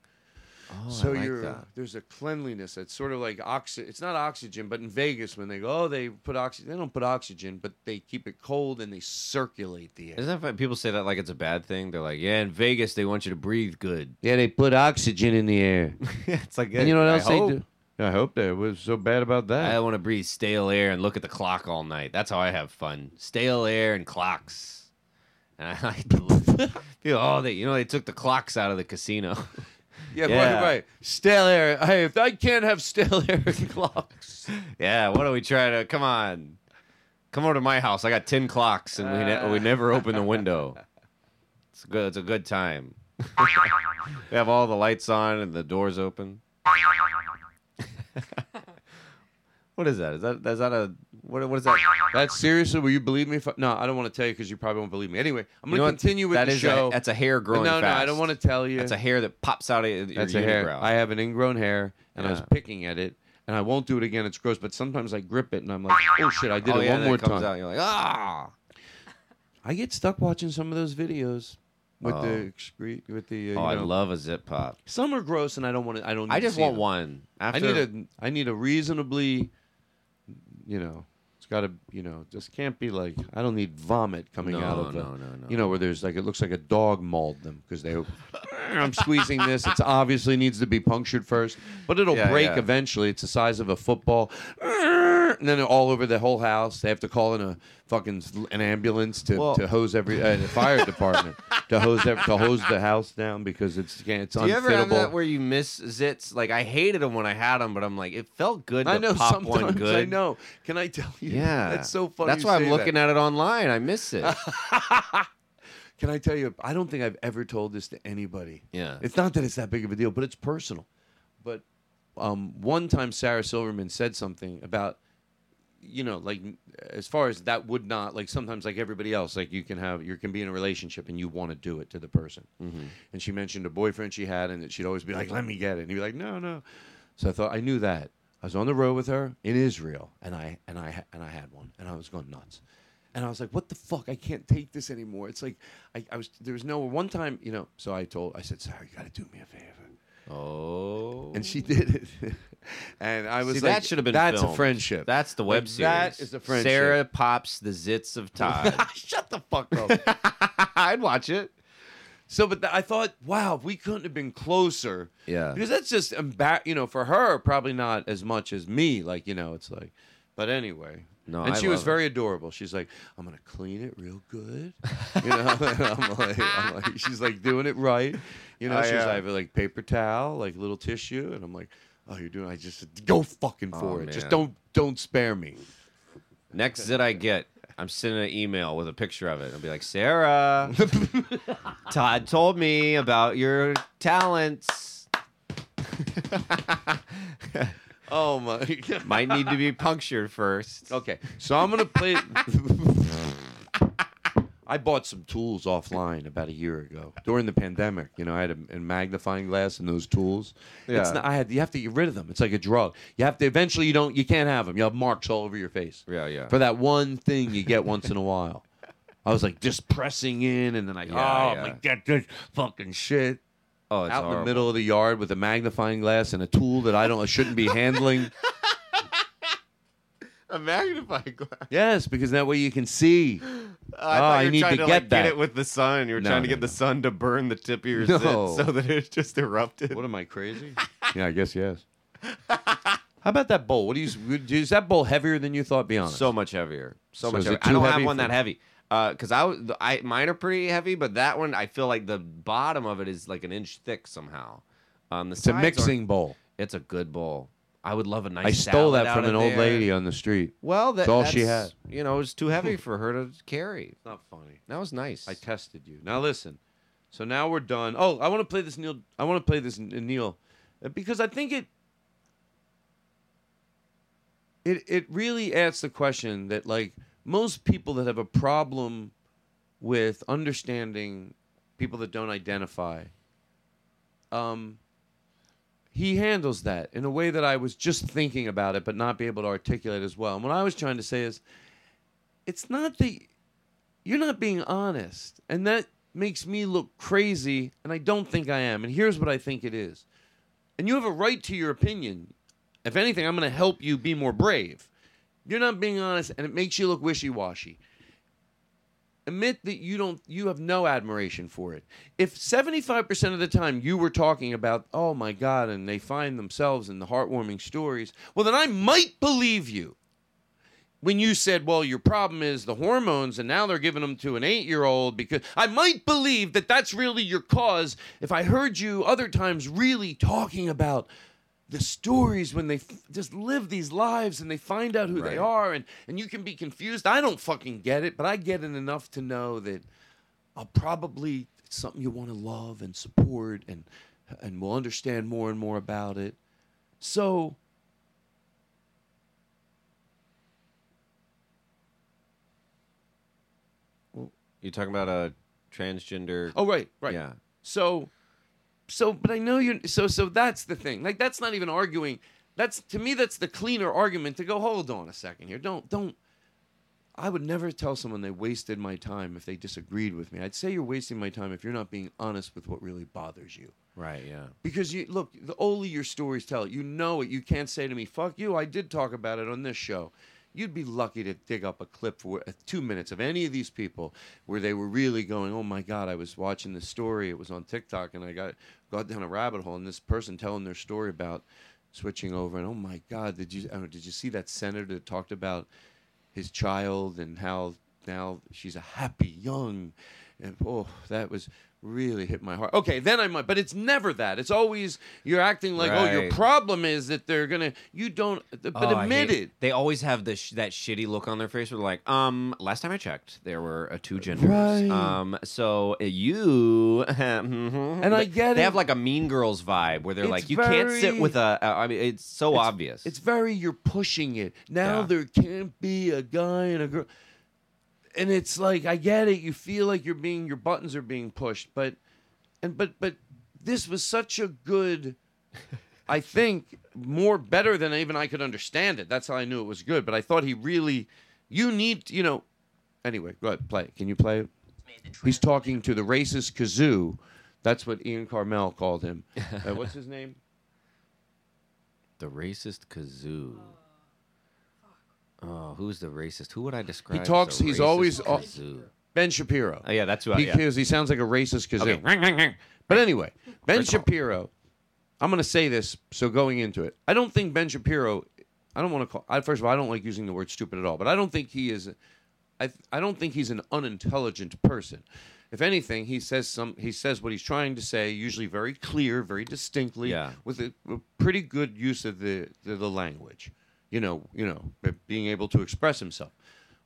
D: Oh,
C: so
D: I like
C: you're
D: that.
C: there's a cleanliness that's sort of like oxygen. It's not oxygen, but in Vegas when they go, oh, they put oxygen. They don't put oxygen, but they keep it cold and they circulate the air.
D: Isn't that funny? People say that like it's a bad thing. They're like, yeah, in Vegas they want you to breathe good.
C: Yeah, they put oxygen in the air.
D: it's like,
C: and you know what
D: I
C: else they
D: hope.
C: do? I hope they was so bad about that.
D: I want to breathe stale air and look at the clock all night. That's how I have fun. Stale air and clocks. And I like to look, feel, oh, they, you know, they took the clocks out of the casino.
C: Yeah,
D: Yeah.
C: right, right. Stale air. Hey, if I can't have stale air and clocks.
D: yeah, what are we trying to? Come on, come over to my house. I got ten clocks, and we ne- we uh. never open the window. It's good. It's a good time. we have all the lights on and the doors open. What is that? Is that is that a what? What is that?
C: That's seriously. Will you believe me? If I, no, I don't want to tell you because you probably won't believe me. Anyway, I'm going to continue with
D: That
C: the
D: is a-
C: show.
D: that's a hair growing
C: No, no, I don't want to tell you.
D: That's a hair that pops out of your
C: That's a hair.
D: unibrow.
C: I have an ingrown hair, and I was picking at it, and I won't do it again. It's gross, but sometimes I grip it, and I'm like, oh shit, I did
D: oh,
C: it
D: yeah,
C: one more
D: it comes
C: time.
D: out. You're like, ah.
C: I get stuck watching some of those videos with
D: Oh.
C: the excrete, with the. Uh,
D: Oh,
C: you
D: I love a zip pop.
C: Some are gross, and I don't want to. I don't.
D: I just want
C: them.
D: one. After
C: I need a. I need a reasonably, you know, It's got to, you know, just can't be like I don't need vomit coming
D: No,
C: out of the,
D: no, no, no.
C: you know, where there's like it looks like a dog mauled them because they. Eh, I'm squeezing this. It's obviously needs to be punctured first, but it'll
D: Yeah,
C: break
D: yeah.
C: eventually. It's the size of a football, eh, and then all over the whole house. They have to call in a fucking an ambulance to,
D: Well-
C: to hose every uh, the fire department to hose to hose the house down because it's it's
D: Do you ever have that where you miss zits? Like I hated them when I had them, but I'm like, it felt good to
C: I know
D: pop one good.
C: I know. Can I tell you?
D: Yeah,
C: that's so funny.
D: That's why I'm looking
C: that.
D: at it online. I miss it.
C: Can I tell you? I don't think I've ever told this to anybody.
D: Yeah.
C: It's not that it's that big of a deal, but it's personal. But um, one time Sarah Silverman said something about, you know, like as far as that would not like sometimes like everybody else, like you can have you can be in a relationship and you want to do it to the person.
D: Mhm.
C: And she mentioned a boyfriend she had, and that she'd always be like, "Let me get it," and he'd be like, "No, no." So I thought I knew that. I was on the road with her in Israel, and I and I and I had one, and I was going nuts. And I was like, "What the fuck? I can't take this anymore." It's like I, I was there was no one time, you know. So I told I said, "Sarah, you got to do me a favor."
D: Oh.
C: And she did it. and I was
D: See,
C: like,
D: that should have been.
C: That's
D: filmed.
C: a friendship.
D: That's the web
C: Like,
D: series.
C: That is a friendship.
D: Sarah pops the zits of Todd.
C: Shut the fuck up.
D: I'd watch it.
C: So, but th- I thought, wow, we couldn't have been closer.
D: Yeah.
C: Because that's just embar- you know, for her, probably not as much as me. Like, you know, it's like, but anyway.
D: No,
C: and
D: I
C: she was
D: it.
C: very adorable. She's like, I'm gonna clean it real good. You know, and I'm like, I'm like, she's like doing it right. You know,
D: Oh,
C: she's
D: yeah.
C: like, like paper towel, like little tissue, and I'm like, oh, you're doing. I just go fucking oh, for
D: Oh,
C: it. Just don't don't spare me.
D: Next that I get, I'm sending an email with a picture of it. I'll be like, Sarah, Todd told me about your talents.
C: Oh my! God.
D: Might need to be punctured first.
C: Okay, so I'm gonna play. I bought some tools offline about a year ago during the pandemic. You know, I had a, a magnifying glass and those tools. It's
D: Yeah.
C: not, I had. You have to get rid of them. It's like a drug. You have to. Eventually, you don't. You can't have them. You have marks all over your face.
D: Yeah, yeah.
C: For that one thing you get once in a while. I was like just pressing in, and then I,
D: Yeah,
C: oh,
D: yeah.
C: I'm like get this fucking shit.
D: Oh, it's
C: out in the middle of the yard with a magnifying glass and a tool that I don't, I shouldn't be handling.
D: A magnifying glass.
C: Yes, because that way you can see.
D: I
C: oh,
D: thought
C: I
D: you were
C: need
D: trying
C: to,
D: to,
C: get
D: like,
C: that.
D: get it with the sun. You were
C: No,
D: trying to
C: no,
D: get the sun to burn the tip of your
C: No.
D: zit so that it just erupted.
C: What am I crazy? yeah, I guess yes. How about that bowl? What do you? Is that bowl heavier than you thought? Be honest.
D: So much heavier. So,
C: So
D: much heavier. I don't have one
C: for-
D: that heavy. Because I, was- I, mine are pretty heavy, but that one I feel like the bottom of it is like an inch thick somehow. Um, the
C: It's a mixing bowl.
D: It's a good bowl. I would love a nice.
C: I stole
D: salad
C: that from an old
D: there.
C: lady on the street.
D: Well, that,
C: that's all she had.
D: You know, it was too heavy for her to carry.
C: It's not funny.
D: That was nice.
C: I tested you. Now listen. So now we're done. Oh, I want to play this Neil. I want to play this Neil uh, because I think it. It it really asks the question that like most people that have a problem with understanding people that don't identify. Um. He handles that in a way that I was just thinking about it, but not be able to articulate as well. And what I was trying to say is, it's not that you're not being honest. And that makes me look crazy, and I don't think I am. And here's what I think it is. And you have a right to your opinion. If anything, I'm going to help you be more brave. You're not being honest, and it makes you look wishy washy. Admit that you don't you have no admiration for it. If 75% of the time you were talking about, oh my God, and they find themselves in the heartwarming stories, well, then I might believe you when you said, well, your problem is the hormones, and now they're giving them to an eight year old, because I might believe that that's really your cause if I heard you other times really talking about the stories when they f- just live these lives and they find out who they are, and, and you can be confused. I don't fucking get it, but I get it enough to know that I'll probably, it's something you want to love and support, and, and we'll understand more and more about it. So,
D: You talking about a transgender?
C: Oh right, right.
D: Yeah.
C: So, so, but I know you're. So, so that's the thing. Like that's not even arguing. That's to me. That's the cleaner argument to go. Hold on a second here. Don't don't. I would never tell someone they wasted my time if they disagreed with me. I'd say you're wasting my time if you're not being honest with what really bothers you.
D: Right. Yeah.
C: Because you look, the only your stories tell it. You know it. You can't say to me, "Fuck you." I did talk about it on this show. You'd be lucky to dig up a clip for uh, two minutes of any of these people where they were really going, "Oh my God!" I was watching this story. It was on TikTok, and I got got down a rabbit hole, and this person telling their story about switching over, and oh my God, did you uh, did you see that senator that talked about his child and how now she's a happy young, and oh, that was really hit my heart. Okay, then I might, but it's never that. It's always you're acting like, oh, your
D: Right.
C: problem is that they're gonna. You don't, but
D: Oh, I
C: admit
D: hate-
C: it.
D: They always have this that shitty look on their face. Where they're like, um, last time I checked, there were uh, two genders.
C: Right.
D: Um, so uh, you and
C: I get it.
D: They
C: it.
D: have like a Mean Girls vibe where they're
C: It's
D: like, you can't sit
C: very-
D: with a. uh, I mean, it's so obvious.
C: It's very you're pushing it. Now
D: Yeah.
C: there can't be a guy and a girl. And it's like I get it. You feel like you're being your buttons are being pushed, but and but but this was such a good I think more better than even I could understand it. That's how I knew it was good. But I thought he really you need you know anyway, go ahead, play. Can you play? He's talking to the racist kazoo. That's what Ian Karmel called him. Uh, what's his name?
D: the racist kazoo. Oh, who's the racist? Who would I describe?
C: He
D: as
C: talks.
D: a
C: He's
D: racist
C: always
D: kazoo?
C: Ben Shapiro.
D: Oh yeah, that's who. I, yeah.
C: because he sounds like a racist kazoo. But anyway, Ben Shapiro. I'm going to say this. So going into it, I don't think Ben Shapiro. I don't want to call. I, first of all, I don't like using the word stupid at all. But I don't think he is. I I don't think he's an unintelligent person. If anything, he says some. He says what he's trying to say, usually very clear, very distinctly,
D: Yeah.
C: with a, a pretty good use of the, the the language. You know, you know, being able to express himself.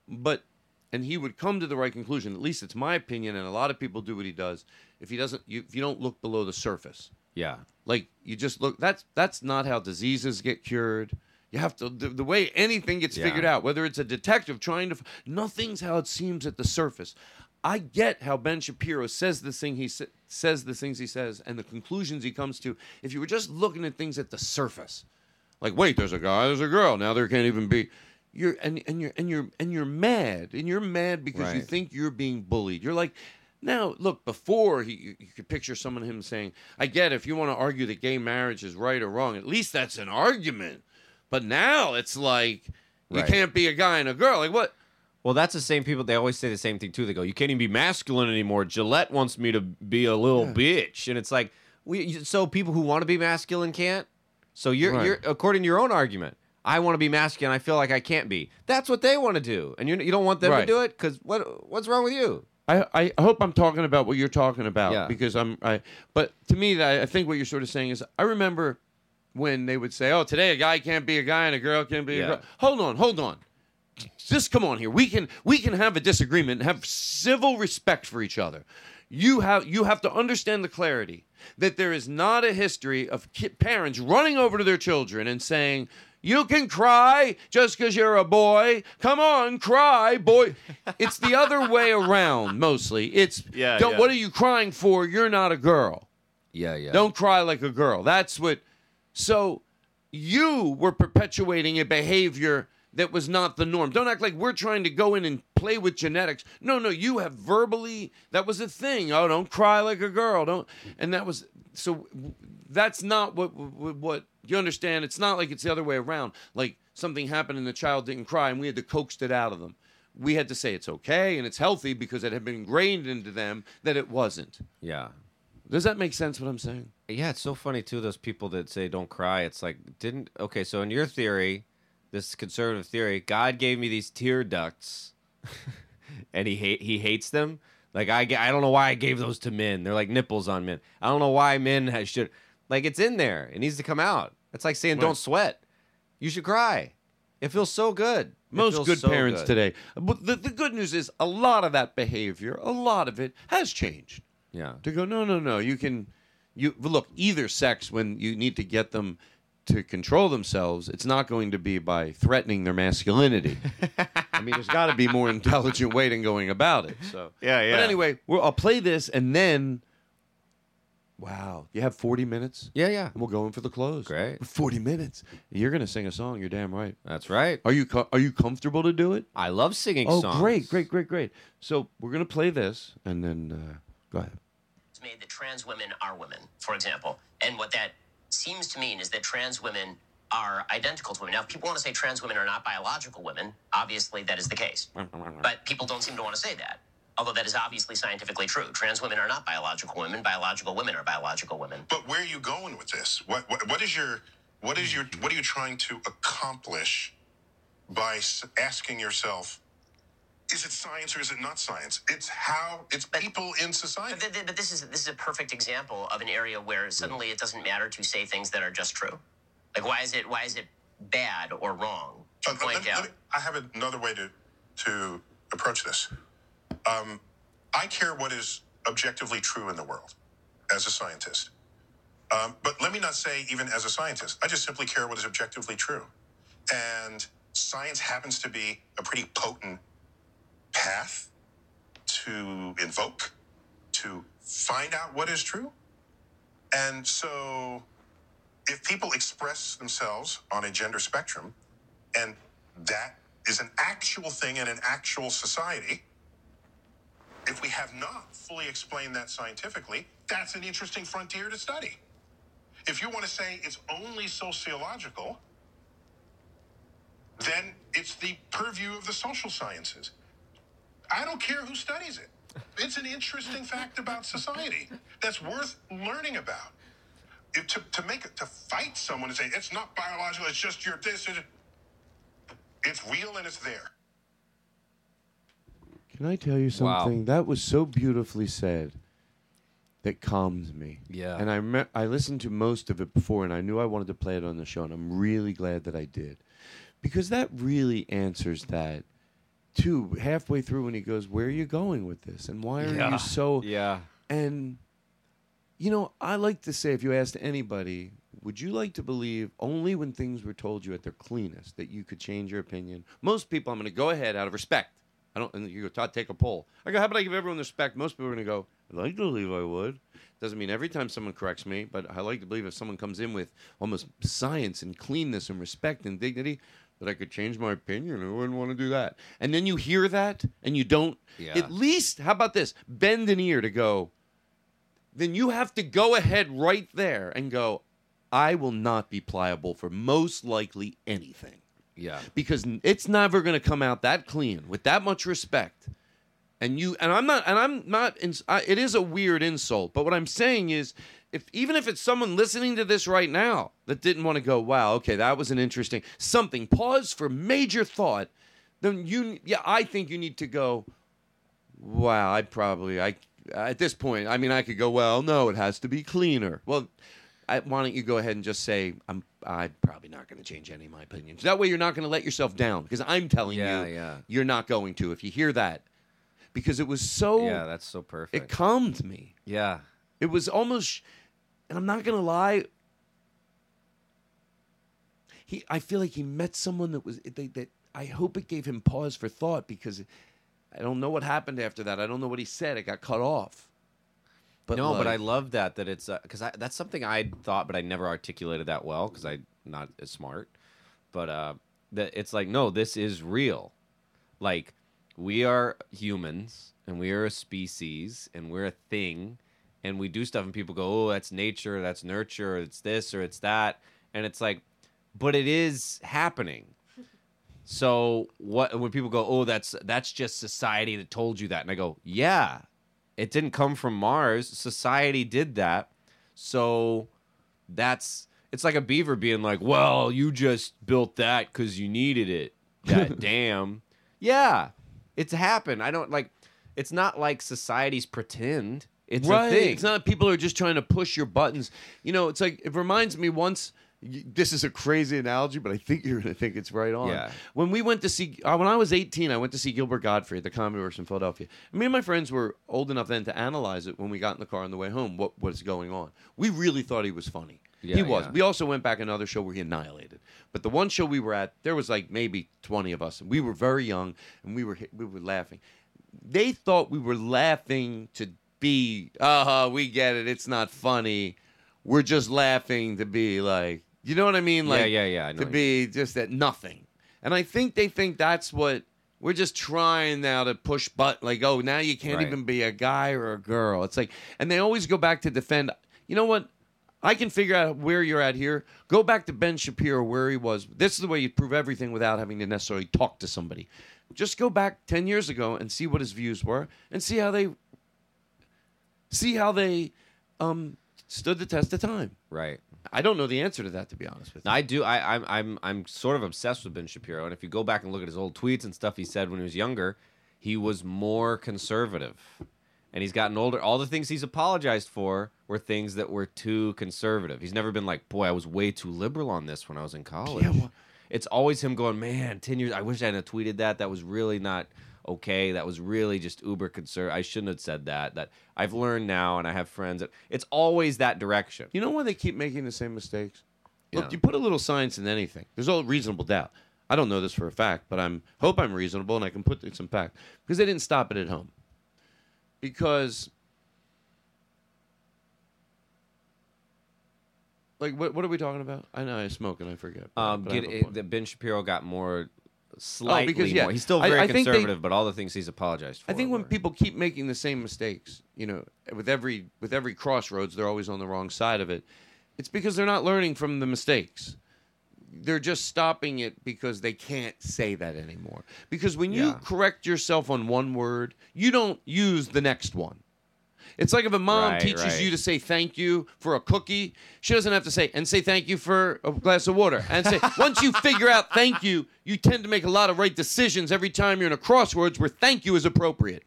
C: But and he would come to the right conclusion. At least it's my opinion, and a lot of people do what he does. If he doesn't, you, if you don't look below the surface,
D: Yeah.
C: like you just look. That's that's not how diseases get cured. You have to the, the way anything gets
D: Yeah.
C: figured out. Whether it's a detective trying to, nothing's how it seems at the surface. I get how Ben Shapiro says the thing he sa- says the things he says and the conclusions he comes to. If you were just looking at things at the surface, like wait, there's a guy, there's a girl. Now there can't even be. You're and, and you're and you're and you're mad and you're mad because you think you're being bullied. You're like, now look. Before he, you, you could picture someone him saying, "I get if you want to argue that gay marriage is right or wrong. At least that's an argument." But now it's like you
D: Right.
C: can't be a guy and a girl. Like what?
D: Well, that's the same people. They always say the same thing too. They go, "You can't even be masculine anymore." Gillette wants me to be a little bitch, and it's like, we. So people who want to be masculine can't. So you're,
C: Right.
D: you're according to your own argument. I want to be masculine. I feel like I can't be. That's what they want to do, and you you don't want them
C: Right.
D: to do it because what what's wrong with you?
C: I, I hope I'm talking about what you're talking about
D: Yeah.
C: because I'm I but to me I think what you're sort of saying is I remember when they would say, "Oh, today a guy can't be a guy and a girl can't be
D: Yeah.
C: a girl." Hold on, hold on. Just come on here. We can we can have a disagreement and have civil respect for each other. You have you have to understand the clarity that there is not a history of ki- parents running over to their children and saying, "You can cry just because you're a boy. Come on, cry, boy." It's the other way around mostly. It's
D: Yeah,
C: don't,
D: yeah.
C: what are you crying for? You're not a girl.
D: Yeah, yeah.
C: Don't cry like a girl. That's what. So you were perpetuating a behavior that was not the norm. Don't act like we're trying to go in and play with genetics. No, no, you have verbally. That was a thing. Oh, don't cry like a girl. Don't. And that was so. That's not what what, what you understand. It's not like it's the other way around. Like something happened and the child didn't cry and we had to coax it out of them. We had to say it's okay and it's healthy because it had been ingrained into them that it wasn't.
D: Yeah.
C: Does that make sense? What I'm saying?
D: Yeah, it's so funny too. Those people that say don't cry. It's like didn't okay. So in your theory, this conservative theory, God gave me these tear ducts, and he hate he hates them. Like I, I don't know why I gave those to men. They're like nipples on men. I don't know why men has, should like it's in there. It needs to come out. It's like saying
C: Right.
D: don't sweat. You should cry. It feels so good.
C: Most good
D: so
C: parents
D: good.
C: today. But the, the good news is a lot of that behavior, a lot of it has changed.
D: Yeah.
C: To go, no, no, no. You can, you look either sex when you need to get them to control themselves. It's not going to be by threatening their masculinity. I mean, there's got to be more intelligent way than going about it. So
D: Yeah, yeah.
C: But anyway, we'll, I'll play this and then. Wow, you have 40 minutes?
D: Yeah, yeah.
C: And we'll go in for the close.
D: Great.
C: 40 minutes. You're going to sing a song. You're damn right.
D: That's right.
C: Are you co- are you comfortable to do it?
D: I love singing
C: Oh,
D: songs.
C: great, great, great, great. So we're gonna play this, and then uh, go ahead.
O: It's made that trans women are women, for example. And what that seems to mean is that trans women are identical to women. Now, if people want to say trans women are not biological women, obviously that is the case. But people don't seem to want to say that. Although that is obviously scientifically true. Trans women are not biological women. Biological women are biological women.
P: But where are you going with this? What what, what is your what is your what are you trying to accomplish by asking yourself, is it science or is it not science? It's how it's people in society.
O: But, but this is this is a perfect example of an area where suddenly it doesn't matter to say things that are just true. Like why is it why is it bad or wrong to
P: Uh,
O: point
P: me-
O: out?
P: me- I have another way to to approach this. Um, I care what is objectively true in the world as a scientist. Um, but let me not say even as a scientist. I just simply care what is objectively true. And science happens to be a pretty potent path to invoke, to find out what is true. And so if people express themselves on a gender spectrum, and that is an actual thing in an actual society, if we have not fully explained that scientifically, that's an interesting frontier to study. If you want to say it's only sociological, then it's the purview of the social sciences. I don't care who studies it. It's an interesting fact about society that's worth learning about. If to, to make it to fight someone and say it's not biological, it's just your this. It, it's real and it's there.
C: Can I tell you
D: Wow.
C: something? That was so beautifully said. That calmed me.
D: Yeah.
C: And I me- I listened to most of it before, and I knew I wanted to play it on the show, and I'm really glad that I did, because that really answers that. Too halfway through when he goes, "Where are you going with this? And why are
D: Yeah.
C: you so?"
D: Yeah.
C: And you know, I like to say, if you asked anybody, would you like to believe only when things were told you at their cleanest that you could change your opinion? Most people, I'm going to go ahead out of respect. I don't. And you go, Todd, take a poll. I go, how about I give everyone respect? Most people are going to go, I'd like to believe I would. Doesn't mean every time someone corrects me, but I like to believe if someone comes in with almost science and cleanness and respect and dignity, that I could change my opinion. I wouldn't want to do that. And then you hear that and you don't.
D: Yeah.
C: At least, how about this? Bend an ear to go. Then you have to go ahead right there and go. I will not be pliable for most likely anything
D: Yeah.
C: because it's never going to come out that clean with that much respect. And you and I'm not and I'm not. Ins- I, it is a weird insult, but what I'm saying is, if even if it's someone listening to this right now that didn't want to go, wow, okay, that was an interesting something. Pause for major thought. Then you, yeah, I think you need to go. Wow, I probably I at this point, I mean, I could go, well, no, it has to be cleaner. Well, I, why don't you go ahead and just say, I'm I'm probably not going to change any of my opinions. That way, you're not going to let yourself down because I'm telling
D: Yeah,
C: you,
D: yeah.
C: you're not going to if you hear that, because it was so.
D: Yeah, that's so perfect.
C: It calmed me.
D: Yeah.
C: It was almost, and I'm not going to lie. He, I feel like he met someone that was that, that I hope it gave him pause for thought because I don't know what happened after that. I don't know what he said. It got cut off. But
D: no, but I love that that it's because I that's something I thought, but I never articulated that well because I'm not as smart. But uh, that it's like no, this is real. Like we are humans and we are a species and we're a thing and we do stuff and people go, oh, that's nature, that's nurture, it's this or it's that, and it's like, but it is happening. So what when people go, "Oh, that's that's just society that told you that." And I go, "Yeah. It didn't come from Mars. Society did that." So that's it's like a beaver being like, "Well, you just built that cuz you needed it." That damn. Yeah. It's happened. I don't like it's not like society's pretend. It's
C: right.
D: a thing.
C: It's not people are just trying to push your buttons. You know, it's like it reminds me once. This is a crazy analogy, but I think you're going to think it's right on.
D: Yeah.
C: When we went to see, uh, when I was 18, I went to see Gilbert Gottfried at the Comedy Works in Philadelphia. Me and my friends were old enough then to analyze it when we got in the car on the way home. What was going on? We really thought he was funny.
D: Yeah,
C: he was.
D: yeah.
C: We also went back another show where he annihilated. But the one show we were at, there was like maybe 20 of us, and we were very young, and we were we were laughing. They thought we were laughing to be, uh, we get it, it's not funny. We're just laughing to be like, you know what I mean?
D: Yeah,
C: Like,
D: yeah, yeah, I know
C: to be just at nothing. And I think they think that's what we're just trying now to push but like, oh, now you can't
D: Right.
C: even be a guy or a girl. It's like, and they always go back to defend. You know what? I can figure out where you're at here. Go back to Ben Shapiro where he was. This is the way you prove everything without having to necessarily talk to somebody. Just go back 10 years ago and see what his views were and see how they see how they um, stood the test of time.
D: Right.
C: I don't know the answer to that to be honest with you.
D: I do. I, I'm I'm I'm sort of obsessed with Ben Shapiro, and if you go back and look at his old tweets and stuff he said when he was younger, he was more conservative, and he's gotten older. All the things he's apologized for were things that were too conservative. He's never been like, "Boy, I was way too liberal on this when I was in college." it's always him going, "Man, ten years. I wish I hadn't tweeted that. That was really not." Okay, that was really just uber conservative. I shouldn't have said that. That I've learned now, and I have friends. That it's always that direction.
C: You know why they keep making the same mistakes?
D: Yeah.
C: Look, you put a little science in anything. There's all reasonable doubt. I don't know this for a fact, but I'm hope I'm reasonable and I can put some fact because they didn't stop it at home. Because, like, what what are we talking about? I know I smoke and I forget.
D: Um, get it, that Ben Shapiro got more, slightly
C: Oh, because, yeah,
D: more. He's still
C: I-
D: very
C: I they-
D: conservative, but all the things he's apologized for.
C: I think when people keep making the same mistakes, you know, with every with every crossroads, they're always on the wrong side of it. It's because they're not learning from the mistakes. They're just stopping it because they can't say that anymore. Because when you
D: Yeah.
C: correct yourself on one word, you don't use the next one. It's like if a mom
D: Right,
C: teaches
D: right.
C: you to say thank you for a cookie, she doesn't have to say and say thank you for a glass of water. And say once you figure out thank you, you tend to make a lot of right decisions every time you're in a crossroads where thank you is appropriate.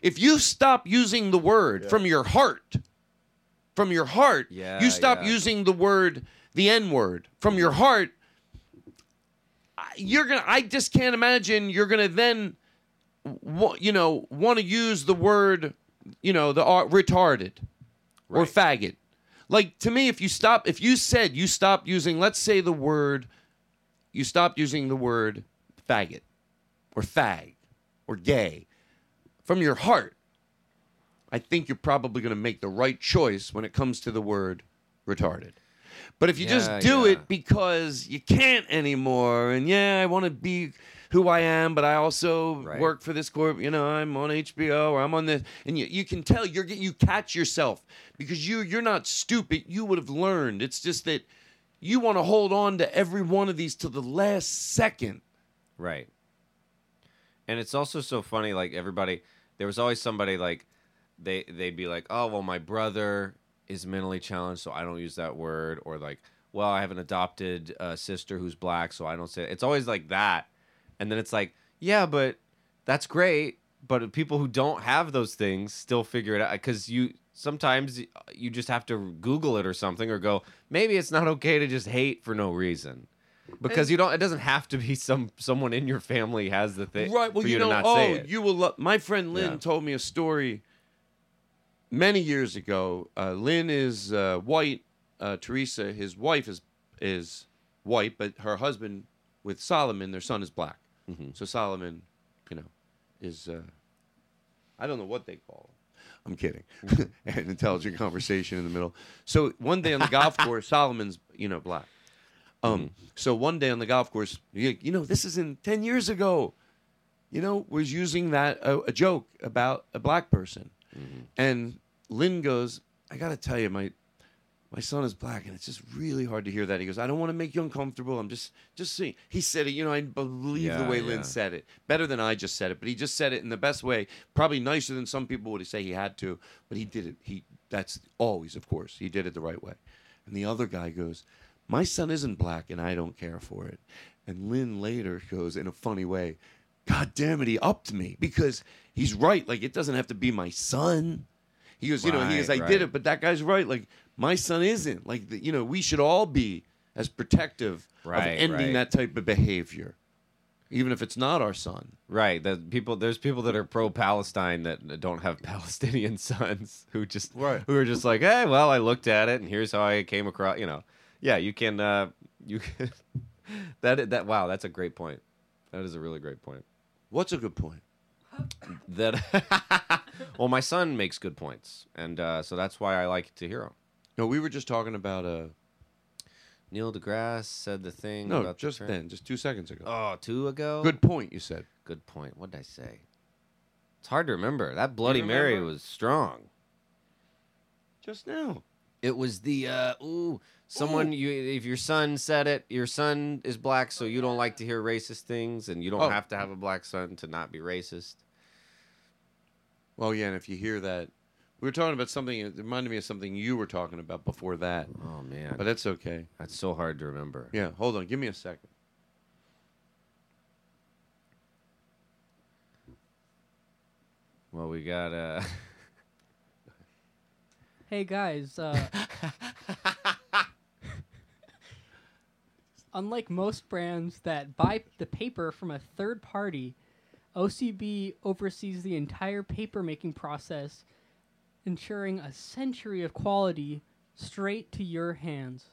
C: If you stop using the word from your heart, from your heart,
D: Yeah,
C: you stop
D: yeah.
C: using the word, the N word, from your heart, you're gonna. I just can't imagine you're gonna then, you know, want to use the word, you know, the uh, retarded or faggot. Like to me, if you stop, if you said you stopped using, let's say the word, you stopped using the word faggot or fag or gay from your heart, I think you're probably going to make the right choice when it comes to the word retarded. But if you
D: Yeah,
C: just do
D: yeah.
C: it because you can't anymore, and yeah, I want to be who I am, but I also work for this corp. You know, I'm on HBO or I'm on this, and you, you can tell you're you catch yourself because you you're not stupid. You would have learned. It's just that you want to hold on to every one of these to the last second.
D: Right. And it's also so funny, like everybody there was always somebody like they they'd be like, Oh well my brother is mentally challenged, so I don't use that word or like, well, I have an adopted uh, sister who's black, so I don't say it. It's always like that. And then it's like, yeah, but that's great, but people who don't have those things still figure it out because you sometimes you just have to Google it or something or go, maybe it's not okay to just hate for no reason. Because you don't. It doesn't have to be some someone in your family has the thing.
C: Right. Well,
D: for
C: you,
D: you,
C: know,
D: not
C: oh, you will. Lo- My friend Lynn
D: Yeah.
C: told me a story many years ago. Uh, Lynn is uh, white. Uh, Teresa, his wife, is is white, but her husband with Solomon, their son is black.
D: Mm-hmm.
C: So Solomon, you know, is uh, I don't know what they call him. I'm kidding. An intelligent conversation in the middle. So one day on the golf course, Solomon's you know black. Um, so one day on the golf course, you, you know, this is in ten years ago. You know, was using that uh, a joke about a black person, and Lynn goes, "I got to tell you, my my son is black, and it's just really hard to hear that." He goes, "I don't want to make you uncomfortable. I'm just just saying." He said it. You know, I believe the way
D: yeah.
C: Lynn said it better than I just said it, but he just said it in the best way, probably nicer than some people would say he had to, but he did it. He that's always, of course, he did it the right way. And the other guy goes, "My son isn't black, and I don't care for it." And Lynn later goes in a funny way, "God damn it, he upped me because he's right. Like it doesn't have to be my son." He goes, you know, he goes, I
D: Right,
C: did it, but that guy's right. Like my son isn't. Like the, you know, we should all be as protective
D: Right,
C: of ending
D: right.
C: that type of behavior, even if it's not our son.
D: Right. That people there's people that are pro Palestine that don't have Palestinian sons who just
C: Right.
D: who are just like, hey, well, I looked at it and here's how I came across. You know, yeah, you can. uh You can, that that wow, that's a great point. That is a really great point.
C: What's a good point?
D: That well, my son makes good points, and uh, so that's why I like to hear them.
C: No, we were just talking about uh
D: Neil deGrasse said the thing.
C: no,
D: about
C: just
D: tran-
C: then, just two seconds ago.
D: Oh, two ago.
C: Good point. You said.
D: Good point. What did I say? It's hard to remember. That Bloody Mary
C: remember?
D: was strong.
C: Just now.
D: It was the uh, ooh. Someone you if your son said it, your son is black, so you don't like to hear racist things, and you don't
C: Oh.
D: have to have a black son to not be racist.
C: Well, yeah, and if you hear that, we were talking about something. It reminded me of something you were talking about before that.
D: Oh man,
C: but that's okay.
D: That's so hard to remember.
C: Yeah, hold on. Give me a second.
D: Well, we got uh
F: Hey guys, uh, unlike most brands that buy the paper from a third party, OCB oversees the entire paper making process, ensuring a century of quality straight to your hands.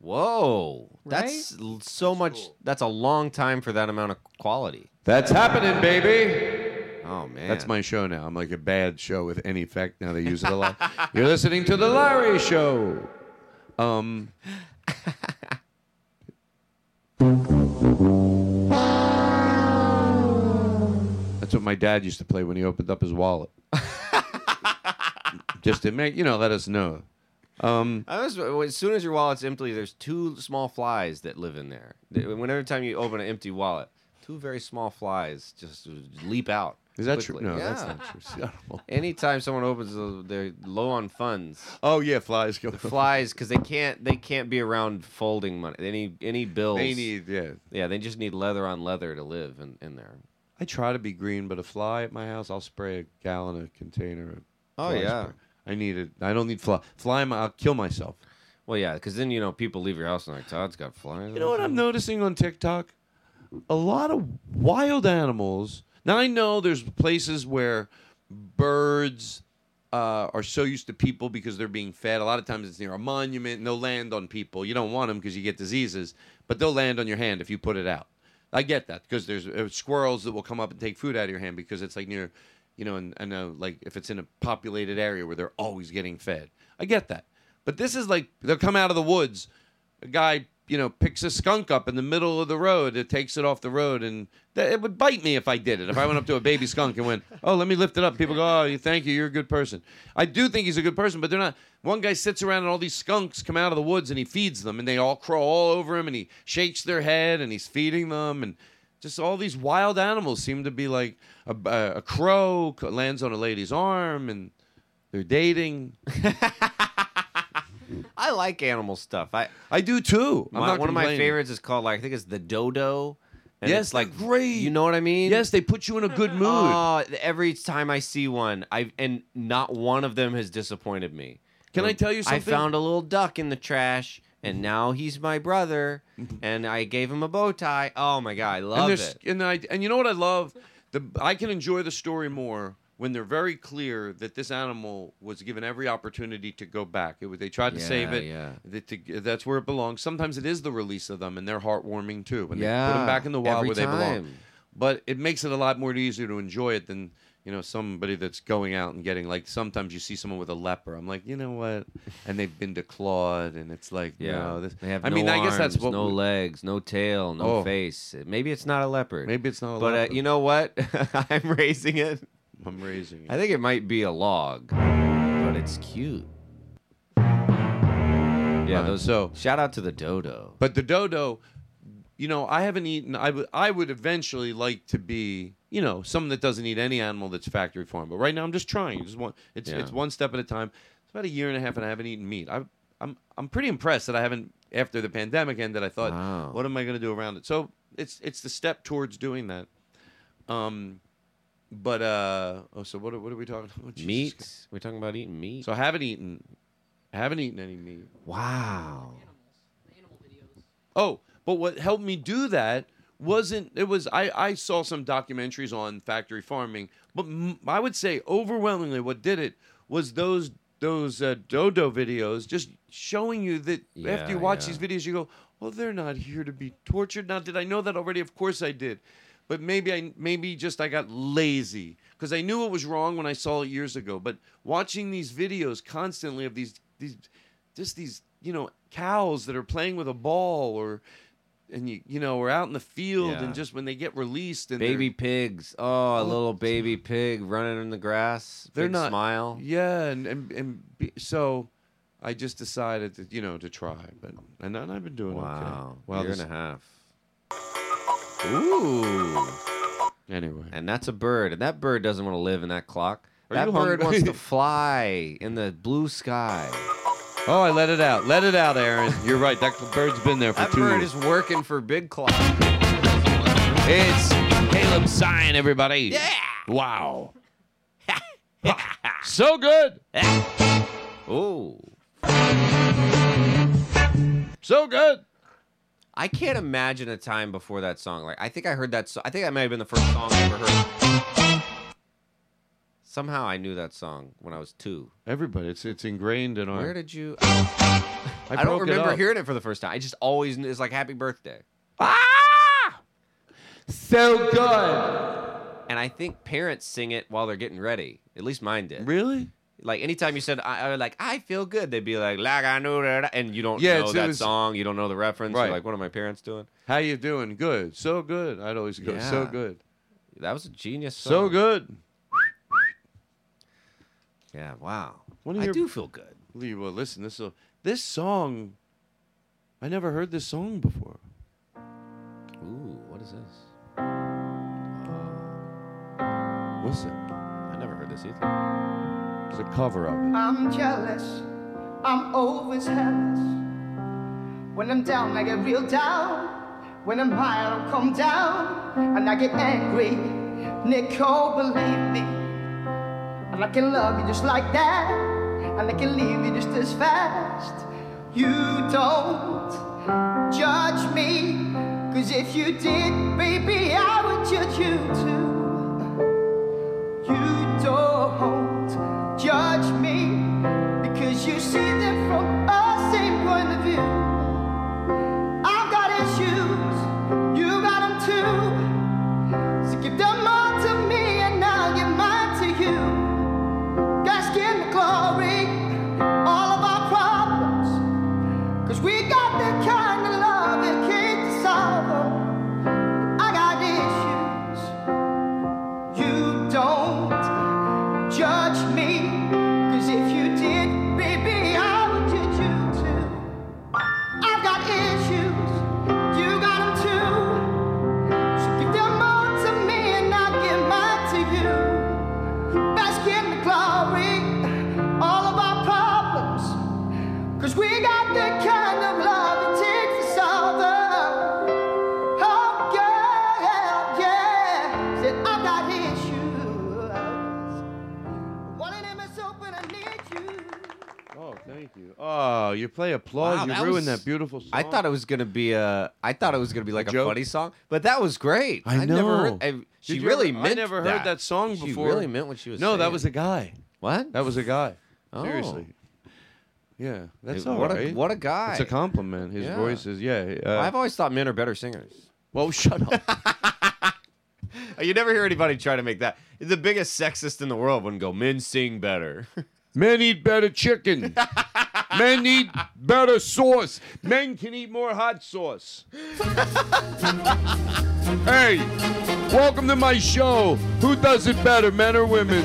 D: Whoa, that's l- so much. That's a long time for that amount of quality.
C: That's happening, baby.
D: Oh man,
C: That's my show now. I'm like a bad show with any effect. Now they use it a lot. You're listening to the Larry Show. Um. That's what my dad used to play when he opened up his wallet. Just to make you know, let us know. Um,
D: I was, as soon as your wallet's empty, there's two small flies that live in there. Whenever time you open an empty wallet, two very small flies just leap out.
C: Is that true?
D: quickly.
C: No, that's not true.
D: Anytime someone opens, they're low on funds.
C: Oh yeah, flies go.
D: The flies because they can't they can't be around folding money. Any any bills.
C: They need yeah.
D: Yeah, they just need leather on leather to live in, in there.
C: I try to be green, but a fly at my house, I'll spray a gallon a container. Of
D: Oh, yeah.
C: spray. I need it. I don't need fly. Fly, my- I'll kill myself.
D: Well, yeah, because then you know people leave your house and like Todd's got flies.
C: You know what I'm noticing on TikTok? A lot of wild animals. Now I know there's places where birds uh, are so used to people because they're being fed. A lot of times it's near a monument and they'll land on people. You don't want them because you get diseases, but they'll land on your hand if you put it out. I get that because there's uh, squirrels that will come up and take food out of your hand because it's like near, you know, and I know like if it's in a populated area where they're always getting fed. I get that, but this is like they'll come out of the woods. A guy, you know, picks a skunk up in the middle of the road. It takes it off the road, and it would bite me if I did it. If I went up to a baby skunk and went, "Oh, let me lift it up," people go, "Oh, thank you, you're a good person." I do think he's a good person, but they're not. One guy sits around and all these skunks come out of the woods and he feeds them, and they all crawl all over him, and he shakes their head and he's feeding them, and just all these wild animals seem to be like a, a, crow lands on a lady's arm and they're dating.
D: I like animal stuff. I
C: I do too.
D: My- one of my favorites is called like I think it's the dodo. And
C: Yes,
D: it's like
C: great.
D: You know what I mean?
C: Yes, they put you in a good mood.
D: Oh, every time I see one, I and not one of them has disappointed me.
C: Can I tell you something?
D: I found a little duck in the trash, and now he's my brother, and I gave him a bow tie. Oh my god, I love it.
C: And I and you know what I love? The I can enjoy the story more when they're very clear that this animal was given every opportunity to go back. It was they tried to save it.
D: yeah.
C: That to, that's where it belongs. Sometimes it is the release of them, and they're heartwarming too. When they put them back in the wild
D: every
C: where they belong. But it makes it a lot more easier to enjoy it than you know somebody that's going out and getting like sometimes you see someone with a leper. I'm like, you know what? And they've been declawed, and it's like,
D: Yeah,
C: no, this.
D: they have
C: I
D: no
C: mean, I guess that's
D: arms,
C: what
D: no
C: we-
D: legs, no tail, no
C: Oh.
D: face. Maybe it's not a leopard.
C: Maybe it's not a
D: but
C: leopard.
D: uh, you know what? I'm raising it.
C: I'm raising it.
D: I think it might be a log, but it's cute. Yeah, those.
C: so-
D: shout out to the dodo.
C: But the dodo, you know, I haven't eaten. I would. I would eventually like to be, you know, someone that doesn't eat any animal that's factory farmed. But right now, I'm just trying. Just one. It's
D: Yeah.
C: it's one step at a time. It's about a year and a half, and I haven't eaten meat. I, I'm I'm pretty impressed that I haven't. After the pandemic ended, I thought,
D: Wow.
C: what am I going to do around it? So it's it's the step towards doing that. Um, but uh, oh, so what are, what are we talking about? Jesus
D: Meat. We're talking about eating meat.
C: So I haven't eaten. I haven't eaten any meat.
D: Wow.
C: Oh, but what helped me do that wasn't it was I I saw some documentaries on factory farming, but m- I would say overwhelmingly what did it was those those uh, dodo videos just showing you that after you watch
D: yeah.
C: these videos you go, well they're not here to be tortured. Now did I know that already? Of course I did. But maybe I maybe just I got lazy because I knew it was wrong when I saw it years ago. But watching these videos constantly of these these just these you know cows that are playing with a ball or and you you know we're out in the field
D: Yeah.
C: and just when they get released and
D: Baby pigs. Oh, a
C: Oh,
D: little baby pig running in the grass.
C: they're
D: Big
C: not
D: smile.
C: yeah and and, and be, so I just decided to, you know, to try, but and then I've been doing
D: Wow.
C: okay. Well,
D: year
C: this-
D: and a half. Ooh.
C: Anyway.
D: And that's a bird. And that bird doesn't want to live in that clock.
C: Are
D: that bird
C: hungry?
D: wants to fly in the blue sky.
C: Oh, I let it out. Let it out, Aaron. You're right. That bird's been there for
D: That
C: two
D: bird
C: years.
D: is working for Big Clock.
C: It's Caleb Synan, everybody. Yeah. Wow. so good.
D: Oh.
C: So good.
D: I can't imagine a time before that song. Like I think I heard that. So- I think that might have been the first song I ever heard. Somehow I knew that song when I was two.
C: Everybody, it's it's ingrained in our.
D: Where did you?
C: I,
D: I, don't
C: broke it
D: remember hearing it for the first time. I just always knew it's like Happy Birthday.
C: Ah, so good.
D: And I think parents sing it while they're getting ready. At least mine did.
C: Really?
D: Like anytime you said I, I like I feel good, they'd be like like I knew that, and you don't
C: Yeah,
D: know
C: it's- it
D: that
C: was-
D: song, you don't know the reference. You're
C: Right.
D: like, what are my parents doing?
C: How you doing? Good. So good. I'd always go. So
D: Yeah.
C: good.
D: That was a genius. Song.
C: So good.
D: Yeah. Wow.
C: Wanna
D: I
C: hear-
D: do feel good.
C: Lee, well, listen. This uh, this song. I never heard this song before.
D: Ooh, what is this?
C: Listen.
D: I never heard this either.
C: It's a cover of it.
Q: I'm jealous. I'm always jealous. When I'm down, I get real down. When I'm high, I don't come down. And I get angry. Nicole, believe me. And I can love you just like that. And I can leave you just as fast. You don't judge me. Cause if you did, baby, I would judge you too.
D: Wow,
C: you
D: that
C: ruined
D: was-
C: that beautiful song.
D: I thought it was gonna be a. I thought it was gonna be like a,
C: joke?
D: funny song, but that was great.
C: I
D: I've Never heard,
C: know.
D: I,
C: Did
D: she
C: you
D: really
C: ever- I never heard that song
D: She
C: before.
D: really meant what she was. Saying.
C: No, that
D: saying.
C: was a guy.
D: What?
C: That was a guy.
D: Oh.
C: Seriously. Yeah, that's all
D: what a-
C: right.
D: what a guy.
C: It's a compliment. His
D: Yeah.
C: voice is yeah. Uh,
D: I've always thought men are better singers.
C: well, shut up.
D: You never hear anybody try to make that. The biggest sexist in the world wouldn't go. Men sing better.
C: Men eat better chicken. Men eat better sauce. Men can eat more hot sauce. hey, welcome to my show. Who does it better, men or women?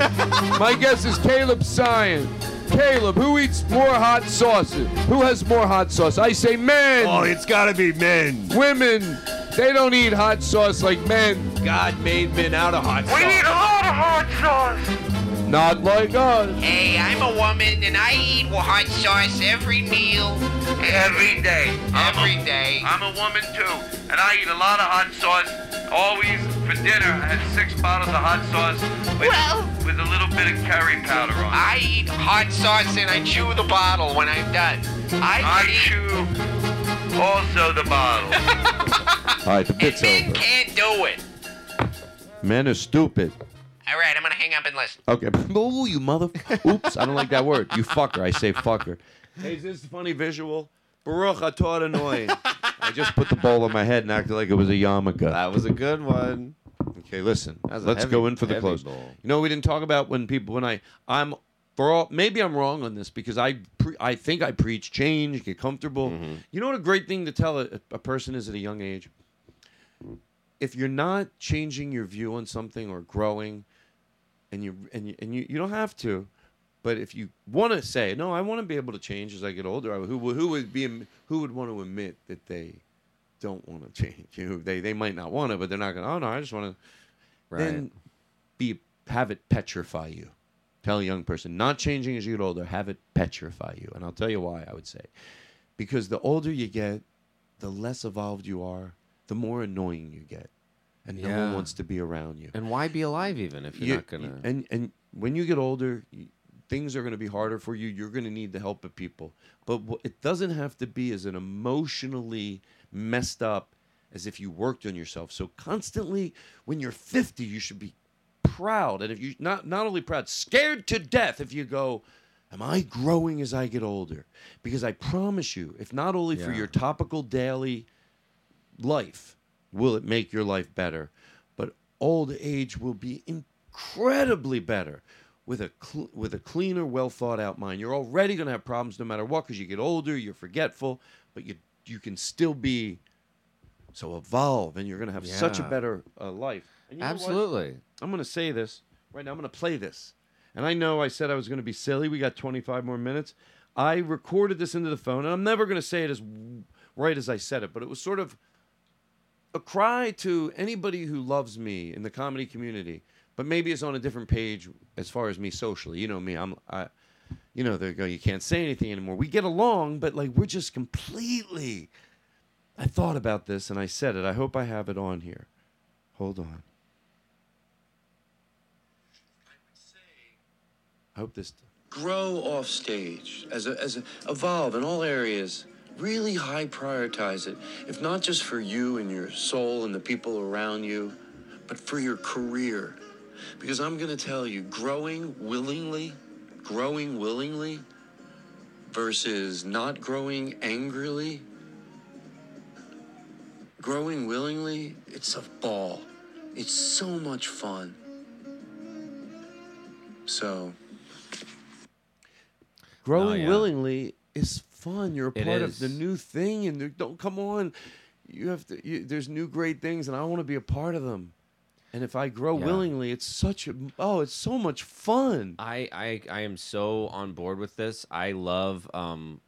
C: my guess is Caleb Synan. Caleb, who eats more hot sauces? Who has more hot sauce? I say men.
D: Oh, it's gotta be men.
C: Women, they don't eat hot sauce like men.
D: God made men out of hot sauce.
H: We need a lot of hot sauce.
C: Not like us.
R: Hey, I'm a woman and I eat hot sauce every meal.
H: Every day.
R: Every day.
H: I'm a woman too, and I eat a lot of hot sauce. Always for dinner, I had six bottles of hot sauce with,
R: Well-
H: with a little bit of curry powder on. it.
R: I eat hot sauce and I chew the bottle when I'm done. I,
H: I
R: eat-
H: chew also the bottle.
C: All right, the bit's
R: men
C: over.
R: can't do it.
C: Men are stupid.
R: All right, I'm gonna hang up and listen.
C: Okay. Ooh, you mother. Oops, I don't like that word. You fucker. I say fucker. Hey, is this a funny visual? Baruch atah Adonai. I just put the bowl on my head and acted like it was a yarmulke.
D: That was a good one.
C: Okay, listen.
D: That was a
C: Let's
D: heavy-
C: go in for the
D: heavy
C: close.
D: bowl.
C: You know, we didn't talk about when people when I I'm for all maybe I'm wrong on this because I pre, I think I preach change, get comfortable.
D: Mm-hmm.
C: You know what a great thing to tell a, a person is at a young age. If you're not changing your view on something or growing, and you and you and you, you don't have to, But if you want to say, no, I want to be able to change as I get older, I- who would- who would be who would want to admit that they don't want to change? You know, they they might not want to, but they're not going. to, Oh no, I just want to. Then be have it petrify you. Tell a young person not changing as you get older. Have it petrify you, and I'll tell you why. I would say because the older you get, the less evolved you are, the more annoying you get, and no one
D: Yeah.
C: wants to be around you.
D: And why be alive even if you're
C: You-
D: not gonna?
C: and and when you get older things are going to be harder for you you're going to need the help of people but it doesn't have to be as an emotionally messed up as if you worked on yourself so constantly when you're 50 you should be proud and if you not not only proud scared to death if you go am i growing as i get older because i promise you if not only for your topical daily life will it make your life better? But old age will be incredibly better with a cl- with a cleaner well thought out mind. You're already going to have problems no matter what because you get older you're forgetful but you you can still be so evolve and you're going to have such a better uh, life. And you know what?
D: Absolutely.
C: i'm going to say this right now i'm going to play this. And i know i said i was going to be silly we got 25 more minutes. I recorded this into the phone and i'm never going to say it as right as i said it but it was sort of a cry to anybody who loves me in the comedy community, but maybe is on a different page as far as me socially. You know me, I'm, I, you know, they go, you can't say anything anymore. We get along, but like we're just completely. I thought about this and I said it. I hope I have it on here. Hold on. I hope this.
S: grow off stage as a, as a, evolve in all areas really high prioritize it if not just for you and your soul and the people around you but for your career. Because i'm going to tell you growing willingly growing willingly versus not growing angrily growing willingly it's a ball. It's so much fun. So
C: Growing oh,
D: yeah.
C: willingly is fun. You're a
D: It
C: part
D: is.
C: of the new thing, and don't come on. You have to. You, there's new great things, and I want to be a part of them. And if I grow
D: Yeah.
C: willingly, it's such a oh, it's so much fun.
D: I, I I am so on board with this. I love um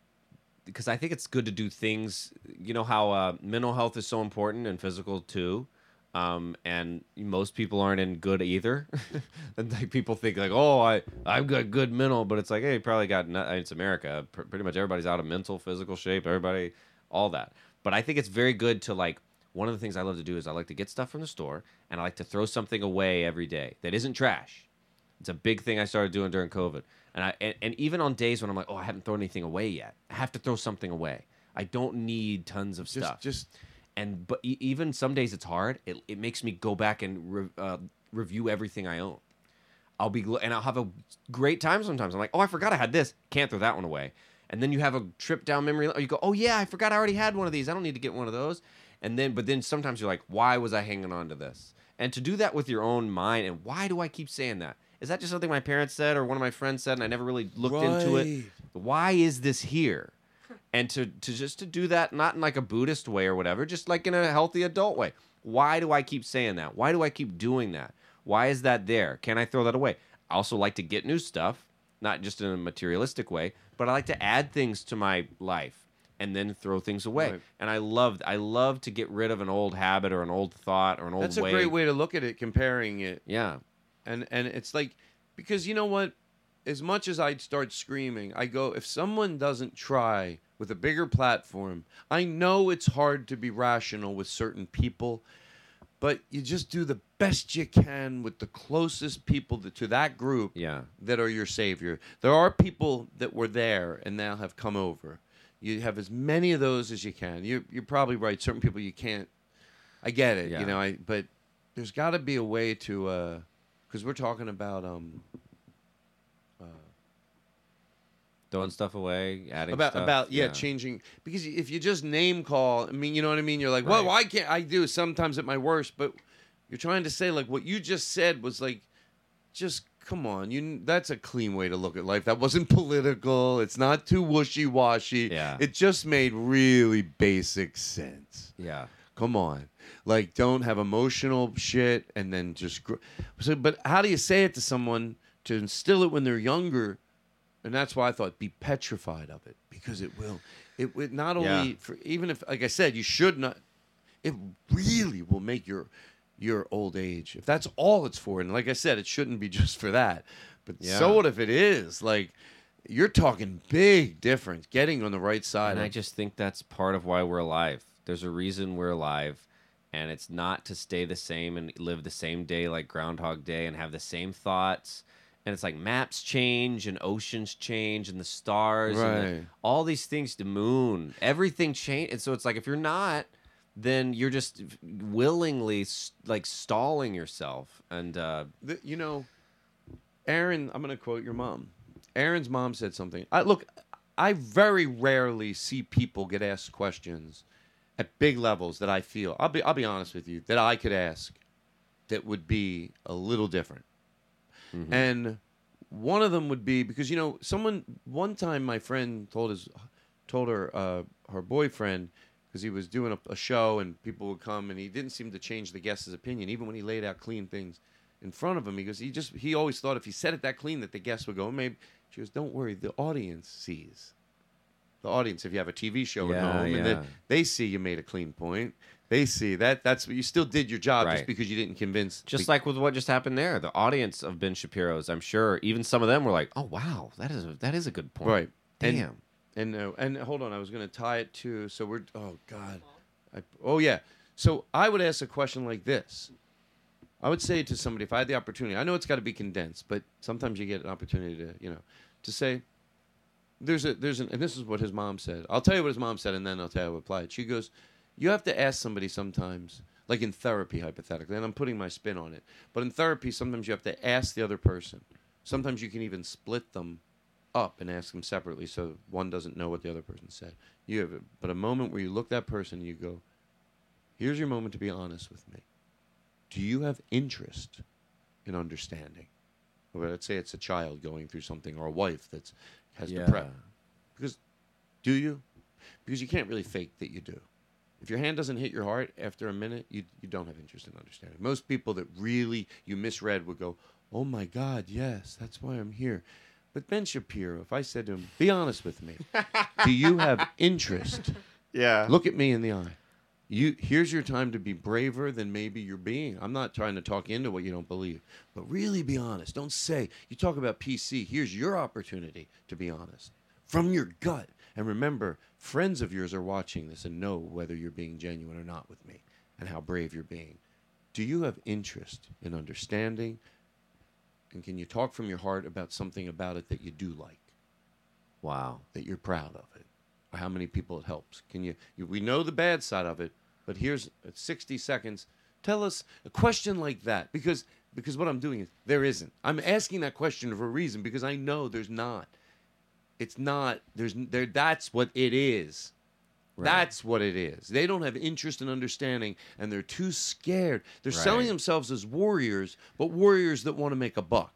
D: because I think it's good to do things. You know how uh, mental health is so important and physical too. Um, and most people aren't in good either. and like people think like, oh, I I've got good mental, but it's like, hey, you probably got. No- it's America. Pr- pretty much everybody's out of mental, physical shape. Everybody, all that. But I think it's very good to like. One of the things I love to do is I like to get stuff from the store and I like to throw something away every day that isn't trash. It's a big thing I started doing during COVID. And I and, and even on days when I'm like, oh, I haven't thrown anything away yet. I have to throw something away. I don't need tons of stuff.
C: Just-
D: stuff.
C: just
D: and but even some days it's hard. It it makes me go back and re, uh, review everything I own. I'll be and I'll have a great time sometimes. I'm like, oh, I forgot I had this. Can't throw that one away. And then you have a trip down memory lane. You go, oh yeah, I forgot I already had one of these. I don't need to get one of those. And then, but then sometimes you're like, why was I hanging on to this? And to do that with your own mind, and why do I keep saying that? Is that just something my parents said or one of my friends said, and I never really looked into it? Why is this here? And to to just to do that, not in like a Buddhist way or whatever, just like in a healthy adult way. Why do I keep saying that? Why do I keep doing that? Why is that there? Can I throw that away? I also like to get new stuff, not just in a materialistic way, but I like to add things to my life and then throw things away.
C: Right.
D: And I love I love to get rid of an old habit or an old thought or an old
C: That's
D: way.
C: a great way to look at it, comparing it.
D: Yeah.
C: And and it's like because you know what? As much as I'd start screaming, I go, if someone doesn't try with a bigger platform, I know it's hard to be rational with certain people, but you just do the best you can with the closest people to, to that group
D: yeah.
C: that are your savior. There are people that were there and now have come over. You have as many of those as you can. You, you're probably right. Certain people you can't. I get it,
D: Yeah.
C: you know. I but there's got to be a way to, because we're talking about um
D: Throwing stuff away, adding
C: about
D: stuff.
C: about yeah, changing because if you just name call, I mean, you know what I mean. You're like, well,
D: Right.
C: why can't I do sometimes at my worst? But you're trying to say like what you just said was like, just come on, you. That's a clean way to look at life. That wasn't political. It's not too wishy washy.
D: Yeah.
C: it just made really basic sense.
D: Yeah.
C: Come on. Like, don't have emotional shit and then just. Gr- so, but how do you say it to someone to instill it when they're younger and that's why I thought be petrified of it because it will. It would not only
D: Yeah.
C: for even if, like I said, you should not. It really will make your your old age if that's all it's for. And like I said, it shouldn't be just for that. But
D: Yeah.
C: so what if it is? Like you're talking big difference. Getting on the right side.
D: And I just think that's part of why we're alive. There's a reason we're alive, and it's not to stay the same and live the same day like Groundhog Day and have the same thoughts. And it's like maps change and oceans change and the stars and the- all these things, the moon, everything change. And so it's like if you're not, then you're just willingly like stalling yourself. And uh,
C: the, you know, Aaron, I'm going to quote your mom. Aaron's mom said something. I look, I very rarely see people get asked questions at big levels that I feel. I'll be I'll be honest with you that I could ask that would be a little different. And one of them would be because you know someone one time my friend told his told her uh, her boyfriend because he was doing a, a show and people would come and he didn't seem to change the guest's opinion. Even when he laid out clean things in front of him because he just he always thought if he said it that clean that the guests would go "Oh, maybe she goes don't worry the audience sees. The audience if you have a TV show at
D: Yeah,
C: home and then they see you made a clean point they see that that's what you still did your job just because you didn't convince
D: Just
C: the-
D: like with what just happened there, the audience of Ben Shapiro's, I'm sure even some of them were like, "Oh wow, that is a, that is a good point."
C: Right. And-
D: Damn.
C: And uh, and hold on, I was going to tie it to so we're oh god, I, oh yeah. So I would ask a question like this. I would say to somebody if I had the opportunity. I know it's got to be condensed, but sometimes you get an opportunity to you know to say. There's a there's an and this is what his mom said. I'll tell you what his mom said, and then I'll tell you how apply it. She goes, "You have to ask somebody sometimes, like in therapy, hypothetically, and I'm putting my spin on it. But in therapy, sometimes you have to ask the other person. Sometimes you can even split them up and ask them separately so one doesn't know what the other person said. You have a, but a moment where you look that person and you go, "Here's your moment to be honest with me. Do you have interest in understanding?" Or let's say it's a child going through something or a wife that's has
D: Yeah.
C: depression. Because do you? Because you can't really fake that you do. If your hand doesn't hit your heart after a minute, you you don't have interest in understanding. Most people that really you misread would go, "Oh my God, yes, that's why I'm here." But Ben Shapiro, if I said to him, "Be honest with me, do you have interest?"
D: Yeah.
C: Look at me in the eye. You here's your time to be braver than maybe you're being. I'm not trying to talk into what you don't believe, but really be honest. Don't say you talk about PC. Here's your opportunity to be honest from your gut. And remember, friends of yours are watching this and know whether you're being genuine or not with me and how brave you're being. Do you have interest in understanding? And can you talk from your heart about something about it that you do like?
D: Wow.
C: That you're proud of it, or how many people it helps. Can you? you we know the bad side of it, but here's uh, 60 seconds. Tell us a question like that because because what I'm doing is there isn't. I'm asking that question for a reason because I know there's not. It's not. There's there. That's what it is. That's what it is. They don't have interest in understanding, and they're too scared. They're selling themselves as warriors, but warriors that want to make a buck.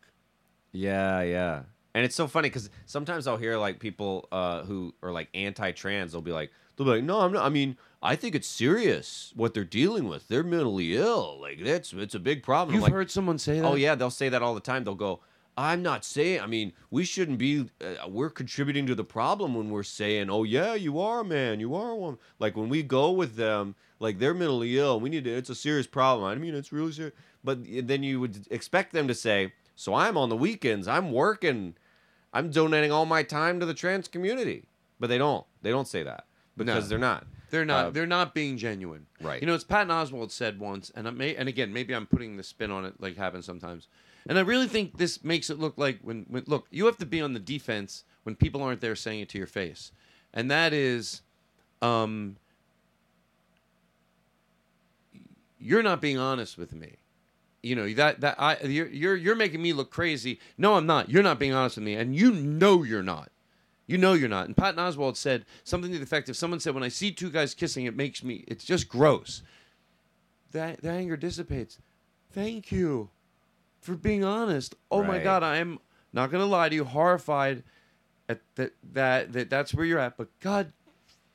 D: Yeah, yeah. And it's so funny because sometimes I'll hear like people uh, who are like anti-trans. They'll be like, they'll be like, no, I'm not. I mean, I think it's serious what they're dealing with. They're mentally ill. Like that's it's a big problem.
C: You've
D: like,
C: heard someone say that?
D: Oh yeah, they'll say that all the time. They'll go, I'm not saying. I mean, we shouldn't be. Uh, we're contributing to the problem when we're saying, oh yeah, you are a man, you are a woman. Like when we go with them, like they're mentally ill. We need to. It's a serious problem. I mean, it's really serious. But then you would expect them to say, so I'm on the weekends. I'm working. I'm donating all my time to the trans community. But they don't. They don't say that because
C: No.
D: they're not.
C: They're not.
D: Uh,
C: they're not being genuine.
D: Right.
C: You know, it's Patton Oswalt said once, and I may, and again, maybe I'm putting the spin on it, like happens sometimes. And I really think this makes it look like when, when look, you have to be on the defense when people aren't there saying it to your face, and that is, um, you're not being honest with me. You know that that I you're you're you're making me look crazy. No, I'm not. You're not being honest with me, and you know you're not. You know you're not. And Patton Oswalt said something to the effect of someone said, when I see two guys kissing, it makes me, it's just gross. That, the anger dissipates. Thank you for being honest. Oh my
D: Right.
C: God, I am not going to lie to you, horrified at that, that, that that's where you're at. But God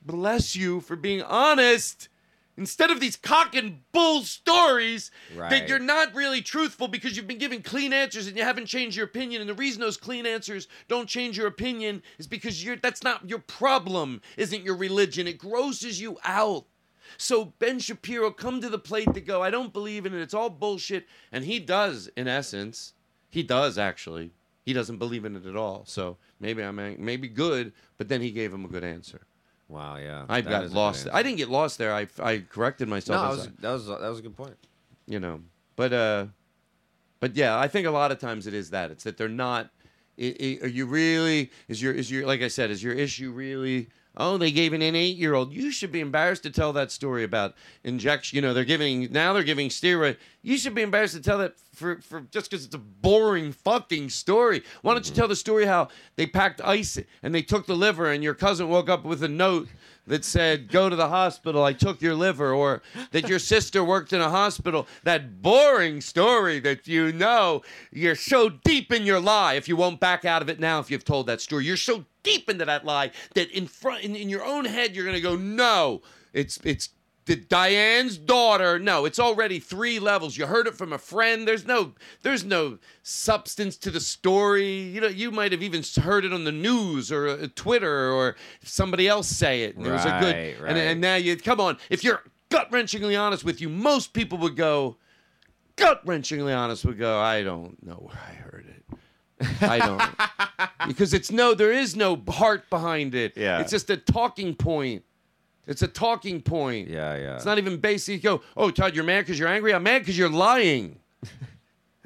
C: bless you for being honest. Instead of these cock and bull stories
D: Right.
C: that you're not really truthful because you've been given clean answers and you haven't changed your opinion. And the reason those clean answers don't change your opinion is because you're that's not your problem, isn't your religion. It grosses you out. So Ben Shapiro come to the plate to go, I don't believe in it. It's all bullshit. And he does, in essence. He does actually. He doesn't believe in it at all. So maybe I'm ang- maybe good, but then he gave him a good answer.
D: Wow, yeah.
C: I
D: that
C: got
D: is a good
C: lost. I didn't get lost there. I, I corrected
D: No,
C: myself.
D: that was,
C: I-
D: that was that was a good point.
C: you know but uh but yeah i think a lot of times it is that it's that they're not i i are you really is your is your like i said is your issue really oh they gave an eight year old you should be embarrassed to tell that story about injection you know they're giving now they're giving steroid. You should be embarrassed to tell that for, for just because it's a boring fucking story. Why don't you tell the story how they packed ice and they took the liver and your cousin woke up with a note that said, Go to the hospital, I took your liver, or that your sister worked in a hospital. That boring story that you know, you're so deep in your lie if you won't back out of it now if you've told that story. You're so deep into that lie that in front in, in your own head you're gonna go, No, it's it's the Diane's daughter. No, it's already three levels. You heard it from a friend. There's no there's no substance to the story. You know, you might have even heard it on the news or uh, Twitter or somebody else say it. And it was a good
D: Right,
C: and,
D: right.
C: and now you come on. If you're gut wrenchingly honest with you, most people would go gut wrenchingly honest would go, I don't know where I heard it. I don't because it's no there is no heart behind it.
D: Yeah.
C: It's just a talking point. It's a talking point.
D: Yeah, yeah.
C: It's not even basic. You go, oh, Todd, you're mad because you're angry. I'm mad because you're lying.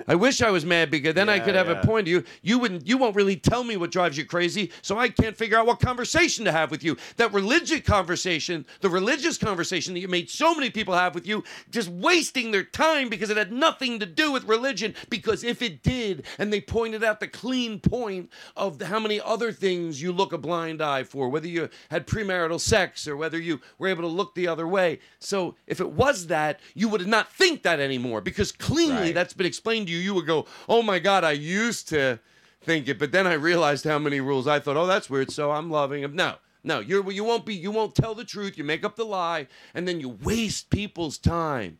C: I wish I was mad because then I could have
D: yeah.
C: a point. To you you wouldn't you won't really tell me what drives you crazy, so I can't figure out what conversation to have with you. That religious conversation, the religious conversation that you made so many people have with you, just wasting their time because it had nothing to do with religion. Because if it did, and they pointed out the clean point of the, how many other things you look a blind eye for, whether you had premarital sex or whether you were able to look the other way. So if it was that, you would not think that anymore because cleanly
D: Right.
C: that's been explained you. You would go, "Oh my God, I used to think it," but then I realized how many rules. I thought, "Oh, that's weird," so I'm loving him. No, no, you're you won't be. You won't tell the truth. You make up the lie, and then you waste people's time.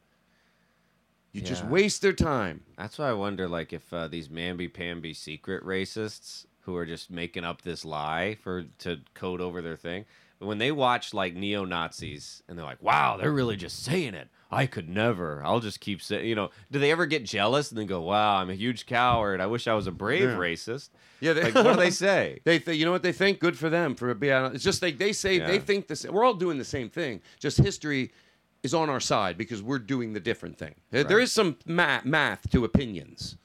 C: You just waste their time.
D: That's why I wonder, like, if uh, these mamby-pamby secret racists who are just making up this lie for to code over their thing, but when they watch like neo Nazis and they're like, "Wow, they're really just saying it," I could never. I'll just keep saying, you know. Do they ever get jealous and then go, "Wow, I'm a huge coward. I wish I was a brave
C: Yeah.
D: racist."
C: Yeah, they,
D: like what do they say?
C: They, th- you know what they think? Good for them for being. honest. It's just like they say they think this. We're all doing the same thing. Just history is on our side because we're doing the different thing. There- There is some ma- math to opinions,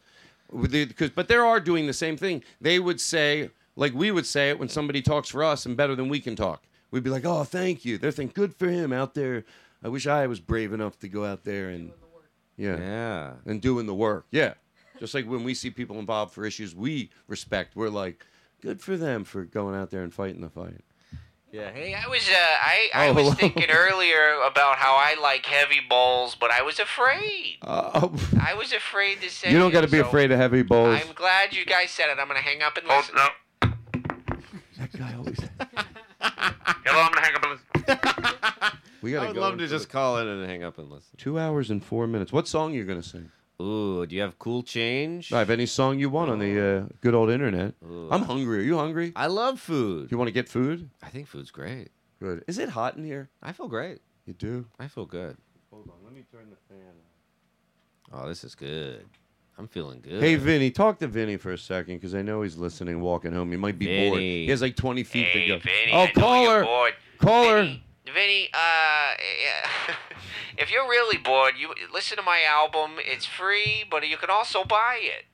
C: 'cause- but they are doing the same thing. They would say, like we would say it when somebody talks for us and better than we can talk. We'd be like, "Oh, thank you." They're thinking, "Good for him out there." I wish I was brave enough to go out there and yeah,
D: yeah,
C: and doing the work. Yeah, just like when we see people involved for issues we respect, we're like, "Good for them for going out there and fighting the fight."
D: Yeah.
T: Hey, I was uh, I, I
C: Oh,
T: was
C: hello.
T: thinking earlier about how I like heavy bowls, but I was afraid.
C: Uh,
T: I was afraid to say.
C: you don't got to be
T: so
C: afraid of heavy bowls.
T: I'm glad you guys said it. I'm gonna hang up and listen.
C: That guy always.
U: Hello, I'm gonna hang up and listen.
C: We gotta
D: I would
C: go
D: love to just
C: the-
D: call in and hang up and listen.
C: Two hours and four minutes. What song you gonna sing?
D: Ooh, do you have cool change?
C: I have any song you want on the uh, good old internet.
D: Ooh.
C: I'm hungry. Are you hungry?
D: I love food.
C: You want to get food?
D: I think food's great.
C: Good. Is it hot in here?
D: I feel great.
C: You do?
D: I feel good.
C: Hold on. Let me turn the fan on.
D: Oh, this is good. I'm feeling good.
C: Hey, Vinny, talk to Vinny for a second because I know he's listening, walking home. He might be bored. He has like 20 feet
T: Hey,
C: to go.
T: Vinny,
C: oh,
T: I know
C: call
T: you're
C: her.
T: bored.
C: Call her.
T: Vinny, uh, if you're really bored, you listen to my album. It's free, but you can also buy it.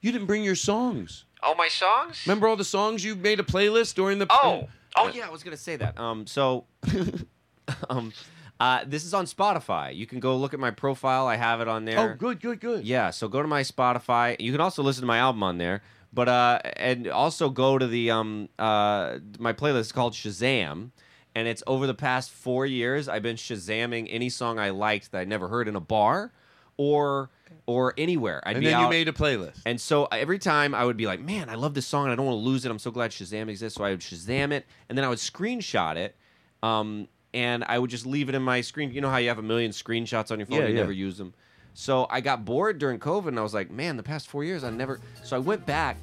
C: You didn't bring your songs.
T: Oh, my songs?
C: Remember all the songs you made a playlist during the.
T: Oh.
D: Oh yeah, I was gonna say that. Um, so, um, uh, this is on Spotify. You can go look at my profile. I have it on there.
C: Oh, good, good, good.
D: Yeah, so go to my Spotify. You can also listen to my album on there. But uh, and also go to the um uh my playlist is called Shazam, and it's over the past four years I've been Shazamming any song I liked that I never heard in a bar, or or anywhere. I'd
C: And
D: be
C: then you made a playlist.
D: and so every time I would be like, man, I love this song and I don't want to lose it. I'm so glad Shazam exists. So I would Shazam it and then I would screenshot it um, and I would just leave it in my screen. You know how you have a million screenshots on your phone,
C: Yeah,
D: you
C: yeah.
D: never use them. So I got bored during COVID, and I was like, man, the past four years I never. So I went back,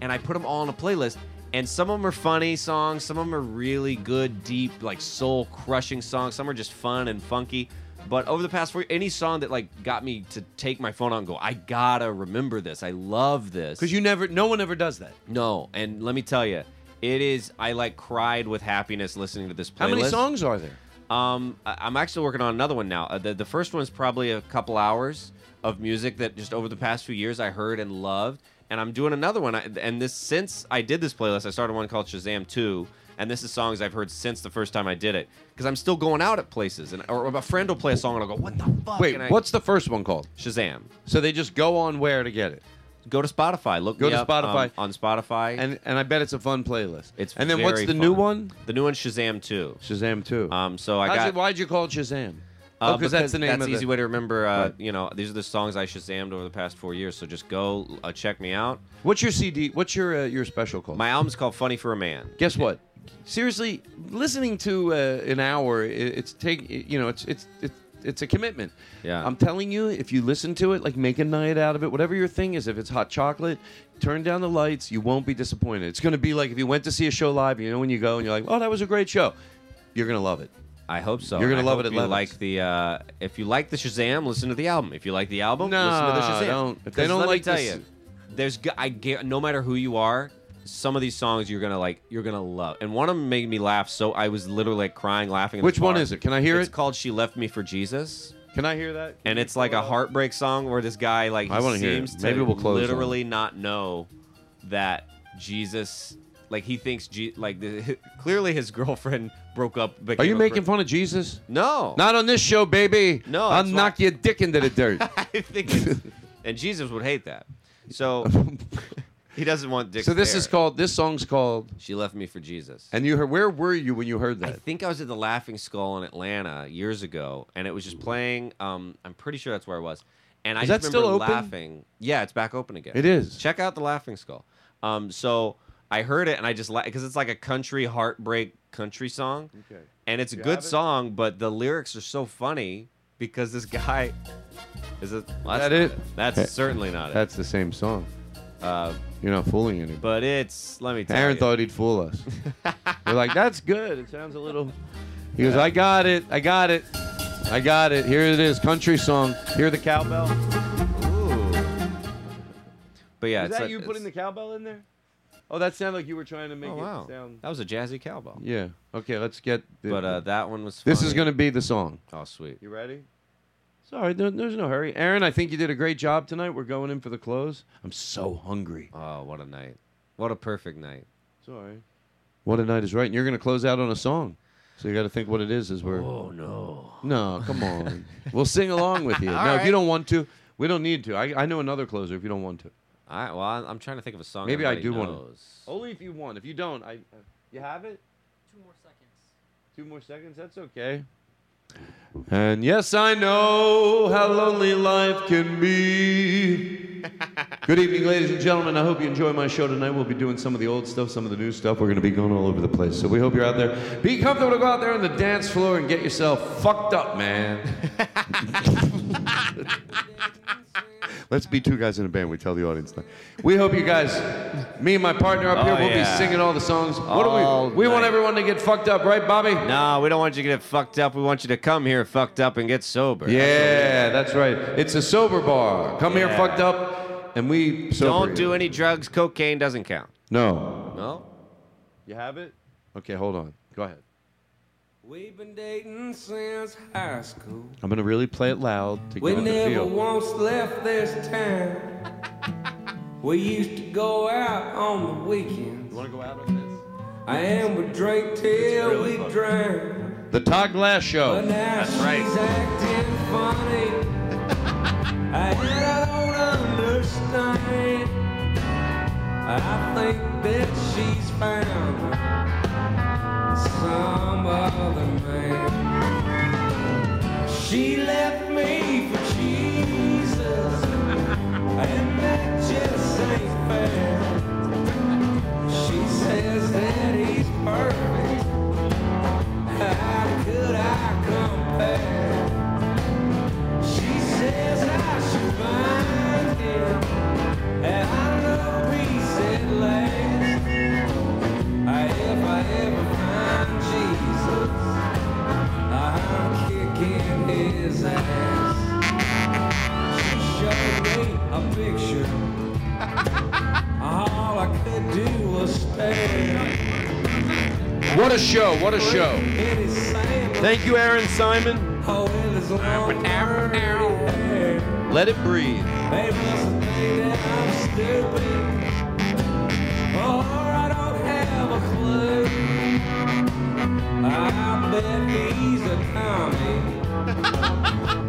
D: and I put them all on a playlist. And some of them are funny songs, some of them are really good, deep, like soul crushing songs. Some are just fun and funky. But over the past four, any song that like got me to take my phone out and go, I gotta remember this. I love this.
C: Because you never, no one ever does that.
D: No, and let me tell you, it is. I like cried with happiness listening to this playlist.
C: How many songs are there?
D: Um, I- I'm actually working on another one now. Uh, the the first one's probably a couple hours of music that just over the past few years I heard and loved, and I'm doing another one. I, and this since I did this playlist, I started one called Shazam Two, and this is songs I've heard since the first time I did it because I'm still going out at places, and or a friend will play a song and I'll go, "What the fuck?"
C: Wait,
D: I-
C: what's the first one called?
D: Shazam.
C: So they just go on where to get it?
D: Go to Spotify. Look
C: Go to
D: up,
C: Spotify.
D: um, on Spotify,
C: And and I bet it's a fun playlist.
D: it's
C: and then what's the new one?
D: The new one's Shazam Two.
C: Shazam Two.
D: Um, so I
C: How's
D: got.
C: it, why'd you call it Shazam?
D: Uh,
C: oh, because that's the name
D: that's
C: of
D: the easy way to remember. Uh,
C: Right.
D: You know, these are the songs I shazammed over the past four years. So just go uh, check me out.
C: What's your CD? What's your uh, your special called?
D: My album's called "Funny for a Man."
C: Guess what? Seriously, listening to uh, an hour, i- it's take you know, it's it's it's it's a commitment.
D: Yeah.
C: I'm telling you, if you listen to it, like make a night out of it, whatever your thing is. If it's hot chocolate, turn down the lights. You won't be disappointed. It's going to be like if you went to see a show live. You know, when you go and you're like, oh, that was a great show. You're going to love it.
D: I hope so.
C: You're gonna
D: I
C: love it at
D: you like the uh, if you like the Shazam, listen to the album. If you like the album,
C: No,
D: listen to the Shazam.
C: don't. If they don't
D: let
C: like
D: me tell
C: this-
D: you, there's I get no matter who you are, some of these songs you're gonna like, you're gonna love. And one of them made me laugh, so I was literally like crying, laughing.
C: Which one is it? Can I hear
D: it's
C: it?
D: It's called "She Left Me for Jesus."
C: Can I hear that?
D: And it's like a heartbreak song where this guy like
C: I wanna hear it.
D: seems
C: Maybe
D: to
C: we'll close on
D: literally not know that Jesus like he thinks Je- like the, clearly his girlfriend broke up.
C: Are you making fun of Jesus?
D: No,
C: Not on this show, baby.
D: No,
C: I'll
D: that's why-
C: knock your dick into the dirt.
D: I think, it's, and Jesus would hate that. So he doesn't want Dick.
C: so this is called. This song's called.
D: She left me for Jesus.
C: And you heard. Where were you when you heard that?
D: I
C: that?
D: think I was at the Laughing Skull in Atlanta years ago, and it was just playing. Um, I'm pretty sure that's where I was, and I
C: Is
D: just
C: that still
D: remember
C: open?
D: laughing. Yeah, it's back open again.
C: It is.
D: Check out the Laughing Skull. Um, so I heard it, and I just like because it's like a country heartbreak country song,
C: Okay.
D: and it's a
C: You
D: good
C: it?
D: song, but the lyrics are so funny because this guy is it. Well,
C: that
D: that's
C: it?
D: not That's certainly not it.
C: That's the same song.
D: Uh,
C: You're not fooling anybody.
D: but it's let me tell
C: Aaron
D: you.
C: thought he'd fool us. We're like, that's good. It sounds a little. He goes, I got it. I got it. I got it. Here it is. Country song. Hear the cowbell.
D: But yeah,
C: is
D: it's
C: that
D: a-
C: you
D: it's-
C: putting the cowbell in there? Oh, that sounded like you were trying to make
D: Oh,
C: it
D: wow.
C: sound.
D: That was a jazzy cowbell.
C: Yeah. Okay, let's get. The,
D: But uh, that one was.
C: This is
D: funny.
C: going to be the song.
D: Oh, sweet.
C: You ready? Sorry, there, there's no hurry. Aaron, I think you did a great job tonight. We're going in for the close. I'm so hungry.
D: Oh, what a night! What a perfect night.
C: Sorry. What a night is right, and you're going to close out on a song. So you got to think what it is as we're.
D: Oh no.
C: No, come on. we'll sing along with you.
D: All
C: no, if you don't want to, we don't need to. I, I know another closer if you don't want to.
D: All right. Well, I'm I'm trying to think of a song.
C: Maybe I
D: everybody
C: do want
D: knows.
C: to. Only if you want. If you don't, I. Uh, you have it.
F: Two more seconds.
C: Two more seconds. That's okay. And yes, I know how lonely life can be. Good evening, ladies and gentlemen. I hope you enjoy my show tonight. We'll be doing some of the old stuff, some of the new stuff. We're going to be going all over the place. So we hope you're out there. Be comfortable to go out there on the dance floor and get yourself fucked up, man. Let's be two guys in a band. We tell the audience that. We hope you guys, me and my partner up
D: Oh,
C: here, we'll
D: yeah.
C: be singing all the songs. What
D: All
C: do we? We want everyone to get fucked up, right, Bobby?
D: No, we don't want you to get fucked up. We want you to come here fucked up and get sober.
C: Yeah, that's right. It's a sober bar. Come here fucked up, and we sober
D: Don't do any drugs. Cocaine doesn't count.
C: No.
D: No.
C: You have it? Okay, hold on. Go ahead.
M: We've been dating since high school.
C: I'm gonna really play it loud to
M: We
C: get the
M: never once left this town. We used to go out on the weekends.
C: You wanna go out on this?
M: I and we drink till
C: really
M: we drown.
C: The Todd Glass Show.
M: But now she's acting funny. I don't understand. I think that she's found some other man. She left me picture. All I could do was stare.
C: What a show! What a show! Thank you, Aaron Simon.
M: Oh, it is long hair.
C: Let it breathe.
M: They must think that I'm stupid. Or I don't have a clue. I bet he's a commie.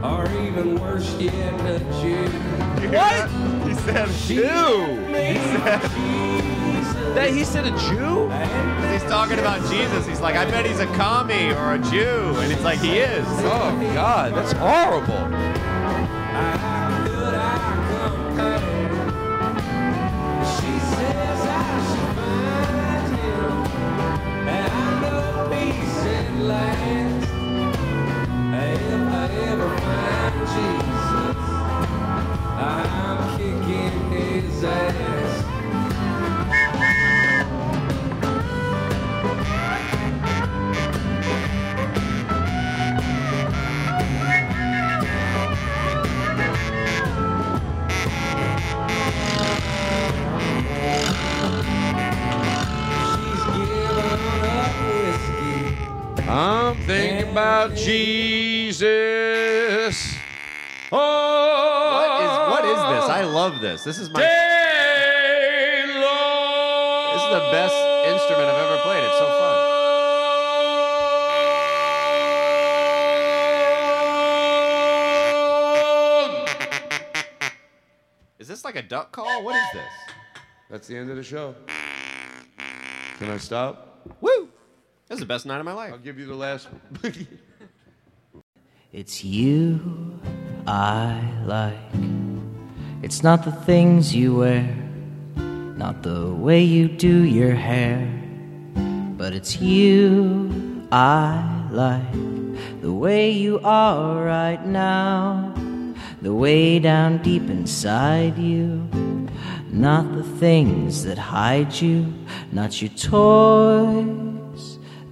M: or even worse yet, a Jew.
C: What? He said Jew. He said, that he said a Jew?
D: He's talking about Jesus. He's like, I bet he's a commie or a Jew. And it's like, he is.
C: Oh, God, that's horrible. About Jesus. Oh,
D: What is, what is this? I oh. love this. This is my. This is the best instrument I've ever played. It's so fun. Is this like a duck call? What is this?
C: That's the end of the show. Can I stop?
D: Woo! This is the best night of my life.
C: I'll give you the last.
V: It's you I like. It's not the things you wear, not the way you do your hair, but it's you I like. The way you are right now, the way down deep inside you. Not the things that hide you, not your toys,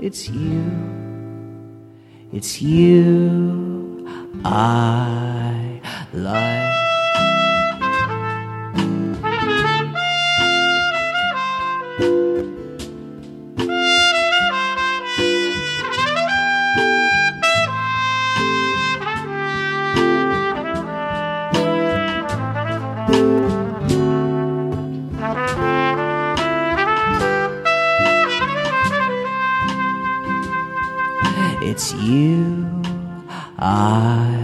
V: it's you, it's you I like. It's you I.